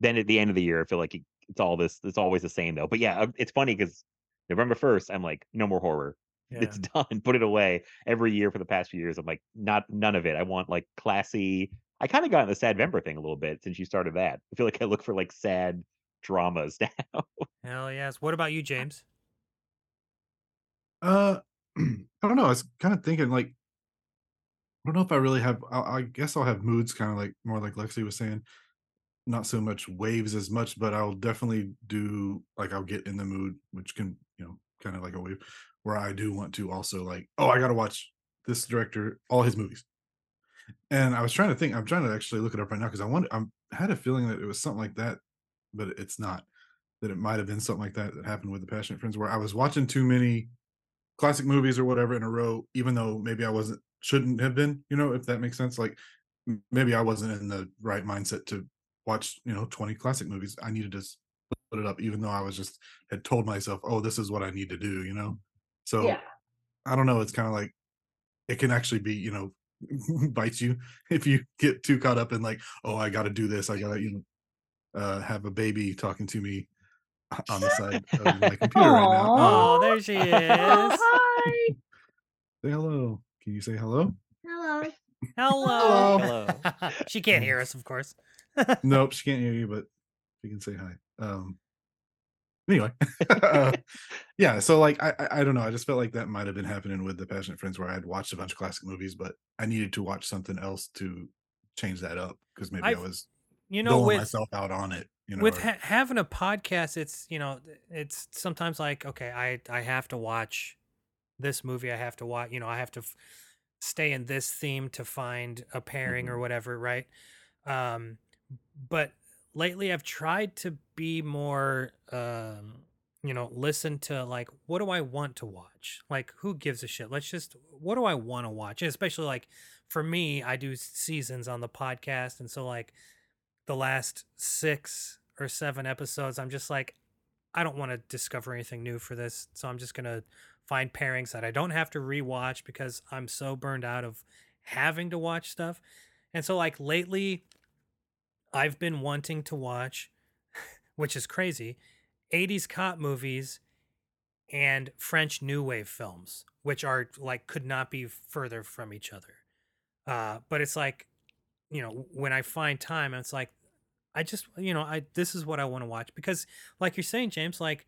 Then at the end of the year, I feel like it, it's all this. It's always the same though. But yeah, uh, it's funny because November first, I'm like, no more horror. It's done. Put it away. Every year for the past few years, I'm like, not none of it. I want like classy. I kind of got in the sad November thing a little bit since you started that. I feel like I look for like sad dramas now. Hell yes. What about you, James? Uh, I don't know. I was kind of thinking like, I don't know if I really have. I, I guess I'll have moods, kind of like more like Lexy was saying, not so much waves as much, but I'll definitely do like I'll get in the mood, which can you know kind of like a wave, where I do want to also like, oh, I got to watch this director, all his movies. And I was trying to think. I'm trying to actually look it up right now because I wanted. I had a feeling that it was something like that, but it's not. That it might have been something like that that happened with the Passionate Friends, where I was watching too many classic movies or whatever in a row, even though maybe I wasn't shouldn't have been. You know, if that makes sense. Like maybe I wasn't in the right mindset to watch you know 20 classic movies. I needed to split it up, even though I was just had told myself, oh, this is what I need to do. You know, so Yeah. I don't know. It's kind of like it can actually be, you know, bites you if you get too caught up in like, oh, I got to do this. I got to, you know, uh, have a baby talking to me on the side of my computer right now. Oh, there she is. Hi. Say hello. Can you say hello? Hello. Hello. Hello. she can't hear us, of course. nope, she can't hear you, but she can say hi. Um. Anyway, uh, yeah. So like, I, I I don't know. I just felt like that might have been happening with the Passionate Friends, where I had watched a bunch of classic movies, but I needed to watch something else to change that up because maybe i I've- was You know, with myself out on it. You know, with or- ha- having a podcast it's you know it's sometimes like okay i i have to watch this movie i have to watch you know i have to f- stay in this theme to find a pairing or whatever right um but lately i've tried to be more um you know listen to like what do i want to watch like who gives a shit let's just what do i want to watch and especially like for me i do seasons on the podcast and so like the last six or seven episodes, I'm just like, I don't want to discover anything new for this. So I'm just going to find pairings that I don't have to rewatch because I'm so burned out of having to watch stuff. And so, like, lately, I've been wanting to watch, which is crazy, 80s cop movies and French New Wave films, which are like, could not be further from each other. Uh, but it's like, you know, when I find time, it's like, I just, you know, I this is what I want to watch because, like you're saying, James, like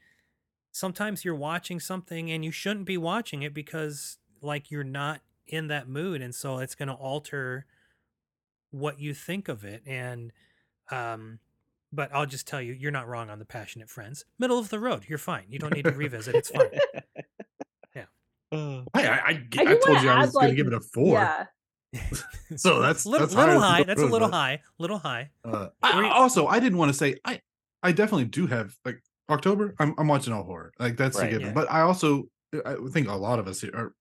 sometimes you're watching something and you shouldn't be watching it because, like, you're not in that mood, and so it's going to alter what you think of it. And, um, but I'll just tell you, you're not wrong on the passionate friends. Middle of the road, you're fine. You don't need to revisit. It's fine. Yeah. I, I, I, I I told you I add, was going to give it a four. Yeah. So that's little, that's little high. the That's a little but, high. Little high. Uh, I, I- also, I didn't want to say I. I definitely do have like October, I'm I'm watching all horror. Like that's Right. a given. Yeah. But I also I think a lot of us here are,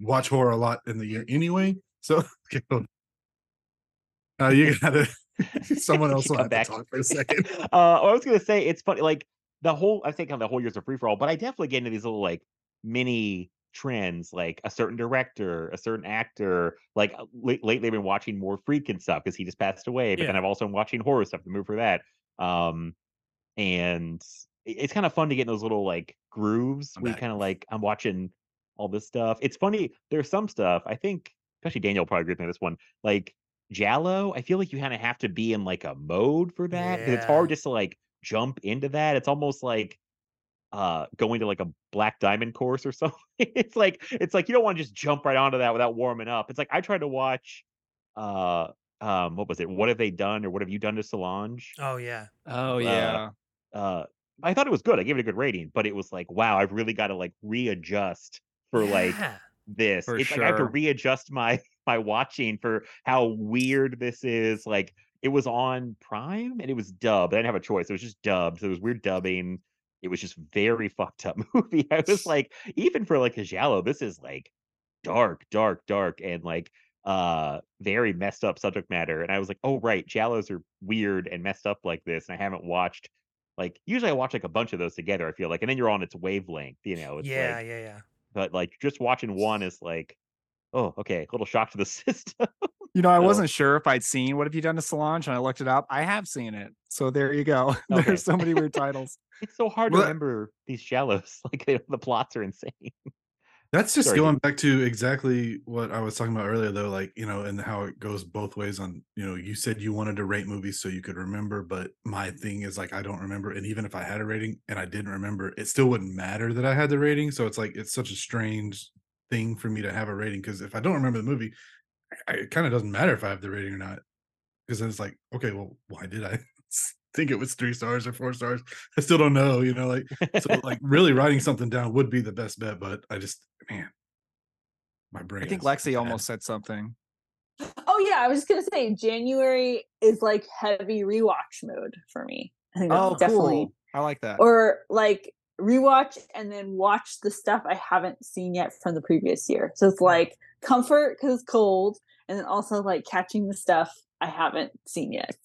watch horror a lot in the year anyway. So okay, hold on. uh, you gotta someone else will have back. to talk for a second. uh, I was gonna say it's funny, like the whole. I think on the whole year's a free for all, but I definitely get into these little like mini trends, like a certain director, a certain actor. Like uh, late, lately, I've been watching more Friedkin stuff because he just passed away. But then I've also been watching horror stuff. The move for that. Um, and it- it's kind of fun to get in those little like grooves. I'm We back. kind of like I'm watching all this stuff. It's funny. There's some stuff I think, especially Daniel probably agree with me on this one. Like Giallo, I feel like you kind of have to be in like a mode for that because it's Yeah. hard just to like jump into that. It's almost like uh going to like a black diamond course or something. it's like it's like you don't want to just jump right onto that without warming up. It's like I tried to watch uh um what was it? What have they done or what have you done to Solange? Oh yeah. Oh Uh, yeah. uh I thought it was good. I gave it a good rating, but it was like, wow, I've really got to like readjust for like Yeah. This. For it's like I have to readjust my my watching for how weird this is. Like it was on Prime and it was dubbed. I didn't have a choice. It was just dubbed. So it was weird dubbing. It was just very fucked up movie. I was like, even for like a Giallo, this is like dark, dark, dark, and like uh very messed up subject matter. And I was like, oh right, Giallos are weird and messed up like this. And I haven't watched like usually I watch like a bunch of those together, I feel like, and then you're on its wavelength, you know. It's yeah, like yeah, yeah. But like just watching one is like, oh, okay, a little shock to the system. You know, I So- wasn't sure if I'd seen What Have You Done to Solange, and I looked it up. I have seen it. So there you go. Okay. There's so many weird titles. it's so hard Well, to remember these shallows. Like they, the plots are insane. That's just Sorry, going dude. back to exactly what I was talking about earlier, though, like, you know, and how it goes both ways on, you know, you said you wanted to rate movies so you could remember, but my thing is like, I don't remember. And even if I had a rating and I didn't remember, it still wouldn't matter that I had the rating. So it's like, it's such a strange thing for me to have a rating because if I don't remember the movie, I, it kind of doesn't matter if I have the rating or not. Because then it's like, okay, well, why did I think it was three stars or four stars? I still don't know, you know, like, so like really writing something down would be the best bet, but I just man, my brain. I think Lexy bad. almost said something. Oh yeah, I was just gonna say January is like heavy rewatch mode for me. I think that's Oh, definitely cool. I like that. or like rewatch and then watch the stuff I haven't seen yet from the previous year. So it's like comfort because it's cold, and then also like catching the stuff I haven't seen yet.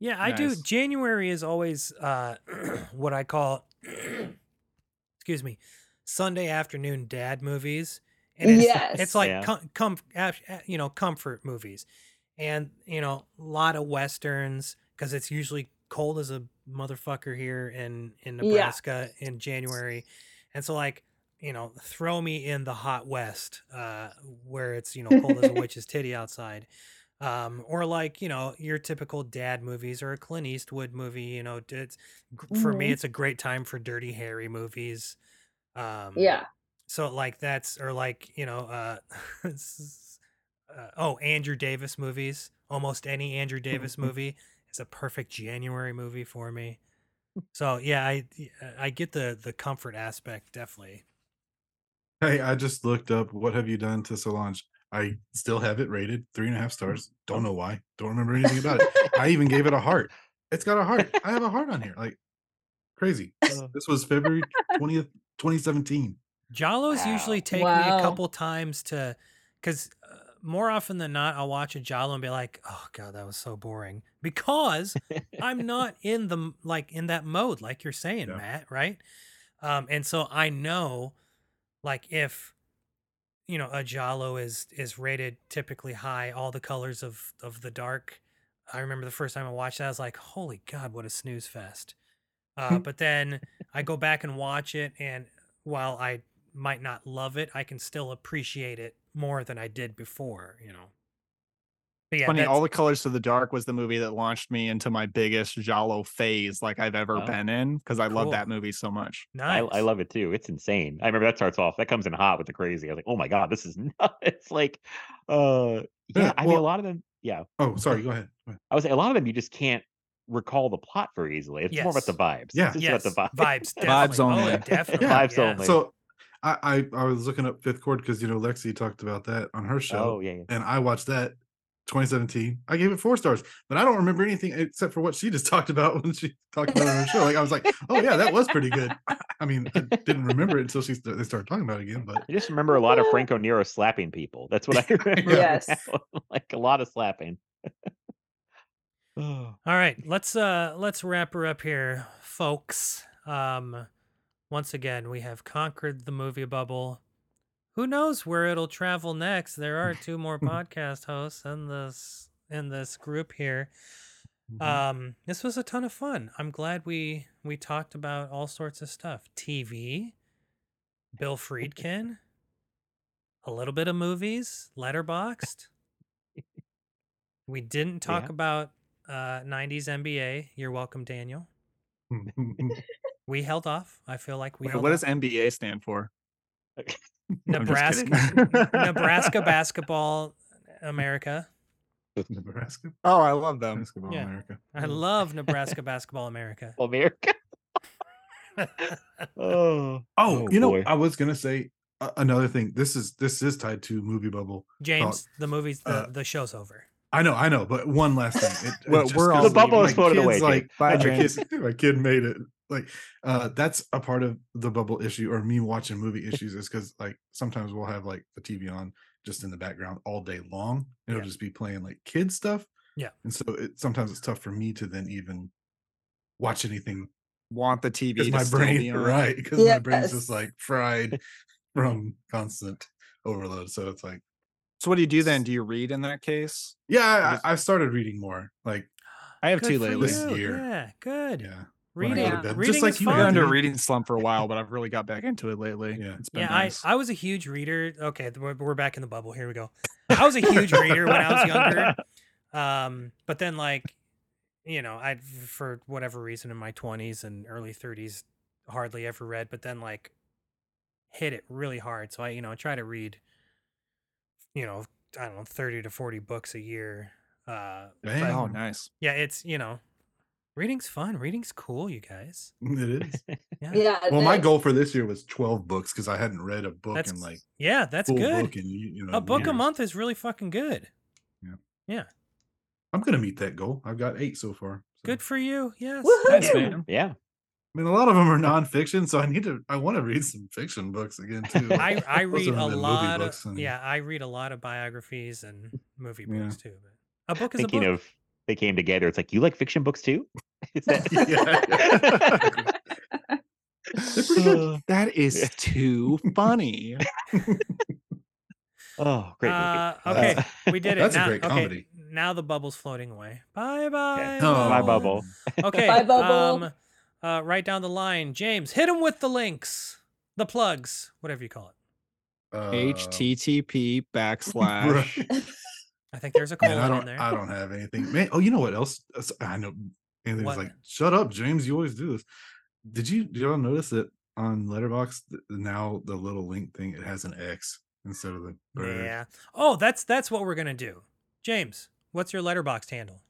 Yeah, I do. January is always uh, what I call, excuse me, Sunday afternoon dad movies, and it's, Yes. it's like Yeah. com- com- you know comfort movies, and you know a lot of westerns because it's usually cold as a motherfucker here in in Yeah. Nebraska in January, and so like you know throw me in the hot west uh, where it's you know cold as a witch's titty outside um, or like you know your typical dad movies or a Clint Eastwood movie. You know, it's for me, Mhm. it's a great time for Dirty Harry movies. Um, Yeah. So like that's or like you know, uh, uh, oh Andrew Davis movies. Almost any Andrew Davis movie is a perfect January movie for me. So yeah, I I get the the comfort aspect definitely. Hey, I just looked up what have you done to Solange. I still have it rated three and a half stars. Don't know why. Don't remember anything about it. I even gave it a heart. It's got a heart. I have a heart on here. Like crazy. This was February twentieth, twenty seventeen. Giallos usually Wow. take me a couple times to, because uh, more often than not, I'll watch a Giallo and be like, "Oh God, that was so boring," because I'm not in the like in that mode, like you're saying, Yeah. Matt, right? Um, and so I know, like if you know a Giallo is is rated typically high, all the colors of of the dark. I remember the first time I watched that, I was like, "Holy God, what a snooze fest!" Uh, but then I go back and watch it, and while I might not love it, I can still appreciate it more than I did before. You know. But yeah, Funny, All the Colors to the Dark was the movie that launched me into my biggest Giallo phase like I've ever Oh. been in because I love that movie so much. I, nice. I love it too. It's insane. I remember that starts off. That comes in hot with the crazy. I was like, oh my god, this is nuts. It's like, uh, yeah. Yeah, I mean, a lot of them. Yeah, Oh, sorry. Go ahead. Go ahead. I would say a lot of them you just can't recall the plot very easily. It's more about the vibes. Yeah. It's yes, about the vibes. vibes, definitely. Vibes only. Oh, definitely. Yeah. Vibes yeah. only. So I, I I was looking up fifth cord because you know Lexy talked about that on her show. oh yeah, yeah. and I watched that 2017. I gave it four stars, but I don't remember anything except for what she just talked about when she talked about it on the show. Like I was like, oh yeah, that was pretty good. I mean, I didn't remember it until she st- they started talking about it again. But I just remember a lot of Franco Nero slapping people. That's what I remember. Yes. like a lot of slapping. All right, let's uh let's wrap her up here, folks. Um once again, we have conquered the movie bubble. Who knows where it'll travel next? There are two more podcast hosts in this in this group here. Um this was a ton of fun. I'm glad we we talked about all sorts of stuff. TV, Bill Friedkin, a little bit of movies, Letterboxd. We didn't talk Yeah. about uh 90s NBA. You're welcome, Daniel. We held off. I feel like we Wait, what off. does NBA stand for? I'm just Nebraska. Nebraska basketball America. Nebraska Oh, I love them. basketball Yeah. America. I love Nebraska basketball America. America. oh, Oh, you know, boy. I was gonna say uh, another thing. This is this is tied to movie bubble. James, the movie's the, uh, the show's over. I know, I know, but one last thing. It, it Well, just we're 'cause all The bubble is floated away, Like, Jake. Bye, my, James. kid, my kid made it. Like, uh, that's a part of the bubble issue, or me watching movie issues, is because like sometimes we'll have like the TV on just in the background all day long. and It'll Yeah. just be playing like kid stuff. Yeah. and so it sometimes it's tough for me to then even watch anything Want the TV my brain right because my brain's just like fried from constant overload. So it's like. So what do you do then? Do you read in that case? Yeah, I, I started reading more. Like, I have Good two lately. This year. Yeah, good. yeah, Reading, go to reading just like you I've fun. under a reading slump for a while, but I've really got back into it lately. Yeah. it's been Yeah, nice. I I was a huge reader. Okay, we're, we're back in the bubble. Here we go. I was a huge reader when I was younger. Um, but then like, you know, I for whatever reason in my 20s and early 30s hardly ever read, but then like hit it really hard. So I, you know, I try to read you know, I don't know, 30 to 40 books a year. Uh but oh, nice. yeah, it's, you know, reading's fun. Reading's cool, you guys. It is. Yeah. Yeah. Well, my that- goal for this year was 12 books because I hadn't read a book That's in like Yeah, that's good. book in you you know A book a month is really fucking good. Yeah. Yeah. I'm gonna meet that goal. I've got eight so far. so. Good for you. Yes. Woohoo! Nice, Yeah. man. yeah. I mean, a lot of them are nonfiction, so I need to. I want to read some fiction books again too. I, I read a them have been movie lot of and- yeah, I read a lot of biographies and movie Yeah. books too. But a book is Thinking a book. of they came together. It's like you like fiction books too. Is that- They're pretty good. That is Yeah. too funny. oh, great movie. Uh, okay, we did it. That's a now, great okay, comedy. now the bubble's floating away. Bye bye. Oh. Bye, bubble. Okay. Bye, Bubble. Um, uh, right down the line, James, hit him with the links, the plugs, whatever you call it. Uh, HTTP backslash. Right. I think there's a Man, colon I don't. there. I don't have anything. Man, oh, you know what else? I know. Anthony was What? like, "Shut up, James. You always do this." Did you? Did y'all notice that on Letterboxd now the little link thing it has an X instead of the bird? Yeah. Oh, that's that's what we're gonna do. James, what's your Letterboxd handle?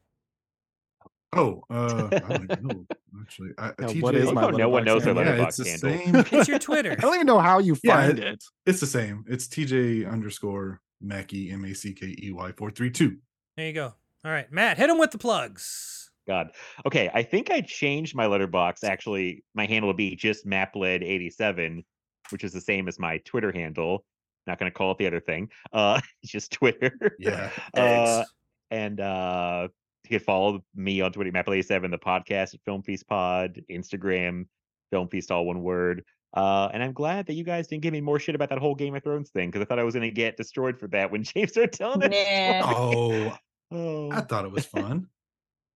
Oh, uh, I don't even know. Actually, I, Yeah, TJ, what is my no one knows their Letterboxd yeah, Letterboxd it's the handle. same. It's your Twitter. I don't even know how you Yeah, find it- it. It's the same. It's TJ underscore Mackey M A C K E Y four three two. There you go. All right, Matt, hit him with the plugs. God. Okay, I think I changed my Letterboxd. Actually, my handle will be just mapled87, which is the same as my Twitter handle. Not going to call it the other thing. Uh, just Twitter. Yeah. Uh, and uh, you can follow me on Twitter, mapled87, the podcast at Film Feast Pod, Instagram, Film Feast, all one word. Uh, and I'm glad that you guys didn't give me more shit about that whole Game of Thrones thing because I thought I was going to get destroyed for that when James started telling it. Nah. Oh, Oh. I thought it was fun.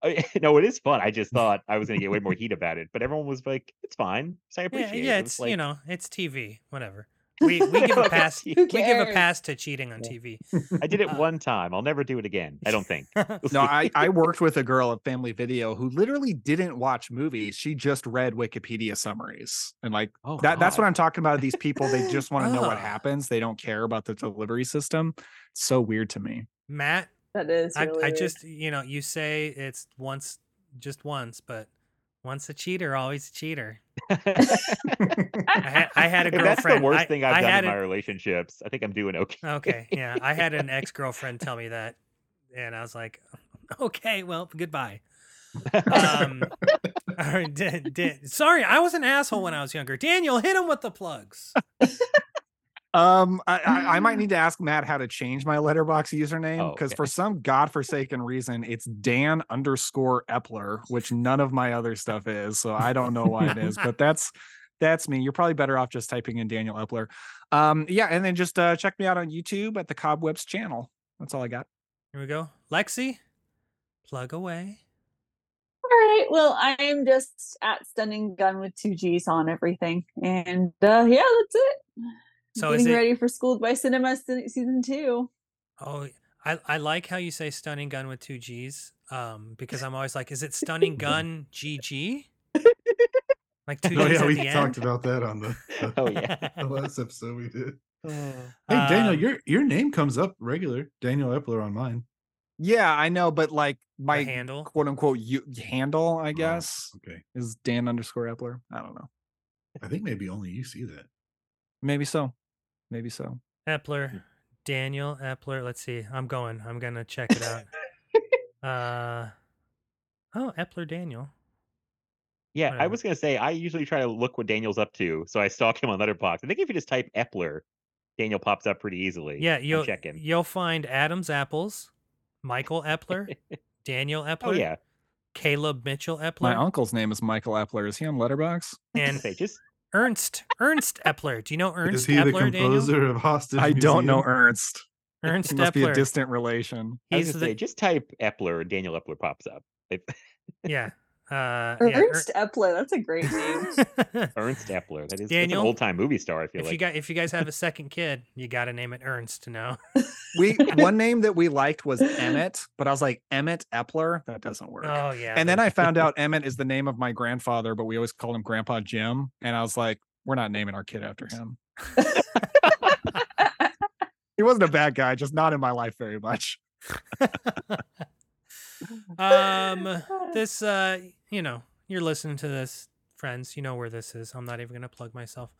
I- no, it is fun. I just thought I was going to get way more heat about it, but everyone was like, "It's fine." So I Yeah, appreciate yeah, it. it's like, you know, it's TV, whatever. We we give a pass. We give a pass to cheating on TV. I did it uh, one time. I'll never do it again. I don't think. No. I, I worked with a girl at Family Video who literally didn't watch movies. She just read Wikipedia summaries. And like Oh, that that's what I'm talking about. These people, they just want to know what happens. They don't care about the delivery system. It's so weird to me. Matt, That is. I, Really I weird. just you know, you say it's once, just once, but once a cheater, always a cheater. I had, I had a if that's girlfriend. the worst I, thing I've I done in my an- relationships, I think I'm doing okay. Okay, yeah, I had an ex girlfriend tell me that and I was like, okay, well, goodbye. um, Dan- Dan- sorry, I was an asshole when I was younger. Daniel, hit him with the plugs. Um, I, I, I might need to ask Matt how to change my Letterboxd username Oh, because okay. for some godforsaken reason it's Dan underscore Epler, which none of my other stuff is. So I don't know why it is, but that's that's me. You're probably better off just typing in Daniel Epler. Um, yeah, and then just uh, check me out on YouTube at the Cobwebs channel. That's all I got. Here we go. Lexi, plug away. All right. Well, I am just at Stunning Gun with two G's on everything, and uh, yeah, that's it. So is getting it- ready for Schooled by Cinema season two. Oh, I, I like how you say stunning gun with two G's. Um, because I'm always like, is it stunning gun GG? Like two Oh G's Oh yeah, at we talked end. about that on the, the, Oh yeah. the last episode we did. Uh, Hey Daniel, Um, your your name comes up regular. Daniel Epler on mine. Yeah, I know, but like the my handle. quote unquote you, handle, I Oh, guess, okay. is Dan underscore Epler. I don't know. I think maybe only you see that. Maybe so. Maybe so. Epler, Daniel Epler. Let's see. I'm going. I'm gonna check it out. uh, oh, Epler Daniel. Yeah, I was gonna say I usually try to look what Daniel's up to, so I stalk him on Letterboxd. I think if you just type Epler, Daniel pops up pretty easily. Yeah, you'll checking. you'll find Adam's apples, Michael Epler, Daniel Epler, Oh yeah, Caleb Mitchell Epler. My uncle's name is Michael Epler. Is he on Letterboxd? and say just Ernst Ernst Epler. Do you know Ernst Is he Epler, the composer Daniel? of Hostage? I don't know Ernst. Ernst He must be a distant relation. I was He's gonna say just type Epler and Daniel Epler pops up. Yeah. Uh, yeah, Ernst Epler. That's a great name. Er- Ernst Epler. That is that's Daniel, an old time movie star. I feel if like. you got if you guys have a second kid, you got to name it Ernst. No. We one name that we liked was Emmett, but I was like Emmett Epler. That doesn't work. Oh yeah. and then I found out Emmett is the name of my grandfather, but we always called him Grandpa Jim. And I was like, we're not naming our kid after him. he wasn't a bad guy, just not in my life very much. um this uh you know you're listening to this friends you know where this is. I'm not even gonna plug myself.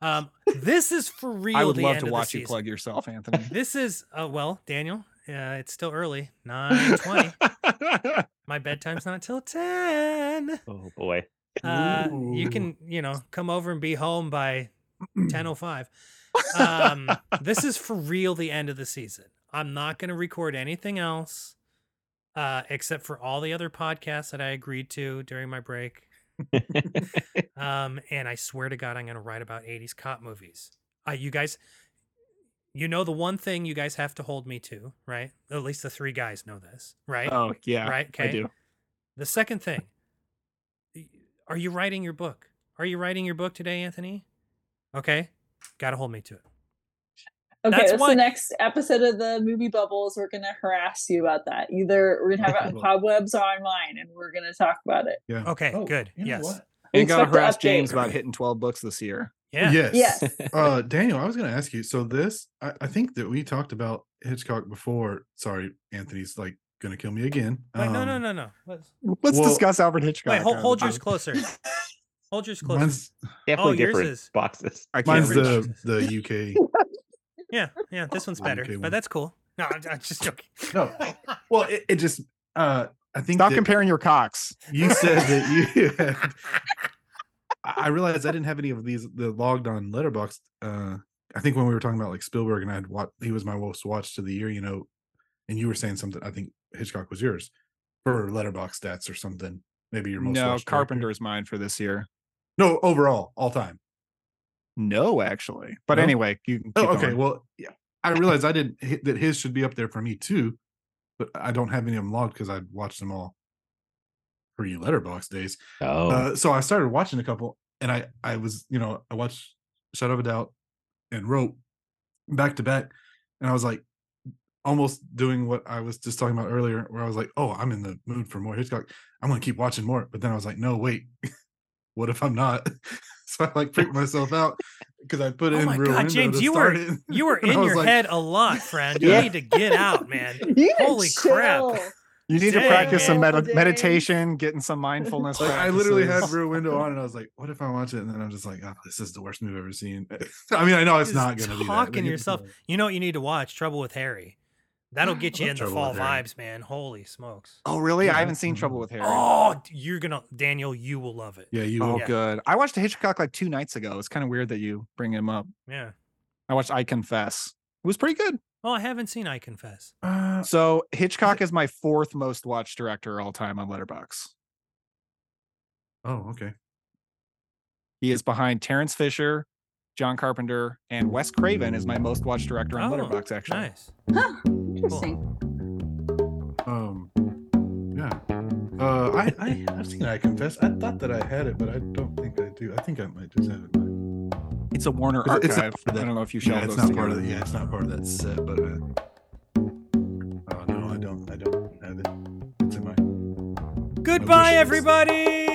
Um this is for real I would the love end to watch you season. plug yourself, Anthony. this is uh well daniel uh it's still early. 9:20 my bedtime's not till 10 oh boy. uh you can you know come over and be home by 10:05 um this is for real the end of the season. I'm not going to record anything else uh except for all the other podcasts that i agreed to during my break. Um and i swear to god i'm going to write about 80s cop movies. Uh you guys you know the one thing you guys have to hold me to right? At least the three guys know this right? Oh, yeah. right? I okay. do. the second thing are you writing your book? Are you writing your book today anthony? Okay gotta hold me to it Okay, That's that's, why- the next episode of the movie bubbles. We're gonna harass you about that. Either we're gonna have it on cobwebs or on mine, and we're gonna talk about it. Yeah. okay Oh, good you yes what? And gotta harass. James about hitting 12 books this year. yeah Yes. Yes. uh Daniel, I was gonna ask you. So this I, I think that we talked about Hitchcock before. Sorry, Anthony's like gonna kill me again. wait no no Um, no no Let's, Let's Well- discuss Alfred Hitchcock. wait hold, uh, hold yours closer hold yours closer Mine's Definitely yours different is- boxes. I can't mine's reach. the the UK. yeah yeah this one's better but that's cool no i'm, I'm just joking No. Well, it, it just uh I think Stop that comparing your cocks. you said that you had I I realized I didn't have any of these the logged on Letterboxd. Uh I think when we were talking about like Spielberg and I had what he was my most watched of the year, you know, and you were saying something. I think Hitchcock was yours for Letterboxd stats or something. Maybe your most No, watched director. Carpenter's mine for this year. No, overall, all time. No, actually. But No? anyway, you can Oh, okay. going. Well, yeah, I realized I didn't hit that his should be up there for me too, but I don't have any of them logged because I watched them all pre Letterboxd days. Oh, Uh, so I started watching a couple, and I I was you know I watched Shadow of a Doubt and Rope back to back, and I was like almost doing what I was just talking about earlier, where I was like, oh, I'm in the mood for more Hitchcock. I'm gonna keep watching more, but then I was like, no, wait, what if I'm not? so I like freaked myself out because I put oh in my Rear god james you were it. you were in your like, head a lot friend you Yeah. need to get out man You need to Holy crap. You need Dang, to practice some man. medi- James. meditation, getting some mindfulness. Like I literally had practices. Rear Window on, and I was like, "What if I watch it?" And then I'm just like, "Oh, this is the worst movie I've ever seen." I mean, I know it's Just not going to be talking but to you- yourself you know what you need to watch trouble with harry That'll get you love in the fall vibes, man. Holy smokes. Oh, really? Yeah, I haven't seen Trouble with Harry. Oh, you're gonna Daniel, you will love it. Yeah, you Oh, will. Yeah. good. I watched Hitchcock like two nights ago. It's kind of weird that you bring him up. Yeah. I watched I Confess. It was pretty good. Oh, I haven't seen I confess. Uh, So Hitchcock is my fourth most watched director all time on Letterboxd. oh, okay. He is behind Terence Fisher, John Carpenter, and Wes Craven is my most watched director on Oh, Letterboxd. Actually, Nice. Huh. Interesting. Um, yeah. Uh, I, I I've seen. I confess. I thought that I had it, but I don't think I do. I think I might just have it. it's a Warner archive. it's not I don't know if you Yeah, shelved it's those not part of together. the. Yeah, it's not part of that set. But uh, oh no, I don't. I don't have it. It's in my. Goodbye, list. everybody.